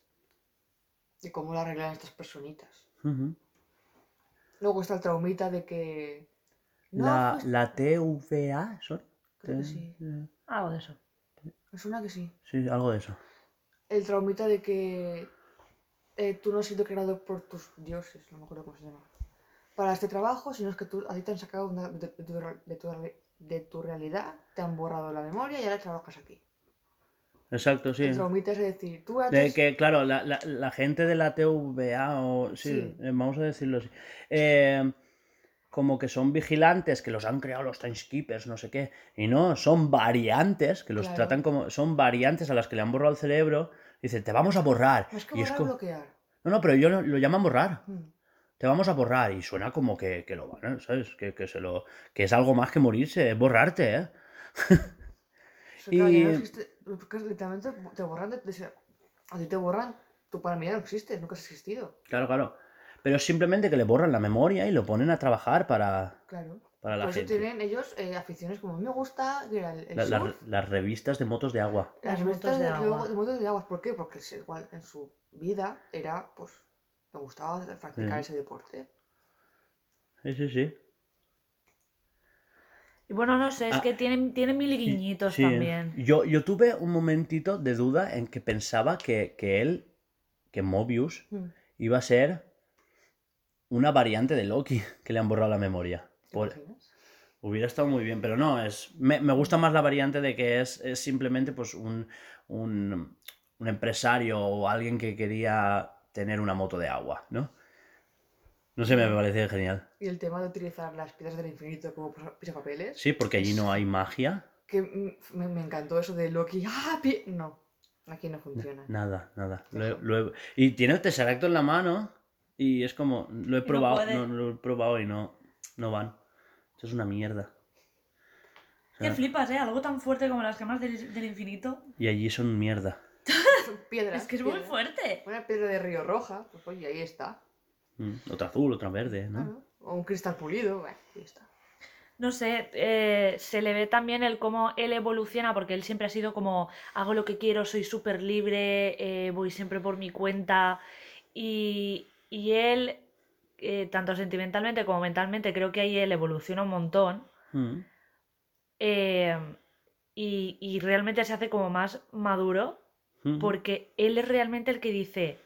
Y cómo lo arreglan estas personitas. Luego está el traumita de que. No, la, pues, la TVA, ¿son? creo que sí. Algo de eso. Me suena que sí. Sí, algo de eso. El traumita de que eh, tú no has sido creado por tus dioses, no me acuerdo cómo se llama. Para este trabajo, sino es que tú, a ti te han sacado una- de, de tu, re- de tu re- de tu realidad, te han borrado la memoria y ahora trabajas aquí. Exacto, sí. Es decir, tú De que, claro, la, la- la gente de la TVA, o sí, Sí. eh, vamos a decirlo así, eh, como que son vigilantes, que los han creado los timekeepers, no sé qué, y no, son variantes, que los Claro. tratan como, son variantes a las que le han borrado el cerebro, dice, te vamos a borrar. Más que y es borrar, como- bloquear. No, no, pero ellos lo, lo llaman borrar, Mm. te vamos a borrar, y suena como que, que lo van, ¿eh? ¿sabes? Que, que, se lo, que es algo más que morirse, es borrarte, ¿eh? Eso, claro, ya no Y- existe, porque literalmente te borran de, A ti te borran, tú para mí ya no existes, nunca has existido. Claro, claro. Pero es simplemente que le borran la memoria y lo ponen a trabajar para, Claro. Para la Por eso gente. tienen ellos eh, aficiones como a mí me gusta, que era el, el La- la- surf, las revistas de motos de agua. Las Las motos motos de de, agua. luego- de motos de aguas. ¿Por qué? Porque es igual en su vida era, pues, le gustaba practicar Sí. ese deporte. Sí, sí, sí. Y bueno, no sé, es Ah, que tiene, tiene mil guiñitos Sí, también. Yo, yo tuve un momentito de duda en que pensaba que, que él, que Mobius, Mm. iba a ser una variante de Loki que le han borrado la memoria. Hubiera estado muy bien, pero no, es. Me, me gusta más la variante de que es, es simplemente pues un, un, un empresario o alguien que quería tener una moto de agua, ¿no? No sé, me parece genial. Y el tema de utilizar las piedras del infinito como pisa- pisapapeles. Sí, porque allí no hay magia. Que me, me encantó eso de Loki. ¡Ah! pie-". No, aquí no funciona. Nada, nada. Lo he- Y tiene el tesseracto en la mano y es como, lo he probado, no, lo he probado y no, no van. Esto es una mierda. O flipas, ¿eh? Algo tan fuerte como las gemas del, del infinito. y allí son mierda. Son piedras. Es que es muy fuerte. Una piedra de río roja, pues oye, ahí está. Mm, Otra azul, otra verde, ¿no? Claro. O un cristal pulido, bueno, ahí está. No sé, eh, se le ve también el cómo él evoluciona, porque él siempre ha sido como, hago lo que quiero, soy súper libre, eh, voy siempre por mi cuenta. Y, y él, eh, tanto sentimentalmente como mentalmente, creo que ahí él evoluciona un montón. Mm. eh, y, y realmente se hace como más maduro, Mm. porque él es realmente el que dice,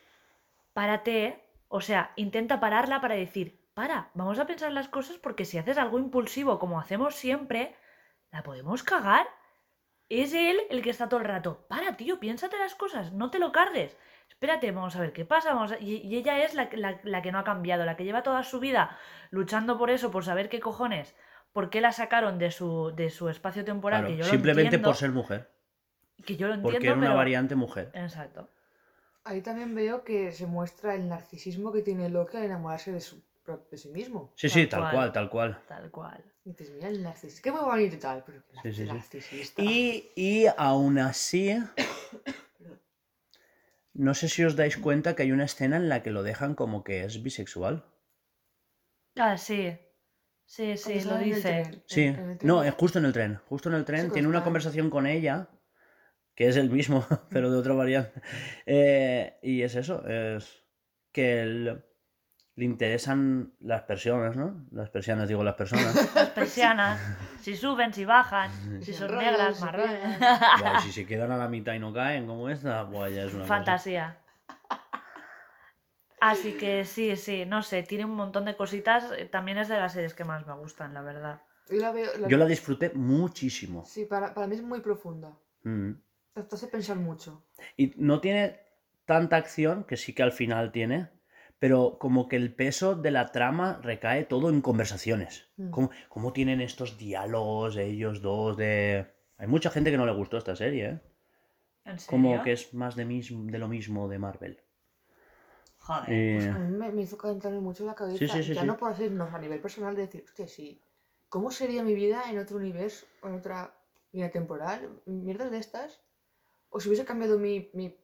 párate, o sea, intenta pararla para decir, para, vamos a pensar las cosas porque si haces algo impulsivo como hacemos siempre, la podemos cagar. Es él el que está todo el rato, para, tío, piénsate las cosas, no te lo cargues. Espérate, vamos a ver qué pasa. Vamos a-". Y, y ella es la, la- la que no ha cambiado, la que lleva toda su vida luchando por eso, por saber qué cojones, por qué la sacaron de su, de su espacio temporal, Claro, que yo lo simplemente entiendo, por ser mujer. que yo lo Porque entiendo, era una pero- variante mujer. Exacto. Ahí también veo que se muestra el narcisismo que tiene Loki al enamorarse de, su, de sí mismo. Sí, sí, Tal cual. cual, tal cual. Tal cual. Y dices, mira el narcisista. Qué muy bonito y tal, pero sí, sí. narcisista. Y, y aún así, no sé si os dais cuenta que hay una escena en la que lo dejan como que es bisexual. Ah, sí. Sí, sí, lo estaba en el dice. tren, Sí, en- en el tren. no, es justo en el tren. Justo en el tren Sí, tiene una conversación con ella, que es el mismo, pero de otra variante. Eh, y es eso, es que el- le interesan las personas, ¿no? Las persianas, digo, las personas. Las persianas, si suben, si bajan, si son negras, si marrones. si se quedan a la mitad y no caen como esta, buah, ya es una cosa. Fantasía. Así que sí, sí, no sé, tiene un montón de cositas. eh, También es de las series que más me gustan, la verdad. Yo la veo. la- Yo la disfruté muchísimo. Sí, para, para mí es muy profunda. Mm. Te hace pensar mucho. Y no tiene tanta acción, que sí que al final tiene, pero como que el peso de la trama recae todo en conversaciones. Mm. Cómo, cómo tienen estos diálogos ellos dos de... Hay mucha gente que no le gustó esta serie, ¿eh? ¿En serio? Como que es más de, mis- de lo mismo de Marvel. Joder. Eh, A mí me, me hizo calentarme mucho la cabeza. Sí, sí, sí, ya sí. no por hacernos a nivel personal de decir, hostia, sí. ¿Cómo sería mi vida en otro universo o en otra línea temporal? Mierdas de estas. O si hubiese cambiado mi, mi-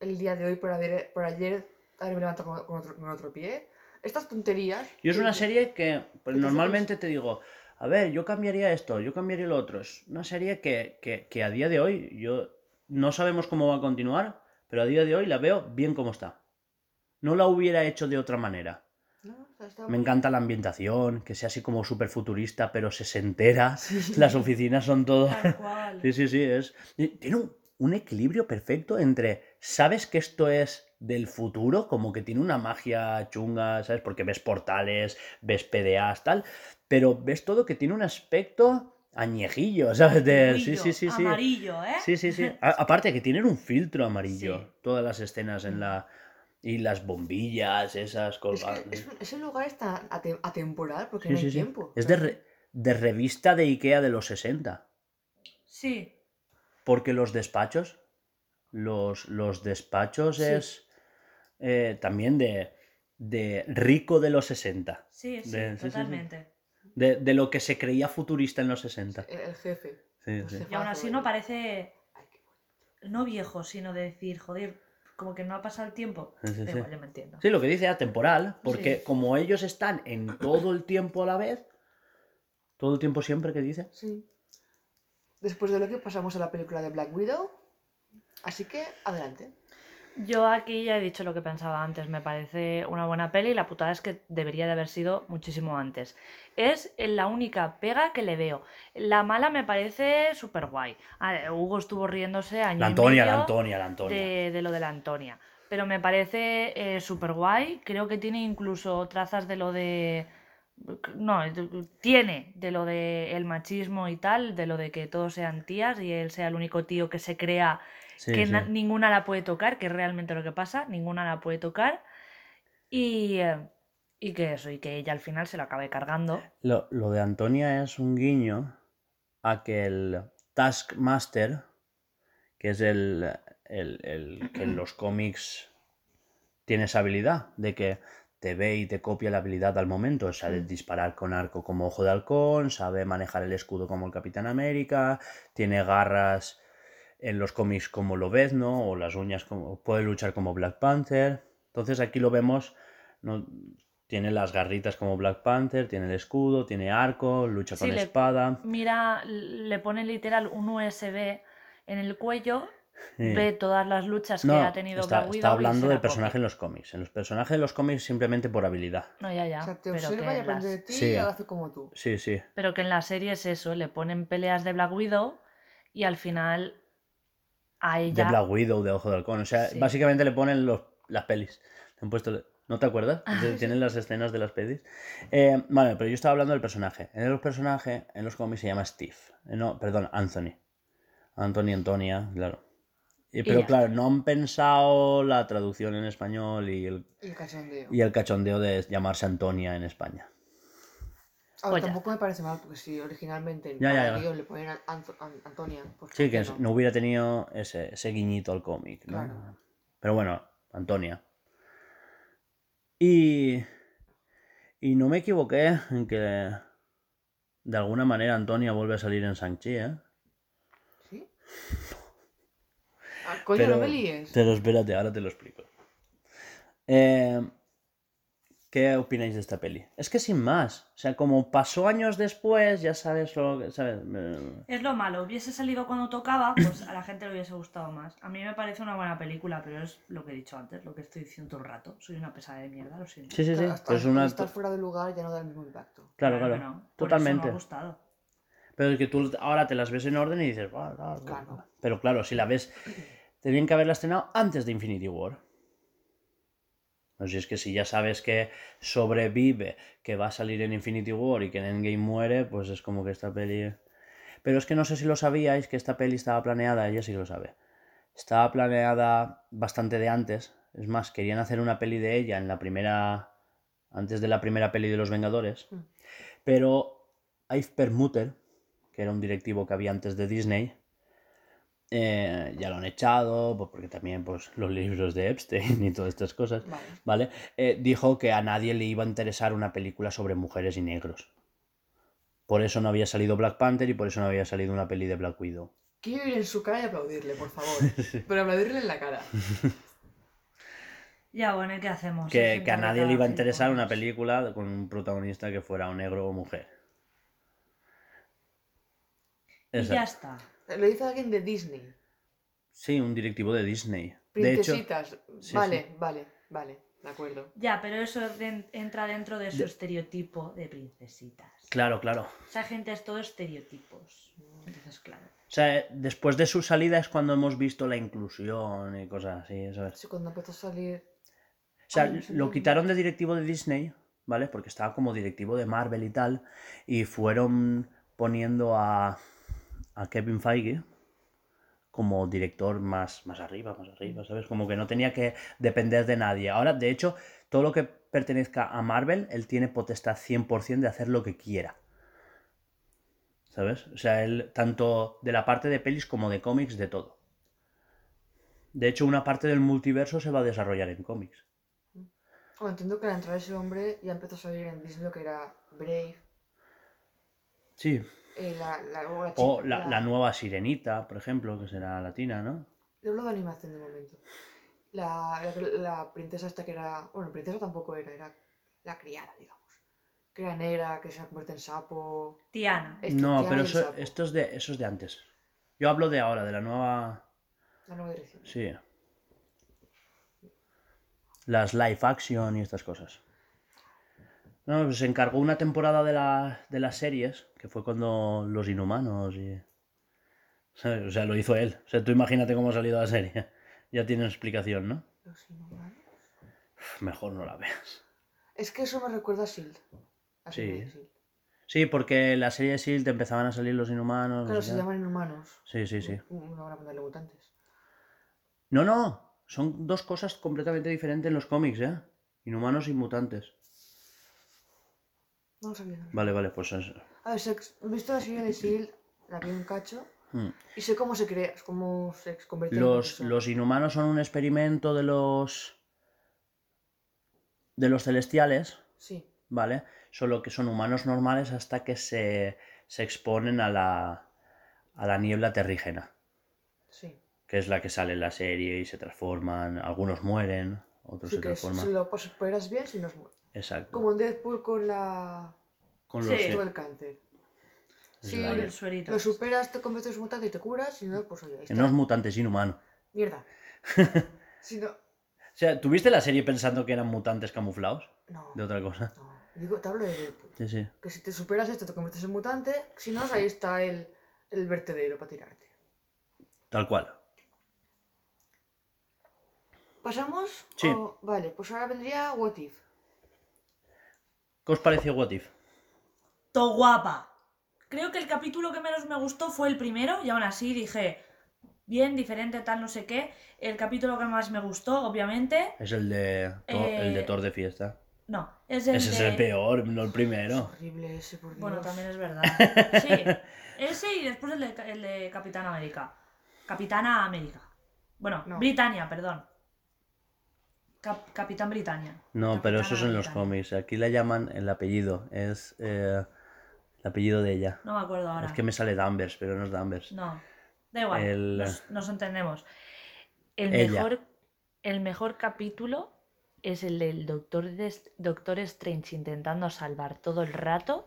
el día de hoy por, haber, por ayer haberme levantado con, con otro, con otro pie. Estas tonterías. Yo es una serie que pues, ¿Qué te normalmente te digo, a ver, yo cambiaría esto, yo cambiaría lo otro. Es una serie que, que- que a día de hoy yo no sabemos cómo va a continuar, pero a día de hoy la veo bien como está. No la hubiera hecho de otra manera. No, Me encanta la ambientación, que sea así como súper futurista, pero sesentera. Las oficinas son todo... Sí, sí, sí, es... y Tiene un, un equilibrio perfecto entre, sabes que esto es del futuro, como que tiene una magia chunga, ¿sabes? Porque ves portales, ves PDAs, tal, pero ves todo que tiene un aspecto añejillo, ¿sabes? De... Sí, sí, sí, sí. Amarillo, ¿eh? Sí, sí, sí. A- aparte que tienen un filtro amarillo, Sí. todas las escenas en la... Y las bombillas, esas Es, que es- ese lugar está ate- atemporal porque Sí, no hay sí, sí. tiempo. Es de, re- de revista de Ikea de los 60. Sí. Porque los despachos, los, los despachos Sí. es eh, también de, de rico de los 60. Sí, sí, De- sí, sí, sí. totalmente. De, de lo que se creía futurista en los 60. El, el jefe. Y aún así no parece, no viejo, sino de decir, joder, como que no ha pasado el tiempo. Sí, sí, Da sí. igual, yo me entiendo. Sí, lo que dice atemporal, porque Sí. como ellos están en todo el tiempo a la vez, todo el tiempo siempre que dice. Sí. Después de lo que pasamos a la película de Black Widow. Así que, adelante. Yo aquí ya he dicho lo que pensaba antes, me parece una buena peli y la putada es que debería de haber sido muchísimo antes. Es la única pega que le veo. La mala me parece súper guay. Hugo estuvo riéndose año La y Antonia, la Antonia, la Antonia. de, de lo de la Antonia. Pero me parece súper guay. Creo que tiene incluso trazas de lo de. No, tiene de lo de el machismo y tal, de lo de que todos sean tías y él sea el único tío que se crea Sí, que sí. ninguna la puede tocar, que es realmente lo que pasa, ninguna la puede tocar. Y, eh, y que eso, y que ella al final se lo acabe cargando. Lo, lo de Antonia es un guiño a que el Taskmaster, que es el, el- el que en los cómics tiene esa habilidad de que te ve y te copia la habilidad al momento, sabe Mm. disparar con arco como Ojo de Halcón, sabe manejar el escudo como el Capitán América, tiene garras en los cómics como Lobezno o las uñas como puede luchar como Black Panther. Entonces aquí lo vemos no, tiene las garritas como Black Panther, tiene el escudo, tiene arco, lucha Sí, con le- espada. Mira, le pone literal un USB en el cuello, Sí. ve todas las luchas que No, ha tenido está, Black Widow está hablando del personaje copia. en los cómics. En los personajes de los cómics simplemente por habilidad. No, ya, ya. o sea, te pero, observa y que aprende de ti Sí. y lo hace como tú. Sí, sí. pero que en la serie es eso, le ponen peleas de Black Widow y al final a De. Black Widow, de Ojo de Halcón. O sea, Sí. básicamente le ponen los, las pelis. Han puesto, ¿No te acuerdas? Ah, Entonces, Tienen las escenas de las pelis. Eh, vale, pero yo estaba hablando del personaje. En el personaje, en los cómics se llama Steve. Eh, no, perdón, Anthony. Anthony, Antonia, claro. Y, pero claro, no han pensado la traducción en español y el, Y el cachondeo. y el cachondeo de llamarse Antonia en España. Ahora, Pues tampoco me parece mal, porque si originalmente en Ya, ya, ya. le ponen a Anto- An- Antonia, Sí, ¿por que no hubiera tenido ese, ese guiñito al cómic, ¿no? Claro. Pero bueno, Antonia. Y. Y no me equivoqué en que. De alguna manera Antonia vuelve a salir en Shang-Chi, ¿eh? ¿Sí? Ah, coño, Pero, no me líes. pero espérate, ahora te lo explico. Eh, ¿Qué opináis de esta peli? Es que sin más. O sea, como pasó años después, ya sabes lo que. ¿sabes? Es lo malo, hubiese salido cuando tocaba, pues a la gente le hubiese gustado más. A mí me parece una buena película, pero es lo que he dicho antes, lo que estoy diciendo todo el rato. Soy una pesada de mierda, lo siento. Sí, sí, sí. Claro, hasta una. estar fuera de lugar ya no da el mismo impacto. Claro, Claro claro. no, por eso Totalmente. me ha gustado. Pero es que tú ahora te las ves en orden y dices, "Buah, ah, buah". Claro. Pero claro, si la ves, tenían que haberla estrenado antes de Infinity War. No sé, es que si ya sabes que sobrevive, que va a salir en Infinity War y que en Endgame muere, pues es como que esta peli... Pero es que no sé si lo sabíais, que esta peli estaba planeada, ella sí que lo sabe. Estaba planeada bastante de antes, Es más, querían hacer una peli de ella en la primera. antes de la primera peli de los Vengadores. Mm. Pero Yves Permuter, que era un directivo que había antes de Disney, eh, ya lo han echado, pues porque también pues, los libros de Epstein y todas estas cosas, Vale. ¿vale? Eh, dijo que a nadie le iba a interesar una película sobre mujeres y negros. Por eso no había salido Black Panther y por eso no había salido una peli de Black Widow. Quiero ir en su cara y aplaudirle, por favor. Pero aplaudirle en la cara. Ya, bueno, ¿y qué hacemos? Que, a nadie le iba a interesar una película con un protagonista que fuera o negro o mujer. Y ya está. Lo dice alguien de Disney. Sí, un directivo de Disney. De hecho, Princesitas. sí, vale, vale, vale. De acuerdo. Ya, pero eso entra dentro de su De- estereotipo de princesitas. claro, claro. Esa gente es todo estereotipos. Entonces, claro. O sea, después de su salida es cuando hemos visto la inclusión y cosas así, ¿sabes? Sí, cuando empezó a salir. O sea, Ay, lo quitaron de directivo de Disney, ¿vale? Porque estaba como directivo de Marvel y tal. Y fueron poniendo a, a Kevin Feige como director más, más arriba, más arriba, ¿sabes? Como que no tenía que depender de nadie. Ahora, de hecho, todo lo que pertenezca a Marvel, él tiene potestad 100% de hacer lo que quiera. ¿Sabes? O sea, él, tanto de la parte de pelis como de cómics, de todo. De hecho, una parte del multiverso se va a desarrollar en cómics. Bueno, entiendo que al entrar ese hombre ya empezó a salir en Disney lo que era Brave. Sí, eh, la, la, luego la o chica- la, la nueva Sirenita, por ejemplo, que será latina, ¿no? Yo hablo de animación de momento. La, la, la princesa esta que era. Bueno, princesa tampoco era, era la criada, digamos. Que era negra, que se convierte en sapo. Tiana. Esto, no, Tiana pero eso, esto, es de, eso es de antes. Yo hablo de ahora, de la nueva... La nueva dirección. Sí. Las live action y estas cosas. No, pues se encargó una temporada de, la- de las series, que fue cuando Los Inhumanos y... ¿sabes? O sea, lo hizo él. O sea, tú imagínate cómo ha salido la serie. Ya tiene explicación, ¿no? Los inhumanos. Mejor no la veas. Es que eso me recuerda a Shield. A Sí. Shield. Sí, porque en la serie de S.H.I.E.L.D. empezaban a salir los inhumanos. no Claro, se llaman inhumanos. Sí, sí, sí. No van a ponerle mutantes. No, no. Son dos cosas completamente diferentes en los cómics, ¿eh? Inhumanos y mutantes. No sabía. Vale, vale, pues es... sabía. A ver, sé- he visto la serie de Shield, la vi un cacho. Hmm. Y sé cómo se crea, cómo se convierte en Los, persona. los inhumanos son un experimento de los... de los celestiales, Sí. ¿vale? Solo que son humanos normales hasta que se, se exponen a la, a la niebla terrígena, Sí. que es la que sale en la serie y se transforman, algunos mueren, otros Sí, se transforman. si lo superas bien, si no es. Exacto. Como en Deadpool con la. Con Sí. los... Todo el cáncer. Sí. El suerito. lo superas, te conviertes en mutante y te curas, si no, pues oye, está. no es mutante, es inhumano. Mierda. si no. O sea, ¿tuviste la serie pensando que eran mutantes camuflados? No. De otra cosa. no. Digo, te hablo de Deadpool. Sí, sí. Que si te superas esto, te conviertes en mutante, si no, ahí está el, el vertedero para tirarte. Tal cual. ¿Pasamos? Sí. O- Vale, pues ahora vendría What If. ¿Qué os pareció What If? To guapa. Creo que el capítulo que menos me gustó fue el primero y aún así dije, bien, diferente, tal, no sé qué. El capítulo que más me gustó, obviamente, Es el de, Thor- el de Eh, Thor de fiesta. no, es el Ese es el peor, no el Es primero. horrible ese, por Dios. Bueno, también es verdad. Sí, ese y después el de, el de Capitán América. Capitana América. Bueno, No. Britannia, perdón. Cap- Capitán Britannia. No, pero eso es en los cómics. Aquí la llaman el apellido. Es eh, el apellido de ella. No me acuerdo ahora. Es que me sale Danvers, pero no es Danvers. No, da igual, El- nos, nos entendemos. El Ella. mejor, el mejor capítulo es el del Doctor, Doctor Strange intentando salvar todo el rato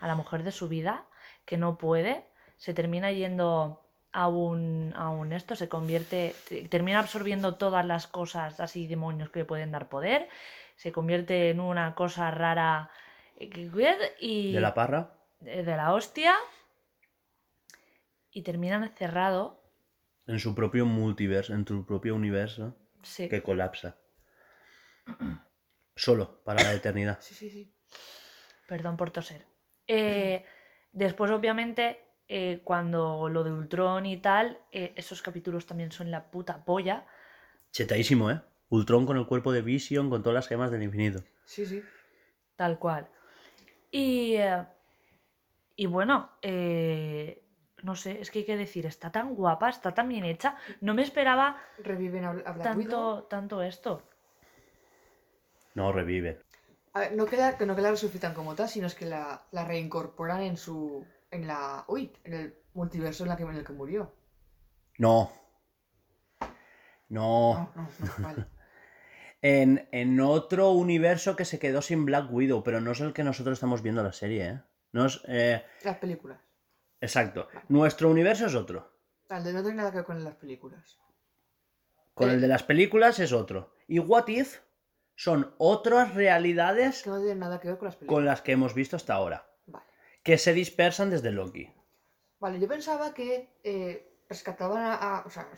a la mujer de su vida, que no puede, se termina yendo a un, a un esto, se convierte, te- termina absorbiendo todas las cosas así demonios que le pueden dar poder, se convierte en una cosa rara eh, y De la parra. de de la hostia y terminan encerrado. En su propio multiverso, en su propio universo. Sí. Que colapsa. Solo, para la eternidad. Sí, sí, sí. Perdón por toser. Eh, después, obviamente, eh, cuando lo de Ultron y tal, eh, esos capítulos también son la puta polla. Chetadísimo, ¿eh? Ultron con el cuerpo de Vision, con todas las gemas del infinito. Sí, sí. Tal cual. Y, eh, y bueno, eh, no sé, es que hay que decir, está tan guapa, está tan bien hecha. No me esperaba Reviven a, Widow. tanto, tanto esto. No, revive. A ver, no queda, que no que la resucitan como tal, sino es que la, la reincorporan en su. En la. Uy, en el multiverso en, la que, en el que murió. No. No. No, no, no, vale. En, en otro universo que se quedó sin Black Widow, pero no es el que nosotros estamos viendo la serie, ¿eh? No es, eh, Las películas. exacto. Nuestro universo es otro. Al de no tiene nada que ver con las películas. Con Eh. el de las películas es otro. Y What If son otras realidades Que no tiene nada que ver con las películas. con las que hemos visto hasta ahora. Que se dispersan desde Loki. Vale, yo pensaba que eh, rescataban a, a- O sea,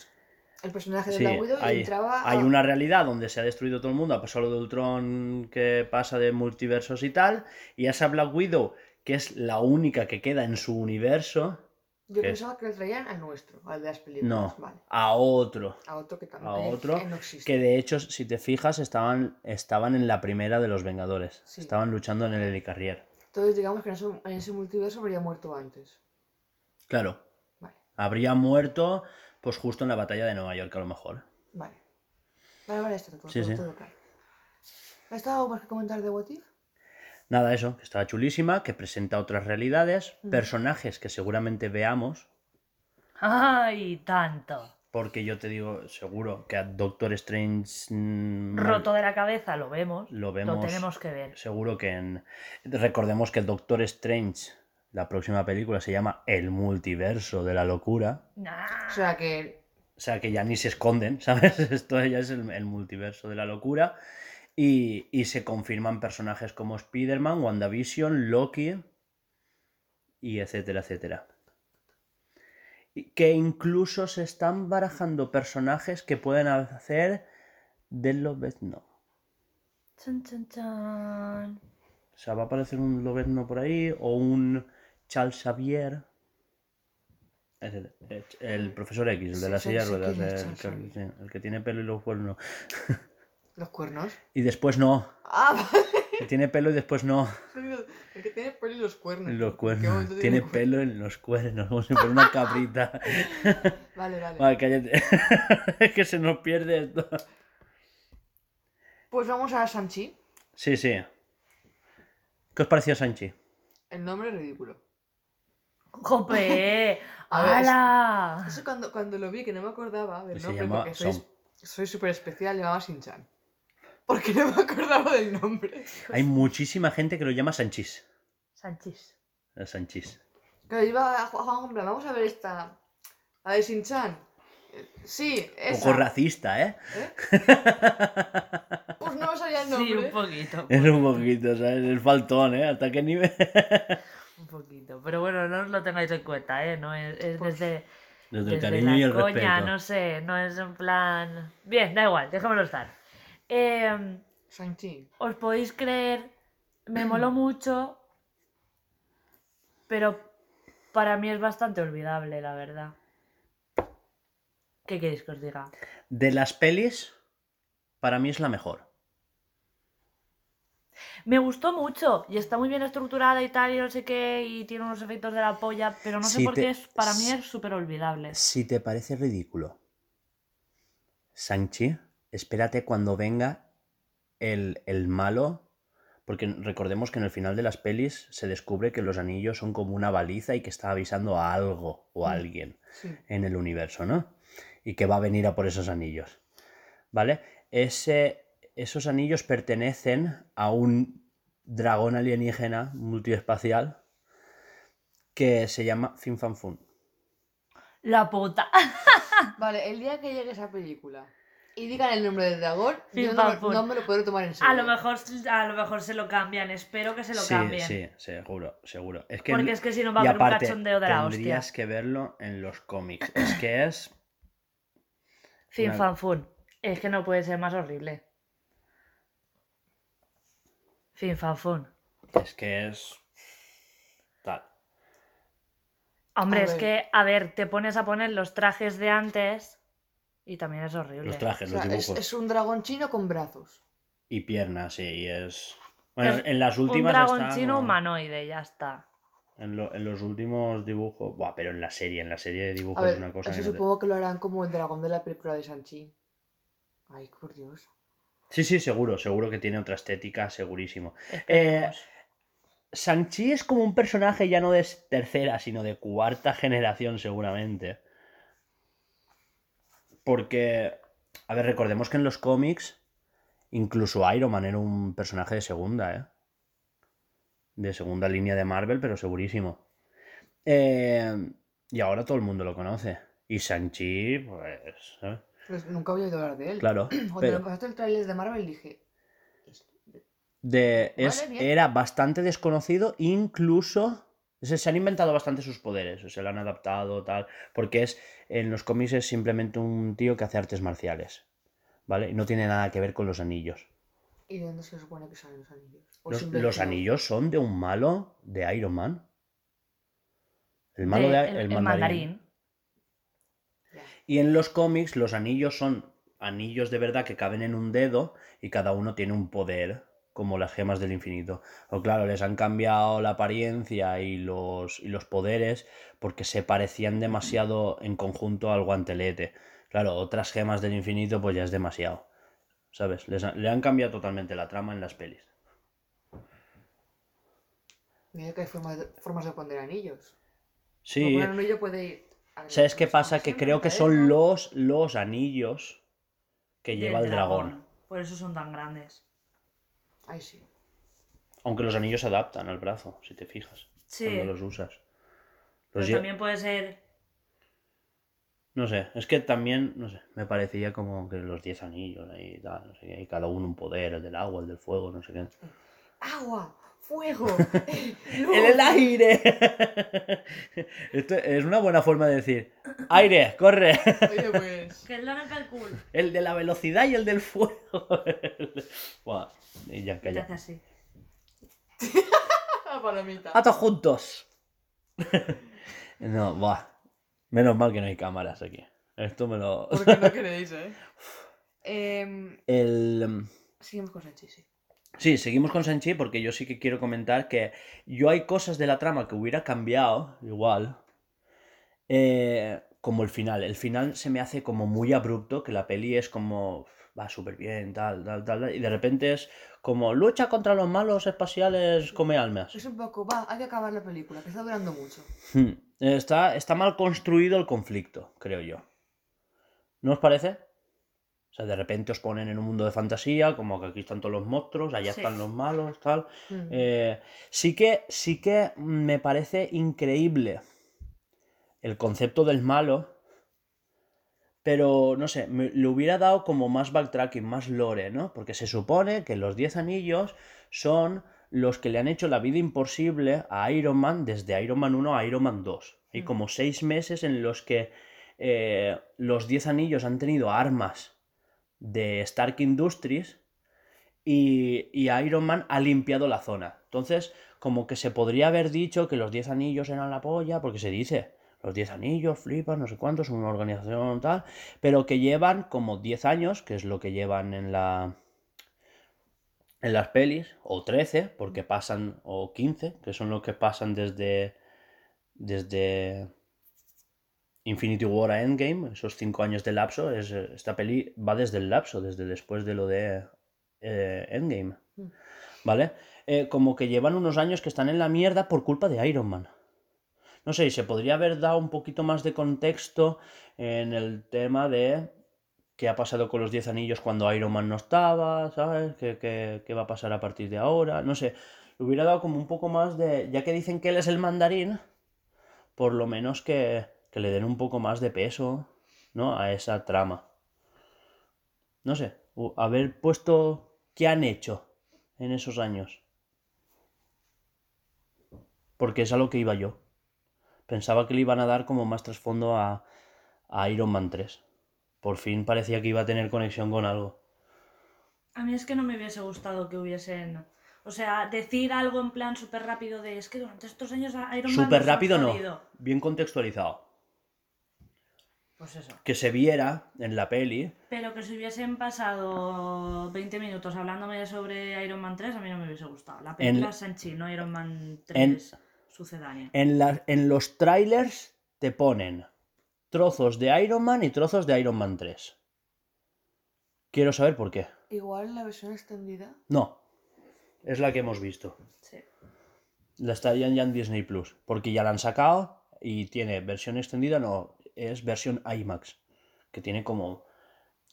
el personaje de Sí, Black Widow y hay, entraba. hay a- una realidad donde se ha destruido todo el mundo, a pesar de Ultron que pasa de multiversos y tal, y esa Black Widow, que es la única que queda en su universo, Yo pensaba que le traían al nuestro, al de las películas. no, Vale. a otro. A otro que también. A otro que no existe. Que de hecho, si te fijas, estaban, estaban en la primera de los Vengadores. Sí. Estaban luchando en el Helicarrier. Entonces, digamos que en ese, en ese multiverso habría muerto antes. Claro, Vale, habría muerto pues justo en la batalla de Nueva York, a lo mejor. vale. Vale, vale, está todo, Sí, todo, sí. todo claro. ¿Has estado algo más que comentar de What If? Nada, eso, que estaba chulísima, que presenta otras realidades, Mm. personajes que seguramente veamos, ¡Ay, tanto! Porque yo te digo, seguro que a Doctor Strange Roto de la cabeza, lo vemos. lo vemos. Lo tenemos que ver. Seguro que en. Recordemos que Doctor Strange, la próxima película, se llama El multiverso de la locura. Nah. O sea que. O sea que ya ni se esconden, ¿sabes? Esto ya es el, el multiverso de la locura. Y, y se confirman personajes como Spider-Man, WandaVision, Loki y etcétera, etcétera. Que incluso se están barajando personajes que pueden hacer de Lobezno. Chan, chan, chan. O sea, va a aparecer un Lobezno por ahí o un Charles Xavier. Es el, el profesor X, el de la Sí, silla de ruedas, ¿quién es el, Charles que- sí, el que tiene pelo y los cuernos. ¿Los cuernos? Y después no. Ah, Que tiene pelo y después no. El que tiene pelo y los cuernos. En los ¿En qué cuernos. Tiene pelo en los cuernos, como si fuera una cabrita. Vale, vale. Vale, cállate. Es que se nos pierde esto. Pues vamos a Sanchi. Sí, sí. ¿Qué os pareció Sanchi? El nombre es ridículo. ¡Jope! ¡Hala! Eso cuando, cuando lo vi, que no me acordaba del nombre, llama porque soy Som. súper especial, llamaba Shin-chan. Porque no me acordaba del nombre. Hay muchísima gente que lo llama Sanchis. Sanchis. El Sanchis. Claro, iba a Juan en plan, vamos a ver esta. La de Shin-chan. Eh, Sí, Un esa. poco racista, ¿eh? ¿Eh? Pues no me salía el Sí, nombre. un poquito. Es un poquito, ¿sabes? El faltón, ¿eh? ¿Hasta qué nivel? Un poquito. Pero bueno, no os lo tengáis en cuenta, ¿eh? No es, es desde, Desde el cariño la y el coña, respeto. no sé, no es en plan... Bien, da igual, dejémoslo estar. Eh, Shang-Chi. os podéis creer, me moló mucho, pero para mí es bastante olvidable, la verdad. ¿Qué queréis que os diga? De las pelis, para mí es la mejor. Me gustó mucho y está muy bien estructurada y tal y no sé qué y tiene unos efectos de la polla, pero no sé por te- qué es, para mí es súper olvidable. Si te parece ridículo, Sanchi, espérate cuando venga el, el malo, porque recordemos que en el final de las pelis se descubre que los anillos son como una baliza y que está avisando a algo o a Mm. alguien Sí. en el universo, ¿no? Y que va a venir a por esos anillos. ¿Vale? Ese, esos anillos pertenecen a un dragón alienígena multiespacial que se llama Fin Fan Fun. La puta. Vale, el día que llegue esa película y digan el nombre del dragón, Fin, yo no, no me lo podré tomar en serio. A lo mejor, a lo mejor se lo cambian, espero que se lo sí, cambien. sí, seguro, seguro. Es que Porque es que si no va a haber un cachondeo de la hostia. tendrías que verlo en los cómics. Es que es Fin Una- fan fun. Es que no puede ser más horrible. Fin fan fun. es que es tal. Hombre, A es ver. que, a ver, te pones a poner los trajes de antes Y también es horrible. Los trajes, O sea, los es, dibujos. es un dragón chino con brazos. Y piernas, sí, y es... Bueno, Es en las Un últimas dragón está chino como- humanoide, ya está. En, lo- en los últimos dibujos... Buah, pero en la serie, en la serie de dibujos ver, es una cosa eso que no te- supongo que lo harán como el dragón de la película de Sanchi. Ay, por Dios. Sí, sí, seguro, seguro que tiene otra estética, segurísimo. Esperemos. Sanchi es como un personaje ya no de tercera, sino de cuarta generación, seguramente. Porque, a ver, recordemos que en los cómics, incluso Iron Man era un personaje de segunda, ¿eh? De segunda línea de Marvel, pero segurísimo. Eh, y ahora todo el mundo lo conoce. Y Sanchi, pues. ¿sabes? Pues nunca había oído hablar de él. Claro. Cuando pero- me pasaste el tráiler de Marvel dije... "Esto- de, es- Vale, era bastante desconocido, incluso se, se han inventado bastante sus poderes, o se lo han adaptado, tal, porque es en los cómics es simplemente un tío que hace artes marciales, ¿vale? Y no tiene nada que ver con los anillos. ¿Y de dónde se supone que salen los anillos? ¿O Los, anillos son de un malo de Iron Man. El malo De- de, el, el el mandarín. Y en los cómics los anillos son anillos de verdad que caben en un dedo y cada uno tiene un poder, como las gemas del infinito. O claro, les han cambiado la apariencia y los, y los poderes porque se parecían demasiado en conjunto al guantelete. Claro, otras gemas del infinito pues ya es demasiado. ¿Sabes? Les le han cambiado totalmente la trama en las pelis. Mira que hay formas de, formas de poner anillos. Sí. Un anillo puede ir... ¿Sabes qué a- pasa? Que creo que son los, los anillos que lleva el dragón. Por eso son tan grandes. Ay, sí. Aunque los anillos se adaptan al brazo, si te fijas. Sí. Cuando los usas. Pero lle- también puede ser. No sé, es que también, no sé, me parecía como que los 10 anillos ahí y tal, no sé qué, y cada uno un poder, el del agua, el del fuego, no sé qué. ¡Agua! ¡Fuego! ¡En el aire! Esto es una buena forma de decir, aire, corre. Oye, pues... Que es lo el cool. El de la velocidad y el del fuego. Buah, y ya, calla. hace así. palomita. ¡A todos juntos! no, buah. Menos mal que no hay cámaras aquí. Esto me lo... Porque no queréis, ¿eh? Em, El... em, seguimos con Sanchi, sí. Sí, seguimos con Sanchi porque yo sí que quiero comentar que yo hay cosas de la trama que hubiera cambiado, igual, eh, como el final. El final se me hace como muy abrupto, que la peli es como va súper bien, tal, tal, tal, y de repente es como lucha contra los malos espaciales come almas. Es un poco... Va, hay que acabar la película, que está durando mucho. Hmm. Está, está mal construido el conflicto, creo yo. ¿No os parece? O sea, de repente os ponen en un mundo de fantasía, como que aquí están todos los monstruos, allá Sí. están los malos, tal. Mm. Eh, sí que sí que me parece increíble el concepto del malo, pero no sé, me, le hubiera dado como más backtracking, más lore, ¿no? Porque se supone que los 10 anillos son los que le han hecho la vida imposible a Iron Man desde Iron Man 1 a Iron Man 2. Hay Mm. como 6 meses en los que eh, los 10 anillos han tenido armas de Stark Industries y, Iron Man ha limpiado la zona. Entonces, como que se podría haber dicho que los 10 anillos eran la polla, porque se dice, los 10 anillos, flipas, no sé cuántos, una organización tal, pero que llevan como 10 años, que es lo que llevan en la en las pelis, o 13, porque pasan, o 15, que son los que pasan desde desde Infinity War a Endgame, esos 5 años de lapso, es, esta peli va desde el lapso, desde después de lo de eh, Endgame. Mm. ¿Vale? Eh, como que llevan unos años que están en la mierda por culpa de Iron Man. No sé, y se podría haber dado un poquito más de contexto en el tema de qué ha pasado con los 10 anillos cuando Iron Man no estaba, ¿sabes? ¿Qué, qué, qué va a pasar a partir de ahora? No sé, le hubiera dado como un poco más de... Ya que dicen que él es el mandarín, por lo menos que, que le den un poco más de peso, ¿no? A esa trama. No sé, haber puesto qué han hecho en esos años. Porque es a lo que iba yo. Pensaba que le iban a dar como más trasfondo a, a Iron Man 3. Por fin parecía que iba a tener conexión con algo. A mí es que no me hubiese gustado que hubiesen. O sea, decir algo en plan súper rápido de es que durante estos años Iron Man. Súper rápido no. jodido". Bien contextualizado. Pues eso. que se viera en la peli. Pero que si hubiesen pasado 20 minutos hablándome sobre Iron Man 3, a mí no me hubiese gustado. La película es Shang-Chi, no Iron Man 3 sucedánea. En, la- en los trailers te ponen trozos de Iron Man y trozos de Iron Man 3. Quiero saber por qué. Igual la versión extendida. No, es la que hemos visto. Sí. La estarían ya en Disney Plus, porque ya la han sacado y tiene versión extendida, no, es versión IMAX, que tiene como,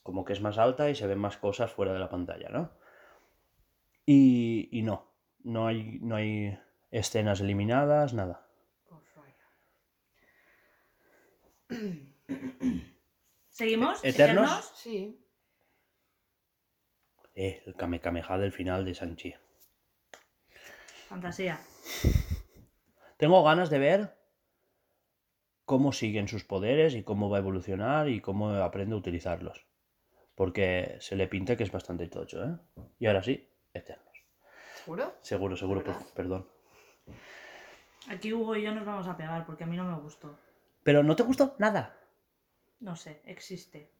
como que es más alta y se ven más cosas fuera de la pantalla, ¿no? Y, y no, no hay, no hay escenas eliminadas, nada. Vaya. ¿Seguimos? ¿Eternos? Sí. Eh, el Kamehameha del final de Sanchi. Fantasía. Tengo ganas de ver cómo siguen sus poderes y cómo va a evolucionar y cómo aprende a utilizarlos. Porque se le pinta que es bastante tocho, ¿eh? Y ahora sí, eternos. ¿Seguro? Seguro, seguro, por- perdón. Aquí Hugo y yo nos vamos a pegar porque a mí no me gustó. Pero no te gustó nada. No sé, existe.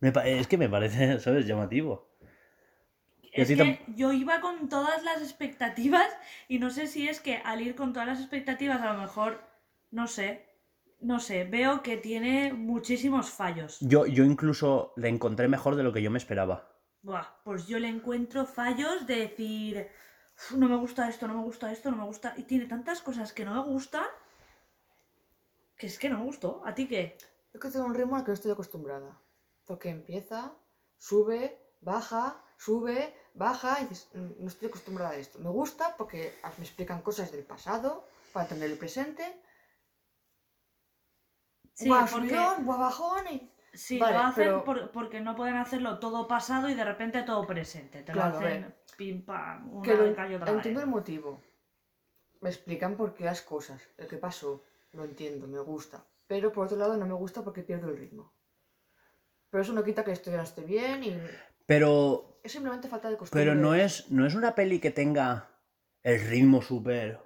Me es que me parece, ¿sabes? Llamativo. Es que tam- yo iba con todas las expectativas y no sé si es que al ir con todas las expectativas a lo mejor, no sé, no sé, veo que tiene muchísimos fallos. Yo, yo incluso le encontré mejor de lo que yo me esperaba. Buah, pues yo le encuentro fallos de decir, "Uf, no me gusta esto, no me gusta esto, no me gusta... Y tiene tantas cosas que no me gustan que es que no me gustó. ¿A ti qué? Yo que tengo un ritmo al que no estoy acostumbrada. Porque empieza, sube, baja, sube, baja y dices, "Mm, no estoy acostumbrada a esto. Me gusta porque me explican cosas del pasado para entender el presente. Sí, Buah, porque- buah, bajón y... Sí, Vale, lo hacen pero- por- porque no pueden hacerlo todo pasado y de repente todo presente. Te Claro, lo hacen pim pam, una Que lo, otra entiendo el motivo. Me explican por qué las cosas, el que pasó. Lo entiendo, me gusta. Pero por otro lado no me gusta porque pierdo el ritmo. Pero eso no quita que esto ya no esté bien y Pero, es simplemente falta de costumbre. pero no, es, no es una peli que tenga el ritmo súper...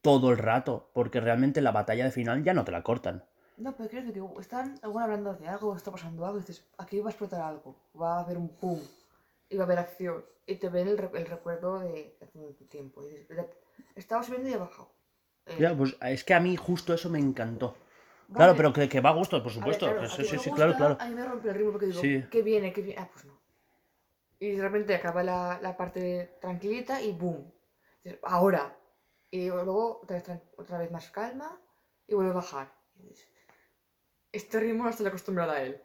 todo el rato. Porque realmente la batalla de final ya no te la cortan. No, pero decir que están alguna hablando de algo, está pasando algo, y dices, aquí va a explotar algo, va a haber un pum, y va a haber acción, y te ven el, el recuerdo de hace un tiempo. Y dices, "Mira, estaba subiendo y ha bajado. Eh, Ya, pues es que a mí justo eso me encantó. vale. Claro, pero que, que va a gusto, por ver, supuesto. claro, sí, sí, claro, claro. A mí me rompe el ritmo porque digo, Sí. ¿qué viene? ¿Qué viene? Ah, pues no. Y de repente acaba la, la parte tranquilita y boom. Dices, Ahora. Y luego otra vez, otra vez más calma y vuelve a bajar. Dices, Este ritmo no estoy acostumbrada a él.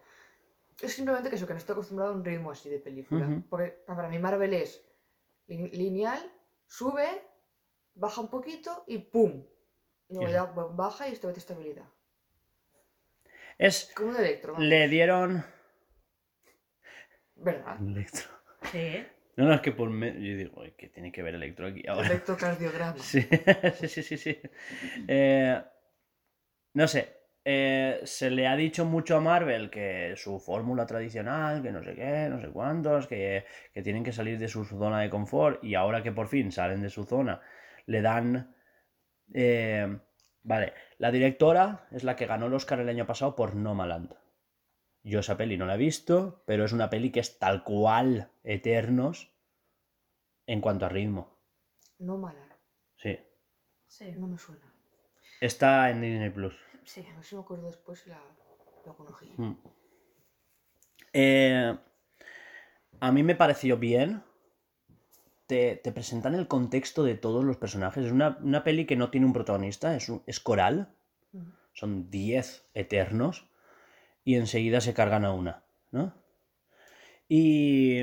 Es simplemente que eso, que no estoy acostumbrado a un ritmo así de película. Porque para mí Marvel es lin- lineal, sube, baja un poquito y ¡pum! Y luego ya baja y esta vez estabilidad. Es. Como un electro. Le dieron. ¿Verdad? Electro. Sí. No, no, es que por me... Yo digo, "Ay, ¿qué tiene que ver Electro aquí ahora? Electrocardiograma. Sí, sí, sí, sí. sí. Eh, no sé. eh, se le ha dicho mucho a Marvel que su fórmula tradicional, que no sé qué, no sé cuántos, que, que tienen que salir de su zona de confort y ahora que por fin salen de su zona, le dan... eh, vale, la directora es la que ganó el Oscar el año pasado por Nomaland. Yo esa peli no la he visto, pero es una peli que es tal cual Eternos en cuanto a ritmo. No mala. Sí. Sí. No me suena. Está en Disney Plus. Sí. A ver si me acuerdo después y la, la conocí. Mm. Eh, a mí me pareció bien. Te, te presentan el contexto de todos los personajes. Es una, una peli que no tiene un protagonista, es, un- es coral. Mm. Son 10 eternos. Y enseguida se cargan a una, ¿no? Y.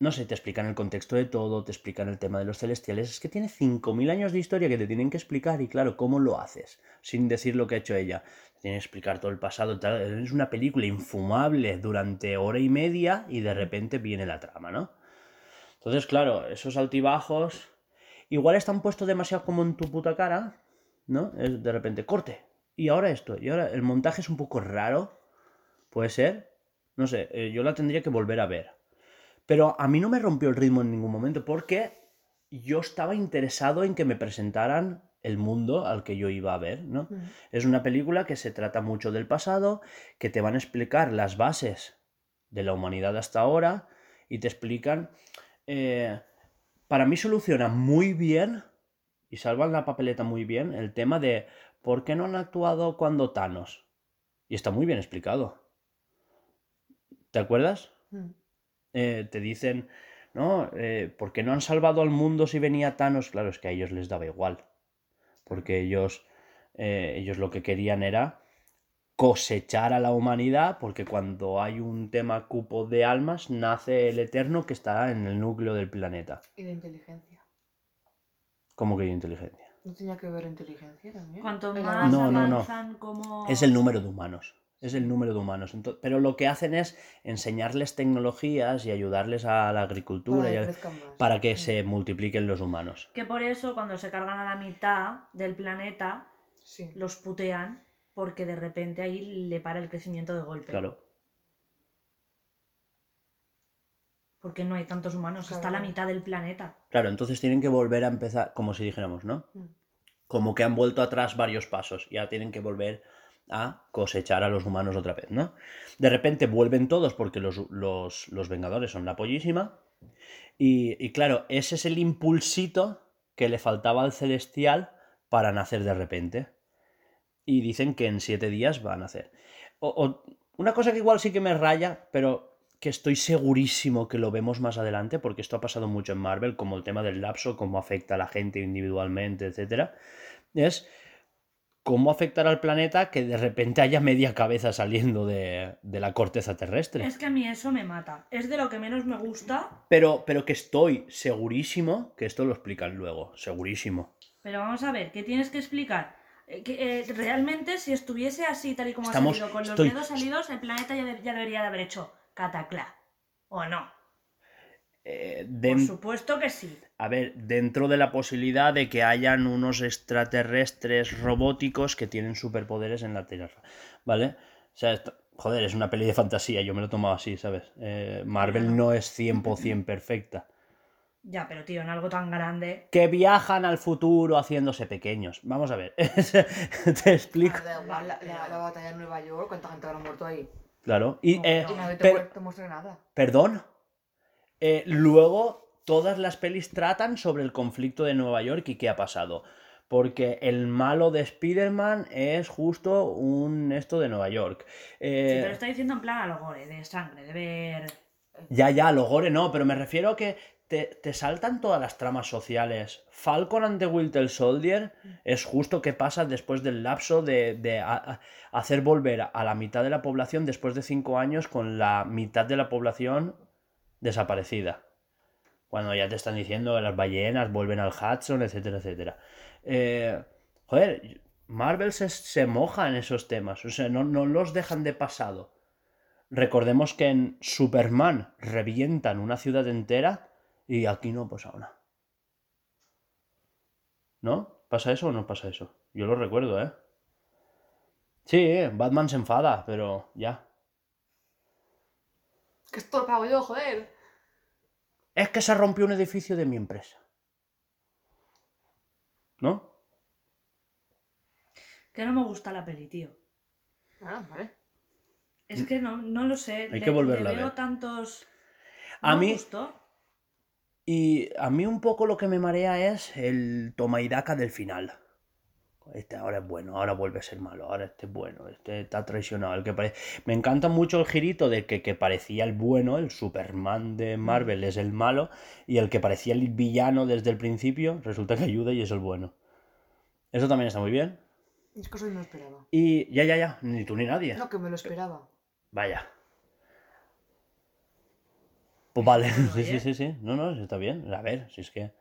No sé, te explican el contexto de todo, te explican el tema de los celestiales. Es que tiene 5.000 años de historia que te tienen que explicar. Y claro, ¿cómo lo haces? Sin decir lo que ha hecho ella. Te tiene que explicar todo el pasado. Es una película infumable durante hora y media y de repente viene la trama, ¿no? Entonces, claro, esos altibajos. Igual están puestos demasiado como en tu puta cara, ¿no? Es de repente, corte. Y ahora esto. Y ahora el montaje es un poco raro. Puede ser. No sé, eh, yo la tendría que volver a ver. Pero a mí no me rompió el ritmo en ningún momento porque yo estaba interesado en que me presentaran el mundo al que yo iba a ver, ¿no? Es una película que se trata mucho del pasado, que te van a explicar las bases de la humanidad hasta ahora y te explican... eh, para mí soluciona muy bien y salvan la papeleta muy bien el tema de por qué no han actuado cuando Thanos. Y está muy bien explicado. ¿Te acuerdas? Mm. Eh, te dicen, no, eh, ¿por qué no han salvado al mundo si venía Thanos? Claro, es que a ellos les daba igual. Porque ellos, eh, ellos lo que querían era cosechar a la humanidad, porque cuando hay un tema cupo de almas, nace el Eterno que está en el núcleo del planeta. Y de inteligencia. ¿Cómo que hay inteligencia? ¿No tenía que ver inteligencia también? Cuanto más. No, no, no. avanzan como... Es el número de humanos. Es el número de humanos. Pero lo que hacen es enseñarles tecnologías y ayudarles a la agricultura Para y que más. para que Mm. se multipliquen los humanos. Que por eso cuando se cargan a la mitad del planeta, Sí. los putean porque de repente ahí le para el crecimiento de golpe. Claro. Porque no hay tantos humanos, Claro. está la mitad del planeta. Claro, entonces tienen que volver a empezar, como si dijéramos, ¿no? Mm. Como que han vuelto atrás varios pasos. Ya tienen que volver a cosechar a los humanos otra vez, ¿no? De repente vuelven todos porque los, los- los Vengadores son la pollísima. Y, y claro, ese es el impulsito que le faltaba al Celestial para nacer de repente. Y dicen que en siete días va a nacer. O- una cosa que igual sí que me raya, pero que estoy segurísimo que lo vemos más adelante, porque esto ha pasado mucho en Marvel, como el tema del lapso, cómo afecta a la gente individualmente, etcétera, es cómo afectar al planeta que de repente haya media cabeza saliendo de, de la corteza terrestre. Es que a mí eso me mata. Es de lo que menos me gusta, Pero, pero que estoy segurísimo que esto lo explican luego, segurísimo. pero vamos a ver, ¿qué tienes que explicar? Eh, que, eh, realmente, si estuviese así, tal y como Estamos- ha salido, con los estoy- dedos salidos, el planeta ya, de- ya debería de haber hecho cataclá. ¿O no? Eh, Por supuesto que sí. A ver, dentro de la posibilidad de que hayan unos extraterrestres robóticos que tienen superpoderes en la Tierra, ¿vale? O sea, esto- joder, es una peli de fantasía, yo me lo he tomado así, ¿sabes? Eh, Marvel no es 100% perfecta. Ya, pero tío, en algo tan grande. Que viajan al futuro haciéndose pequeños. Vamos a ver, te explico. Da igual, la, la- la batalla en Nueva York, ¿cuánta gente habrá muerto ahí? Claro. Y, No, eh, Y nadie te, muestra nada. Perdón. Eh, luego, todas las pelis tratan sobre el conflicto de Nueva York y qué ha pasado. Porque el malo de Spider-Man es justo un esto de Nueva York. Sí, Eh, pero está diciendo en plan algo gore, de sangre, de ver. Ya, ya, lo gore no, pero me refiero a que te, te saltan todas las tramas sociales. Falcon and the Winter Soldier es justo que pasa después del lapso de, de a- a- hacer volver a la mitad de la población después de cinco años con la mitad de la población desaparecida. Cuando ya te están diciendo las ballenas vuelven al Hudson, etcétera, etcétera. Eh, joder, Marvel se, se moja en esos temas, o sea, no, no los dejan de pasado. Recordemos que en Superman revientan una ciudad entera y aquí no pasa nada. ¿No? ¿Pasa eso o no pasa eso? Yo lo recuerdo, ¿eh? Sí, Batman se enfada, pero ya. Que esto lo pago yo, joder. Es que se rompió un edificio de mi empresa. ¿No? Que no me gusta la peli, tío. Ah, vale. Es que no, no lo sé. Hay le- que volverla le a veo ver. tantos. A No mí- gustó. Y a mí un poco lo que me marea es el toma y daca del final. Este ahora es bueno, ahora vuelve a ser malo, ahora este es bueno, este está traicionado. El que pare- Me encanta mucho el girito de que, que parecía el bueno, el Superman de Marvel es el malo, y el que parecía el villano desde el principio resulta que ayuda y es el bueno. Eso también está muy bien. Es que eso no esperaba. Y ya, ya, ya, ni tú ni nadie. No, que me lo esperaba. Vaya. Pues vale, sí, sí, sí, sí. No, no, está bien. A ver, si es que.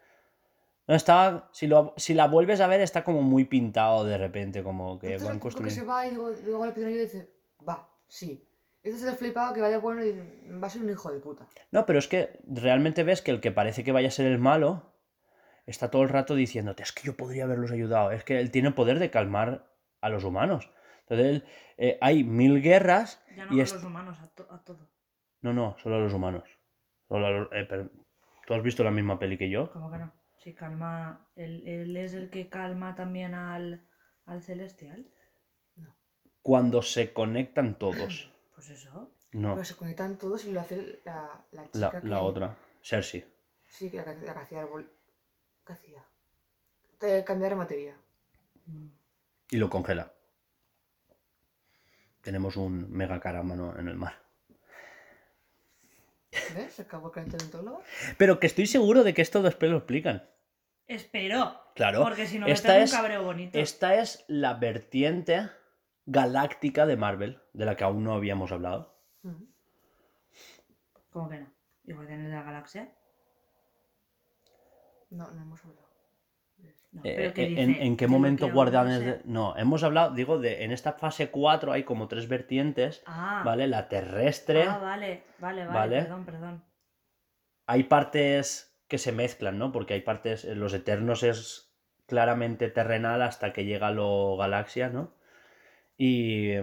No está. Si, lo, si la vuelves a ver, está como muy pintado de repente, como que Entonces, van porque se construyendo. va y luego, luego ayuda y dice, va, sí. Este se le flipado que vaya bueno y va a ser un hijo de puta. No, pero es que realmente ves que el que parece que vaya a ser el malo está todo el rato diciéndote, es que yo podría haberlos ayudado. Es que él tiene el poder de calmar a los humanos. Entonces, él, eh, hay mil guerras Ya no y con es- los humanos, a, to- a todo. No, no, solo a los humanos. Solo a los- eh, pero- ¿Tú has visto la misma peli que yo? Como que no. Si calma. Él, él es el que calma también al, al celestial. Cuando se conectan todos. Pues eso. No, Pero se conectan todos y lo hace la, la chica la, que... la otra. Cersei. Sí, que la, que la que hacía el bol... ¿Qué hacía? Te- cambiar materia. Y lo congela. Tenemos un mega carámano en el mar. ¿Ves? Se acabó calentando en todo lado. Pero que estoy seguro de que esto después lo explican. Espero. Claro. Porque si no me esta tengo un es, cabreo bonito. esta es la vertiente galáctica de Marvel, de la que aún no habíamos hablado. ¿Cómo que no? ¿Y Guardianes de la Galaxia? No, no hemos hablado. No, Eh, que eh, dice ¿en, en qué momento Guardianes no de.? No, hemos hablado, digo, de en esta fase 4 hay como tres vertientes, Ah, ¿vale? La terrestre. ah, vale, vale, vale, Vale. perdón, perdón. hay partes que se mezclan, ¿no? Porque hay partes, eh, los Eternos es claramente terrenal hasta que llega lo Galaxia, ¿no? Y...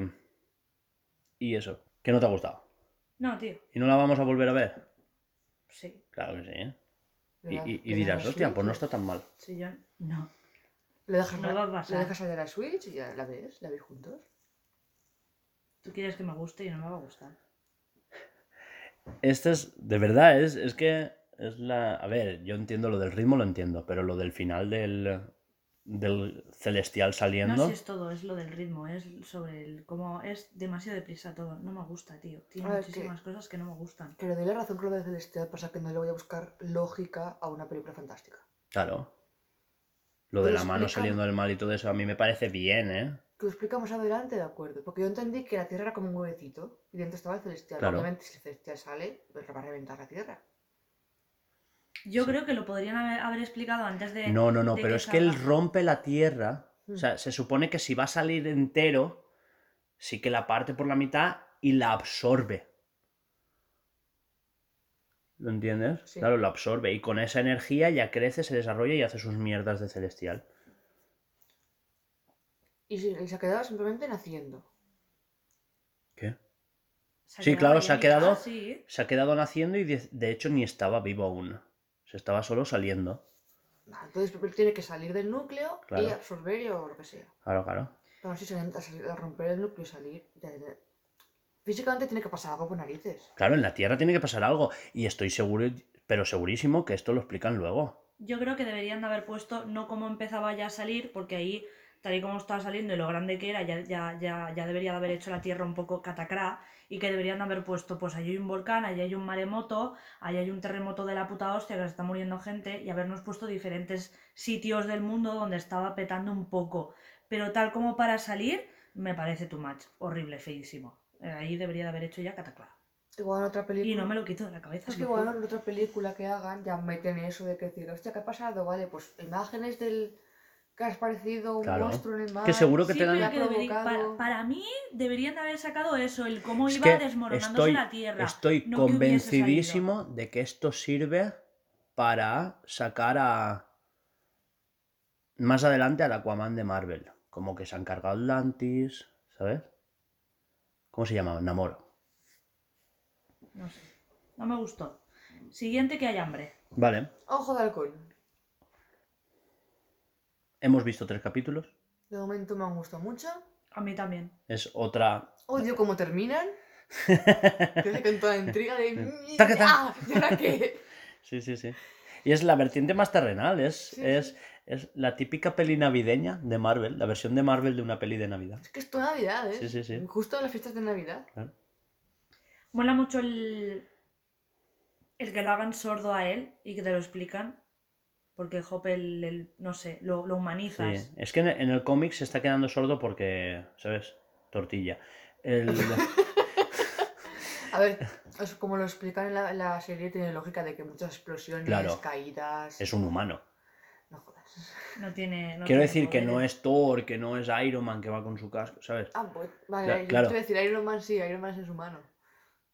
Y eso, que no te ha gustado. No, tío, ¿Y no la vamos a volver a ver? sí. Claro que sí, ¿eh? Y, y- dirás, hostia, pues no está tan mal. Sí, yo. No. Le dejas, No va a pasar. le dejas a la Switch y ya la ves, la veis juntos. Tú quieres que me guste y no me va a gustar. Este es, de verdad, es, es que es la... A ver, yo entiendo lo del ritmo, lo entiendo, pero lo del final del, del celestial saliendo... No si es todo, es lo del ritmo, es sobre el. Como es demasiado deprisa todo. No me gusta, tío. Tiene ver, que- muchísimas cosas que no me gustan. Que le doy la razón con lo de Celestial, pasa que no le voy a buscar lógica a una película fantástica. Claro. Lo de la mano saliendo del mal y todo eso a mí me parece bien, ¿eh? Que lo explicamos adelante, de acuerdo. Porque yo entendí que la Tierra era como un huevecito y dentro estaba el Celestial. Claro. Obviamente, si el Celestial sale, pues va a reventar la Tierra. Yo creo que lo podrían haber, haber explicado antes de. No, no, no, pero es que él rompe la tierra. O Mm. sea, se supone que si va a salir entero, sí que la parte por la mitad y la absorbe. ¿Lo entiendes? Sí. Claro, lo absorbe. Y con esa energía ya crece, se desarrolla y hace sus mierdas de celestial. Y se, ha quedado simplemente naciendo. ¿Qué? Sí, claro, se ha quedado- sí. Se ha quedado naciendo y de, de hecho ni estaba vivo aún. Se estaba solo saliendo. Ah, Entonces tiene que salir del núcleo Claro. y absorber o lo que sea. Claro, claro. Pero si se a romper el núcleo y salir. de- de- Físicamente tiene que pasar algo por narices. Claro, en la Tierra tiene que pasar algo. Y estoy seguro, pero segurísimo que esto lo explican luego. Yo creo que deberían de haber puesto no cómo empezaba ya a salir, porque ahí, tal y como estaba saliendo y lo grande que era, ya, ya, ya, ya debería de haber hecho la tierra un poco catacrá. Y que deberían de haber puesto, pues allí hay un volcán, allí hay un maremoto, allí hay un terremoto de la puta hostia que se está muriendo gente, y habernos puesto diferentes sitios del mundo donde estaba petando un poco. Pero tal como para salir, me parece too much. Horrible, feísimo. Ahí debería de haber hecho ya catacrá. Igual en otra película. Y no me lo quito de la cabeza. Es que igual en otra película que hagan ya meten eso de que decir, hostia, ¿qué ha pasado? Vale, pues imágenes del que has parecido un Claro. monstruo en el mar. Que seguro que Sí, te dan... que debería- para, para mí deberían de haber sacado eso, el cómo Es iba desmoronándose estoy, la tierra. estoy no que hubiese convencidísimo de que esto sirve para sacar a más adelante al Aquaman de Marvel. Como que se han cargado Atlantis, ¿sabes? ¿Cómo se llama? Namor. salido. No sé. No me gustó. Siguiente que hay hambre. Vale, Ojo de halcón. hemos visto tres capítulos. De momento me han gustado mucho. A mí también. Es otra... Odio cómo terminan. Con toda la intriga de. Taca, taca. ¡Ah! ¿Y ahora qué? Sí, sí, sí. Y es la vertiente más terrenal, es, Sí, es, es la típica peli navideña de Marvel, la versión de Marvel de una peli de Navidad. Es que es toda Navidad, ¿eh? Sí, sí, sí. Justo en las fiestas de Navidad. Claro. Mola mucho el, el que lo hagan sordo a él y que te lo explican. Porque Hop, el, el- no sé, lo, lo Sí, humanizas. es que en el, en el cómic se está quedando sordo porque, ¿sabes? Tortilla. El- A ver, es como lo explican en la, en la serie, tiene lógica de que muchas explosiones, Claro. caídas. es un humano. No tiene. no Quiero tiene decir que no es Thor, que no es Iron Man que va con su casco, ¿sabes? Ah, pues, vale, Cla- yo claro. te a decir Iron Man sí, Iron Man es humano.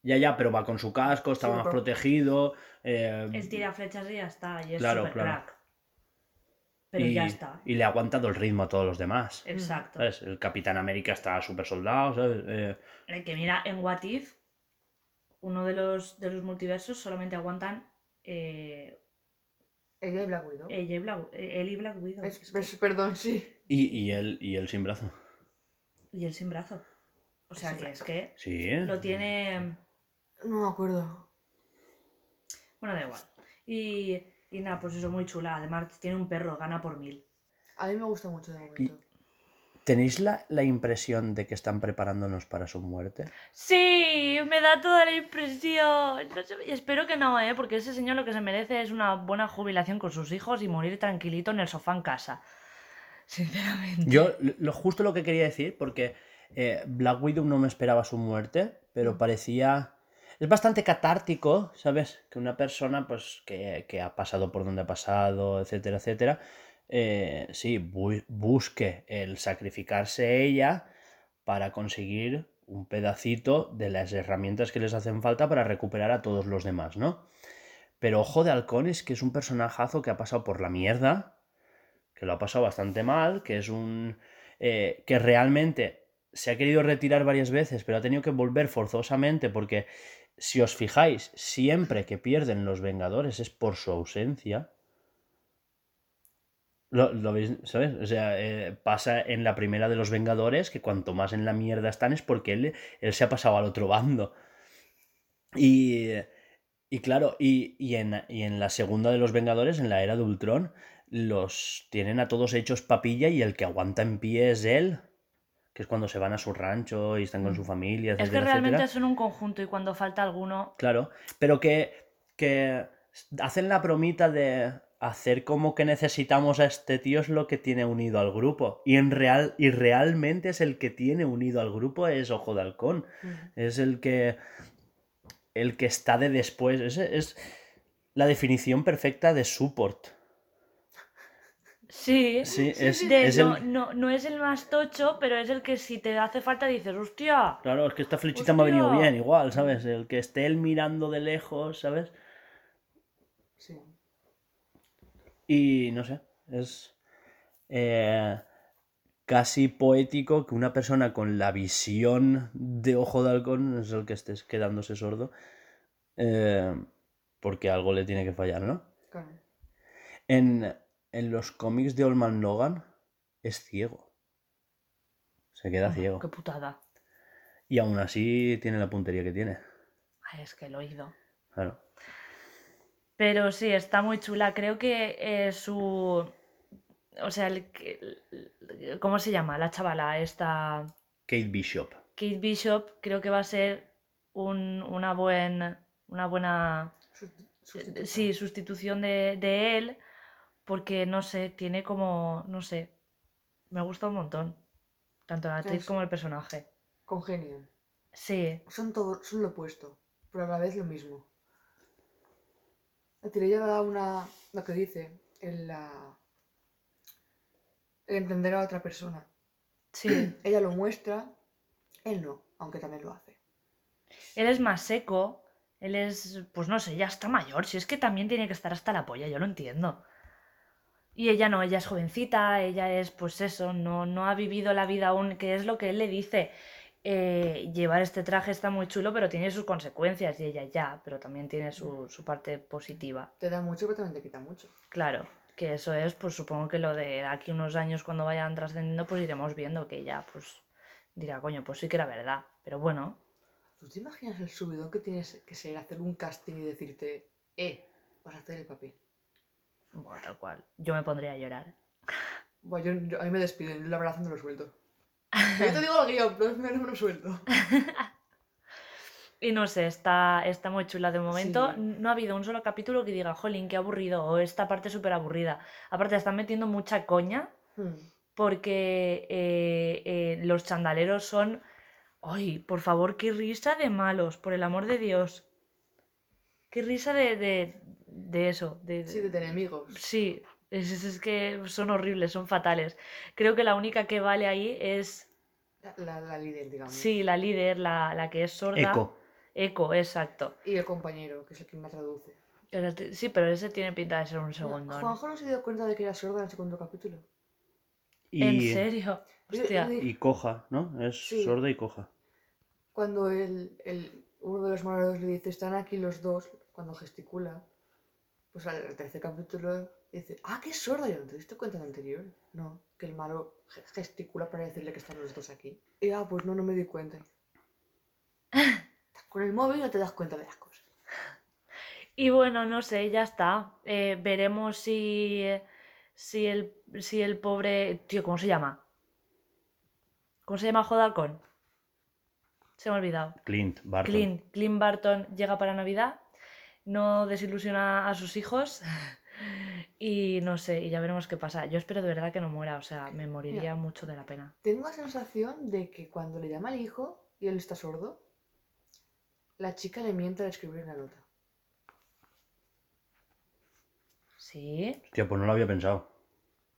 Ya, ya, pero va con su casco, está Sí, más protegido. eh, Él tira flechas y ya está. Y es Claro, super claro. crack. Pero y, ya está. y le ha aguantado el ritmo a todos los demás. Exacto. ¿Sabes? El Capitán América está súper soldado, ¿sabes? Eh, El que mira en What If, uno de los, de los multiversos solamente aguantan eh, Ella y Black Widow. Ella y Black, él y Black Widow. Es- es que- es- perdón, sí. Y, y, él, y él sin brazo. Y él sin brazo. O sea que es que Sí. lo tiene. No me acuerdo. Bueno, da igual. Y, y nada, pues eso, muy chula. Además, tiene un perro, gana por mil. A mí me gusta mucho de momento. ¿Tenéis la, la impresión de que están preparándonos para su muerte? Sí, me da toda la impresión. No sé, y espero que no, ¿eh? Porque ese señor lo que se merece es una buena jubilación con sus hijos y morir tranquilito en el sofá en casa. Sinceramente. Yo, lo, justo lo que quería decir, porque eh, Black Widow no me esperaba su muerte, pero Mm. parecía. Es bastante catártico, ¿sabes? Que una persona, pues, que, que ha pasado por donde ha pasado, etcétera, etcétera, eh, sí, bu- busque el sacrificarse ella para conseguir un pedacito de las herramientas que les hacen falta para recuperar a todos los demás, ¿no? Pero Ojo de Halcón es que es un personajazo que ha pasado por la mierda, que lo ha pasado bastante mal, que es un... eh, que realmente se ha querido retirar varias veces, pero ha tenido que volver forzosamente porque si os fijáis, siempre que pierden los Vengadores es por su ausencia. Lo, lo veis, ¿sabes? O sea, eh, pasa en la primera de los Vengadores que cuanto más en la mierda están es porque él, él se ha pasado al otro bando. Y, y claro, y, y en, y en la segunda de los Vengadores, en la era de Ultron, los tienen a todos hechos papilla y el que aguanta en pie es él, que es cuando se van a su rancho y están con su familia, Es que etcétera, realmente etcétera. son un conjunto y cuando falta alguno. Claro, pero que, que hacen la bromita de hacer como que necesitamos a este tío es lo que tiene unido al grupo. Y en real, y realmente es el que tiene unido al grupo, es Ojo de Halcón. Es el que. El que está de después. Es, es la definición perfecta de support. Sí. Sí, es, De- es no, el. no, no es el más tocho, pero es el que si te hace falta dices, hostia. Claro, es que esta flechita me ha venido bien, igual, ¿sabes? El que esté él mirando de lejos, ¿sabes? Sí. Y no sé, es eh, casi poético que una persona con la visión de ojo de halcón es el que estés quedándose sordo. eh, porque algo le tiene que fallar, ¿no? Claro. En, en los cómics de Olman Logan es ciego. Se queda ciego. Qué putada. Y aún así tiene la puntería que tiene. Ay, es que el oído. Claro. Pero sí, está muy chula. Creo que eh, su. O sea, el ¿cómo se llama? La chavala, esta. Kate Bishop. Kate Bishop, creo que va a ser un- una, buen, una buena. Sí, sustitución de, de él. Porque no sé, tiene como. No sé. Me gusta un montón. Tanto la actriz Es- como el personaje. Congenian. Sí, Son todo, son lo opuesto, pero a la vez lo mismo. La tirilla da una. lo que dice, el, la, el entender a otra persona. sí. Ella lo muestra, él no, aunque también lo hace. Él es más seco. Él es, pues no sé, ya está mayor. Si es que también tiene que estar hasta la polla, yo lo entiendo. Y ella no, ella es jovencita, ella es, pues eso, no, no ha vivido la vida aún, que es lo que él le dice. Eh, llevar este traje está muy chulo, pero tiene sus consecuencias. Y ella ya, pero también tiene su, su parte positiva. Te da mucho, pero también te quita mucho. Claro, que eso es, pues supongo que lo de aquí unos años cuando vayan trascendiendo, pues iremos viendo que ella, pues dirá, coño, pues sí que era verdad. Pero bueno, ¿Tú te imaginas el subidón que tienes que ser hacer un casting y decirte, eh, vas a hacer el papel? bueno, tal cual. Yo me pondría a llorar. Bueno, yo, yo- a mí me despiden, yo la verdad no lo suelto. Yo te digo el guion, pero no me lo suelto. Y no sé, está, está muy chula. De momento Sí. no ha habido un solo capítulo que diga, jolín, qué aburrido, o esta parte súper aburrida. Aparte, están metiendo mucha coña Hmm. porque eh, eh, los chandaleros son... ¡Ay, por favor, qué risa de malos, por el amor de Dios! ¡Qué risa de, de, de eso! De, Sí, de enemigos. Sí, es, es- es que son horribles, son fatales. Creo que la única que vale ahí es, La, la- la líder, digamos. sí, la líder, la, la que es sorda. Eco. Eco, exacto. Y el compañero, que es el que me traduce. Sí, pero ese tiene pinta de ser un segundo. Juanjo no se dio cuenta de que era sorda en el segundo capítulo. ¿En serio? Hostia. y coja, ¿no? Es Sí. sorda y coja. Cuando el, el- uno de los malos le dice, están aquí los dos, cuando gesticula, Pues al tercer capítulo dice, ah, que es sorda. Yo no te diste cuenta en anterior. No, que el malo ge- gesticula para decirle que están los dos aquí. Y ah, pues no, no me di cuenta. Estás con el móvil y no te das cuenta de las cosas. Y bueno, no sé, ya está. Eh, veremos si, si, el, si el pobre... Tío, ¿cómo se llama? ¿Cómo se llama Jodalcón? Se me ha olvidado. Clint Barton. Clint, Clint Barton llega para Navidad, no desilusiona a sus hijos y no sé, y ya veremos qué pasa. Yo espero de verdad que no muera, o sea, me moriría mucho de la pena. Tengo la sensación de que cuando le llama al hijo y él está sordo, la chica le miente al escribir una nota. ¿Sí? Hostia, pues no lo había pensado.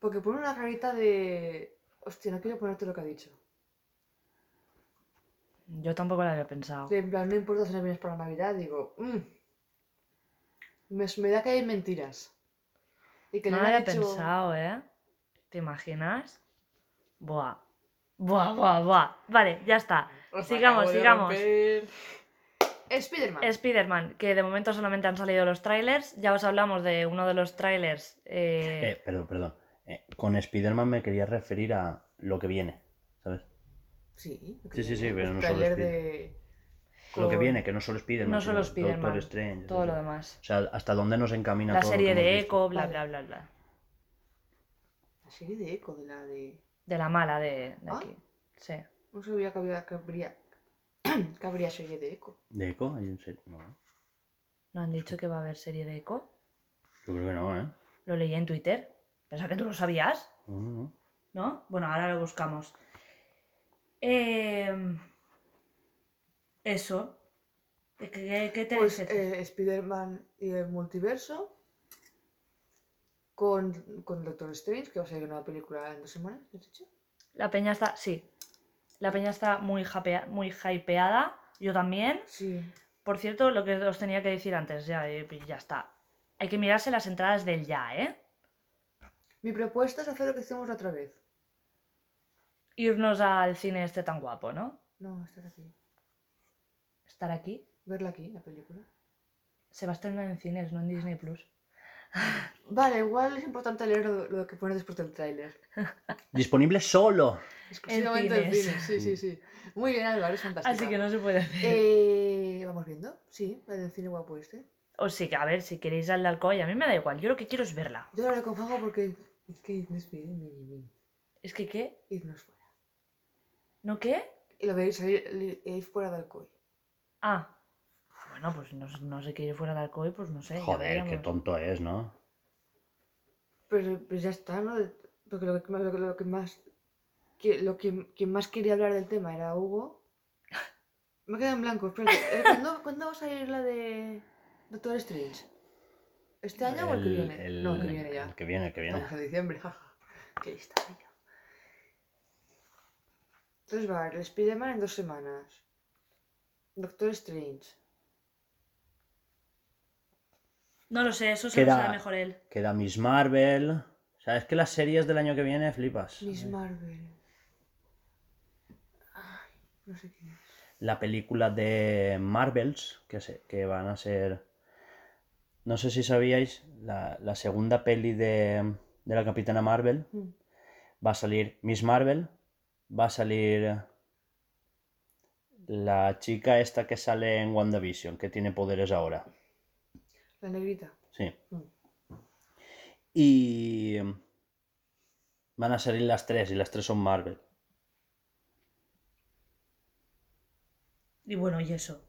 Porque pone una carita de... Hostia, no quiero ponerte lo que ha dicho. Yo tampoco lo había pensado. De en plan, no importa si no vienes para Navidad, digo, "Mm, me, me da que hay mentiras. Y que No lo había pensado, ¿eh? ¿Te imaginas? Buah. Buah, buah, buah. Vale, ya está. Os Sigamos, de sigamos. Spiderman. Spider-Man, que de momento solamente han salido los trailers. Ya os hablamos de uno de los trailers. eh, Eh, perdón, perdón. Eh, con Spider-Man me quería referir a lo que viene, ¿sabes? Sí, Sí, sí, sí, pero no solo tráiler Lo que viene, que no solo Spider-Man. no solo sino Doctor Spider-Man, Strange, todo lo demás. O sea, hasta dónde nos encamina La todo lo serie que de visto. Echo, bla, bla, bla, bla. La serie de Echo, de la de... De la mala de, de Ah. aquí. Sí. No sabía que había... Que habría... que habría serie de Echo. ¿De Echo? ¿Hay en serio? No, ¿No han dicho que va a haber serie de Echo? yo creo que no, ¿eh? Lo leí en Twitter. Pensaba que tú lo sabías, No, no, no. ¿no? Bueno, ahora lo buscamos. Em, Eso. ¿Qué, qué- qué te Pues eh, Spider-Man y el multiverso. Con, con Doctor Strange, que va a salir una película en dos semanas, ¿me has dicho? La peña está... Sí. La peña está muy, hypea- muy hypeada. Yo también. Sí. Por cierto, lo que os tenía que decir antes, ya, eh, ya está. Hay que mirarse las entradas del ya, ¿eh? Mi propuesta es hacer lo que hicimos la otra vez. Irnos al cine este tan guapo, ¿no? No, estar aquí. Estar aquí. Verla aquí, la película. Se va a estrenar en cines, no en Disney Plus. Vale, igual es importante leer lo, lo que pone después del tráiler. Disponible solo. Exclusivamente en cines. cine. Sí, sí, sí. Muy bien, Álvaro, es fantástico. Así que no se puede hacer. Eh, ¿Vamos viendo? Sí, la del cine guapo este. O sí, a ver, si queréis al de Alcoy, a mí me da igual. Yo lo que quiero es verla. Yo lo haré con Fago porque es que bien, bien. Es que, ¿qué? Irnos fuera. ¿No qué? Y lo veréis salir li- ir fuera del COI. Ah. Bueno, pues no, no se quiere fuera de Alcoy, pues no sé. Joder, qué tonto es, ¿no? Pero pues ya está, ¿no? Porque lo que, lo que- lo que más. que- lo que quien más quería hablar del tema era Hugo. Me he quedado en blanco, espérate. Eh, ¿Cuándo, ¿cuándo va a salir la de Doctor Strange? ¿Este año o el que viene? el- No, el que viene ya. El que viene, el que viene. Estamos en diciembre, jaja. Qué lista. Entonces va, el Spider-Man en dos semanas. Doctor Strange. No lo sé, eso se Queda- lo sabe mejor él. Queda Miss Marvel. O sea, es que las series del año que viene flipas. Miss Marvel. Ay, no sé quién es. La película de Marvels, que, se- que van a ser... No sé si sabíais, la, la segunda peli de, de la Capitana Marvel Mm. va a salir Miss Marvel, va a salir la chica esta que sale en WandaVision, que tiene poderes ahora. La negrita. Sí. Mm. Y van a salir las tres, y las tres son Marvel. Y bueno, y eso.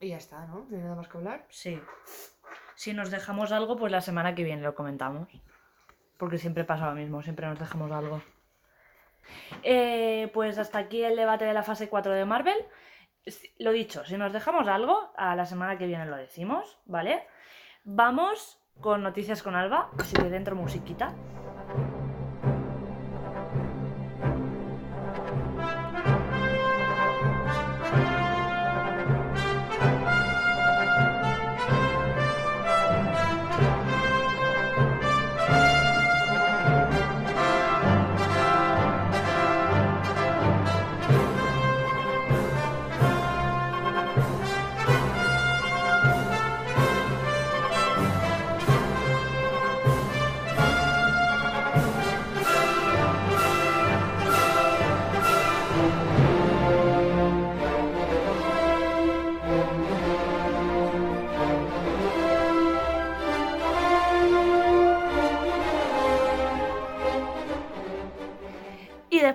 Y ya está, ¿no? No hay nada más que hablar. Sí. Si nos dejamos algo, pues la semana que viene lo comentamos. Porque siempre pasa lo mismo, siempre nos dejamos algo. Eh, pues hasta aquí el debate de la fase 4 de Marvel. Lo dicho, si nos dejamos algo, a la semana que viene lo decimos, ¿vale? Vamos con noticias con Alba, así que dentro musiquita.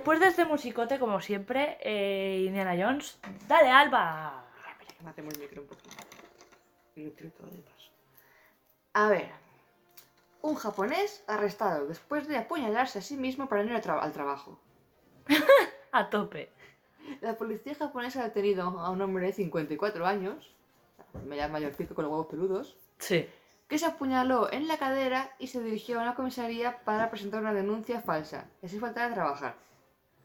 Después de este musicote, como siempre, eh, Indiana Jones, dale, Alba. Espera, que matemos el micro un poquito. Y lo tiro todo de paso. A ver. Un japonés arrestado después de apuñalarse a sí mismo para ir tra- al trabajo. A tope. La policía japonesa ha detenido a un hombre de 54 años, ya mayorcito con los huevos peludos, Sí. que se apuñaló en la cadera y se dirigió a una comisaría para presentar una denuncia falsa. Y así faltaba trabajar.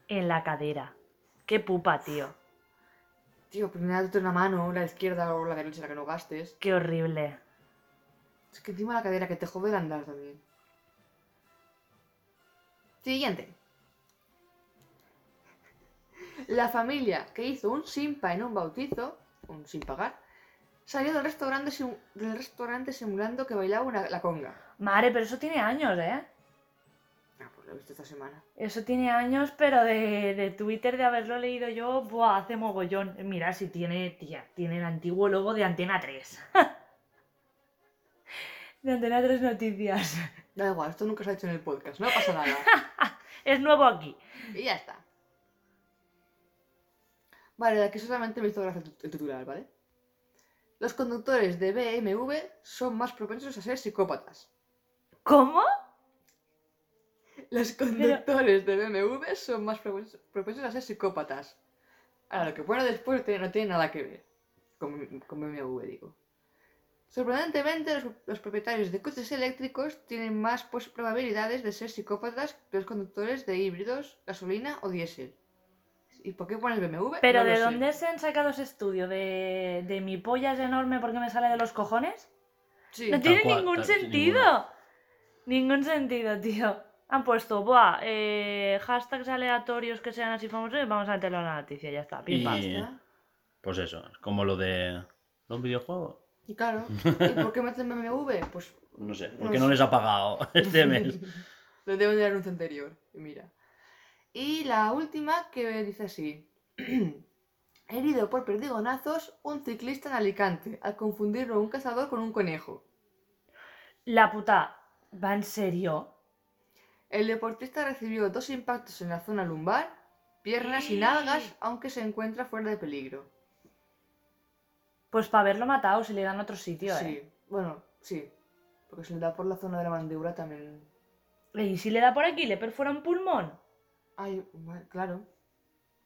En la cadera. Qué pupa, tío. Tío, primero date una mano, la izquierda o la derecha, la que no gastes. Qué horrible. Es que encima la cadera que te jode el andar también. Siguiente. La familia que hizo un simpa en un bautizo, un sin pagar, salió del restaurante, simu- del restaurante simulando que bailaba una- la conga. Madre, pero eso tiene años, ¿eh? Lo he visto esta semana. Eso tiene años, pero de, de Twitter, de haberlo leído yo, buah, hace mogollón. Mira, si tiene, tía, tiene el antiguo logo de Antena 3. de Antena 3 Noticias. Da igual, esto nunca se ha hecho en el podcast, no pasa nada. Es nuevo aquí. y ya está. Vale, de aquí solamente me hizo gracia el el titular, ¿vale? Los conductores de BMW son más propensos a ser psicópatas. ¿Cómo? Los conductores de BMW son más propensos, propensos a ser psicópatas. Ahora, lo que pone después no tiene, nada que ver con, con BMW, digo. Sorprendentemente, los, los propietarios de coches eléctricos tienen más pues, probabilidades de ser psicópatas que los conductores de híbridos, gasolina o diésel. ¿Y por qué pones BMW? ¿Pero No de sé. dónde se han sacado ese estudio? ¿De, de mi polla es enorme porque me sale de los cojones? Sí. No tiene cual, ningún sentido. ninguno. Ningún sentido, tío. Han puesto, buah, eh, hashtags aleatorios que sean así famosos y vamos a meterlo en la noticia, ya está. Pim, pam. Y-. Pues eso, es como lo de los videojuegos. Y claro, ¿y por qué meten BMW? Pues No sé, porque no sé. les ha pagado este mes. Lo deben de dar un anterior. Y mira. Y la última que dice así. Herido por perdigonazos un ciclista en Alicante al confundirlo un cazador con un conejo. La puta, ¿va en serio? El deportista recibió dos impactos en la zona lumbar, piernas y nalgas, aunque se encuentra fuera de peligro. Pues para haberlo matado si le dan otro sitio, Sí, ¿eh? bueno, sí. Porque si le da por la zona de la mandíbula también. ¿Y si le da por aquí le perfora un pulmón? Ay, claro.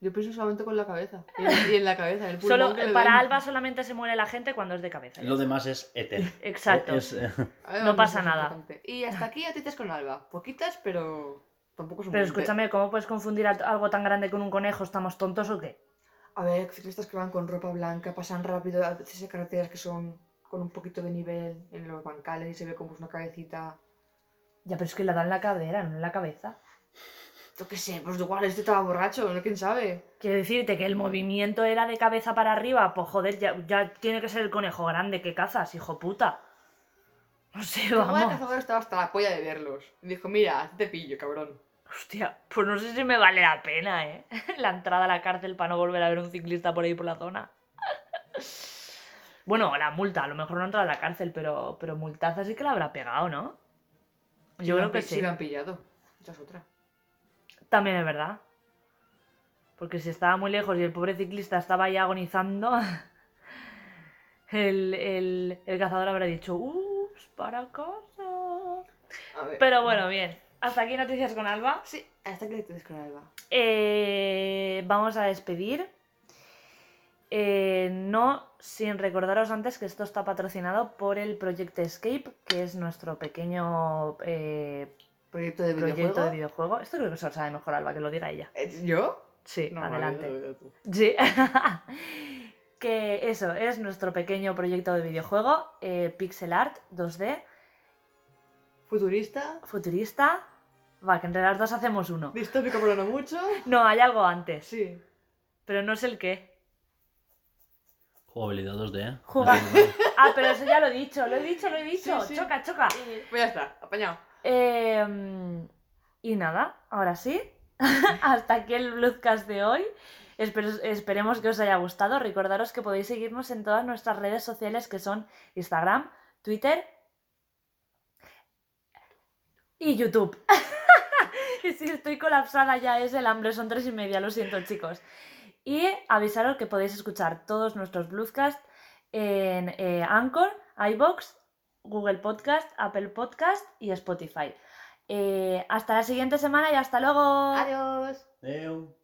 Yo pienso solamente con la cabeza. Y en, y en la cabeza, en el Solo, que para. Alba solamente se muere la gente cuando es de cabeza. Lo demás es ET. Exacto. Es, eh, Además, No pasa es nada. Y hasta aquí noticias con Alba. Poquitas, pero tampoco son Pero escúchame, ¿cómo puedes confundir a- algo tan grande con un conejo? ¿Estamos tontos o qué? A ver, ciclistas que van con ropa blanca, pasan rápido, a veces hay carreteras que son con un poquito de nivel en los bancales y se ve como una cabecita. Ya, pero es que le dan la cadera, no en la cabeza. Yo qué sé, pues igual este estaba borracho, ¿no? ¿Quién sabe? Quiero decirte que el movimiento era de cabeza para arriba, pues joder, ya, ya tiene que ser el conejo grande que cazas, hijo puta. No sé, Igual el vamos. cazador estaba hasta la polla de verlos. Y dijo, mira, te pillo, cabrón. Hostia, pues no sé si me vale la pena, ¿eh? La entrada a la cárcel para no volver a ver un ciclista por ahí por la zona. Bueno, la multa, a lo mejor no entra a la cárcel, pero, pero multaza sí que la habrá pegado, ¿no? Yo creo que Si sí. lo han pillado. Esa es otra. También es verdad. Porque si estaba muy lejos y el pobre ciclista estaba ahí agonizando, el, el, el cazador habrá dicho, ups, para casa. A ver. Pero bueno, bien. Hasta aquí noticias con Alba. Sí, hasta le tienes con Alba. Eh, vamos a despedir. Eh, no sin recordaros antes que esto está patrocinado por el Project Escape, que es nuestro pequeño eh, Proyecto de proyecto videojuego. de videojuego. Esto creo que se lo sabe mejor Alba, que lo diga ella. Eh, ¿Yo? Sí, No, adelante. Sí. que eso es nuestro pequeño proyecto de videojuego, eh, pixel art 2D, Futurista. futurista. Va, que entre las dos hacemos uno. Distópico, pero no mucho. No, hay algo antes, Sí. pero no sé el qué. Jugabilidad 2D. Jugar. Ah, pero eso ya lo he dicho, lo he dicho, lo he dicho. Sí, sí. Choca, choca. Pues ya está, apañado. Eh, y nada, ahora sí. Hasta aquí el Bloodcast de hoy. Esperemos que os haya gustado. Recordaros que podéis seguirnos en todas nuestras redes sociales que son Instagram, Twitter y YouTube. Y si estoy colapsada ya es el hambre, son tres y media, lo siento chicos. Y avisaros que podéis escuchar todos nuestros Bluescast en eh, Anchor, iBox, Google Podcast, Apple Podcast y Spotify. Eh, hasta la siguiente semana y hasta luego. Adiós.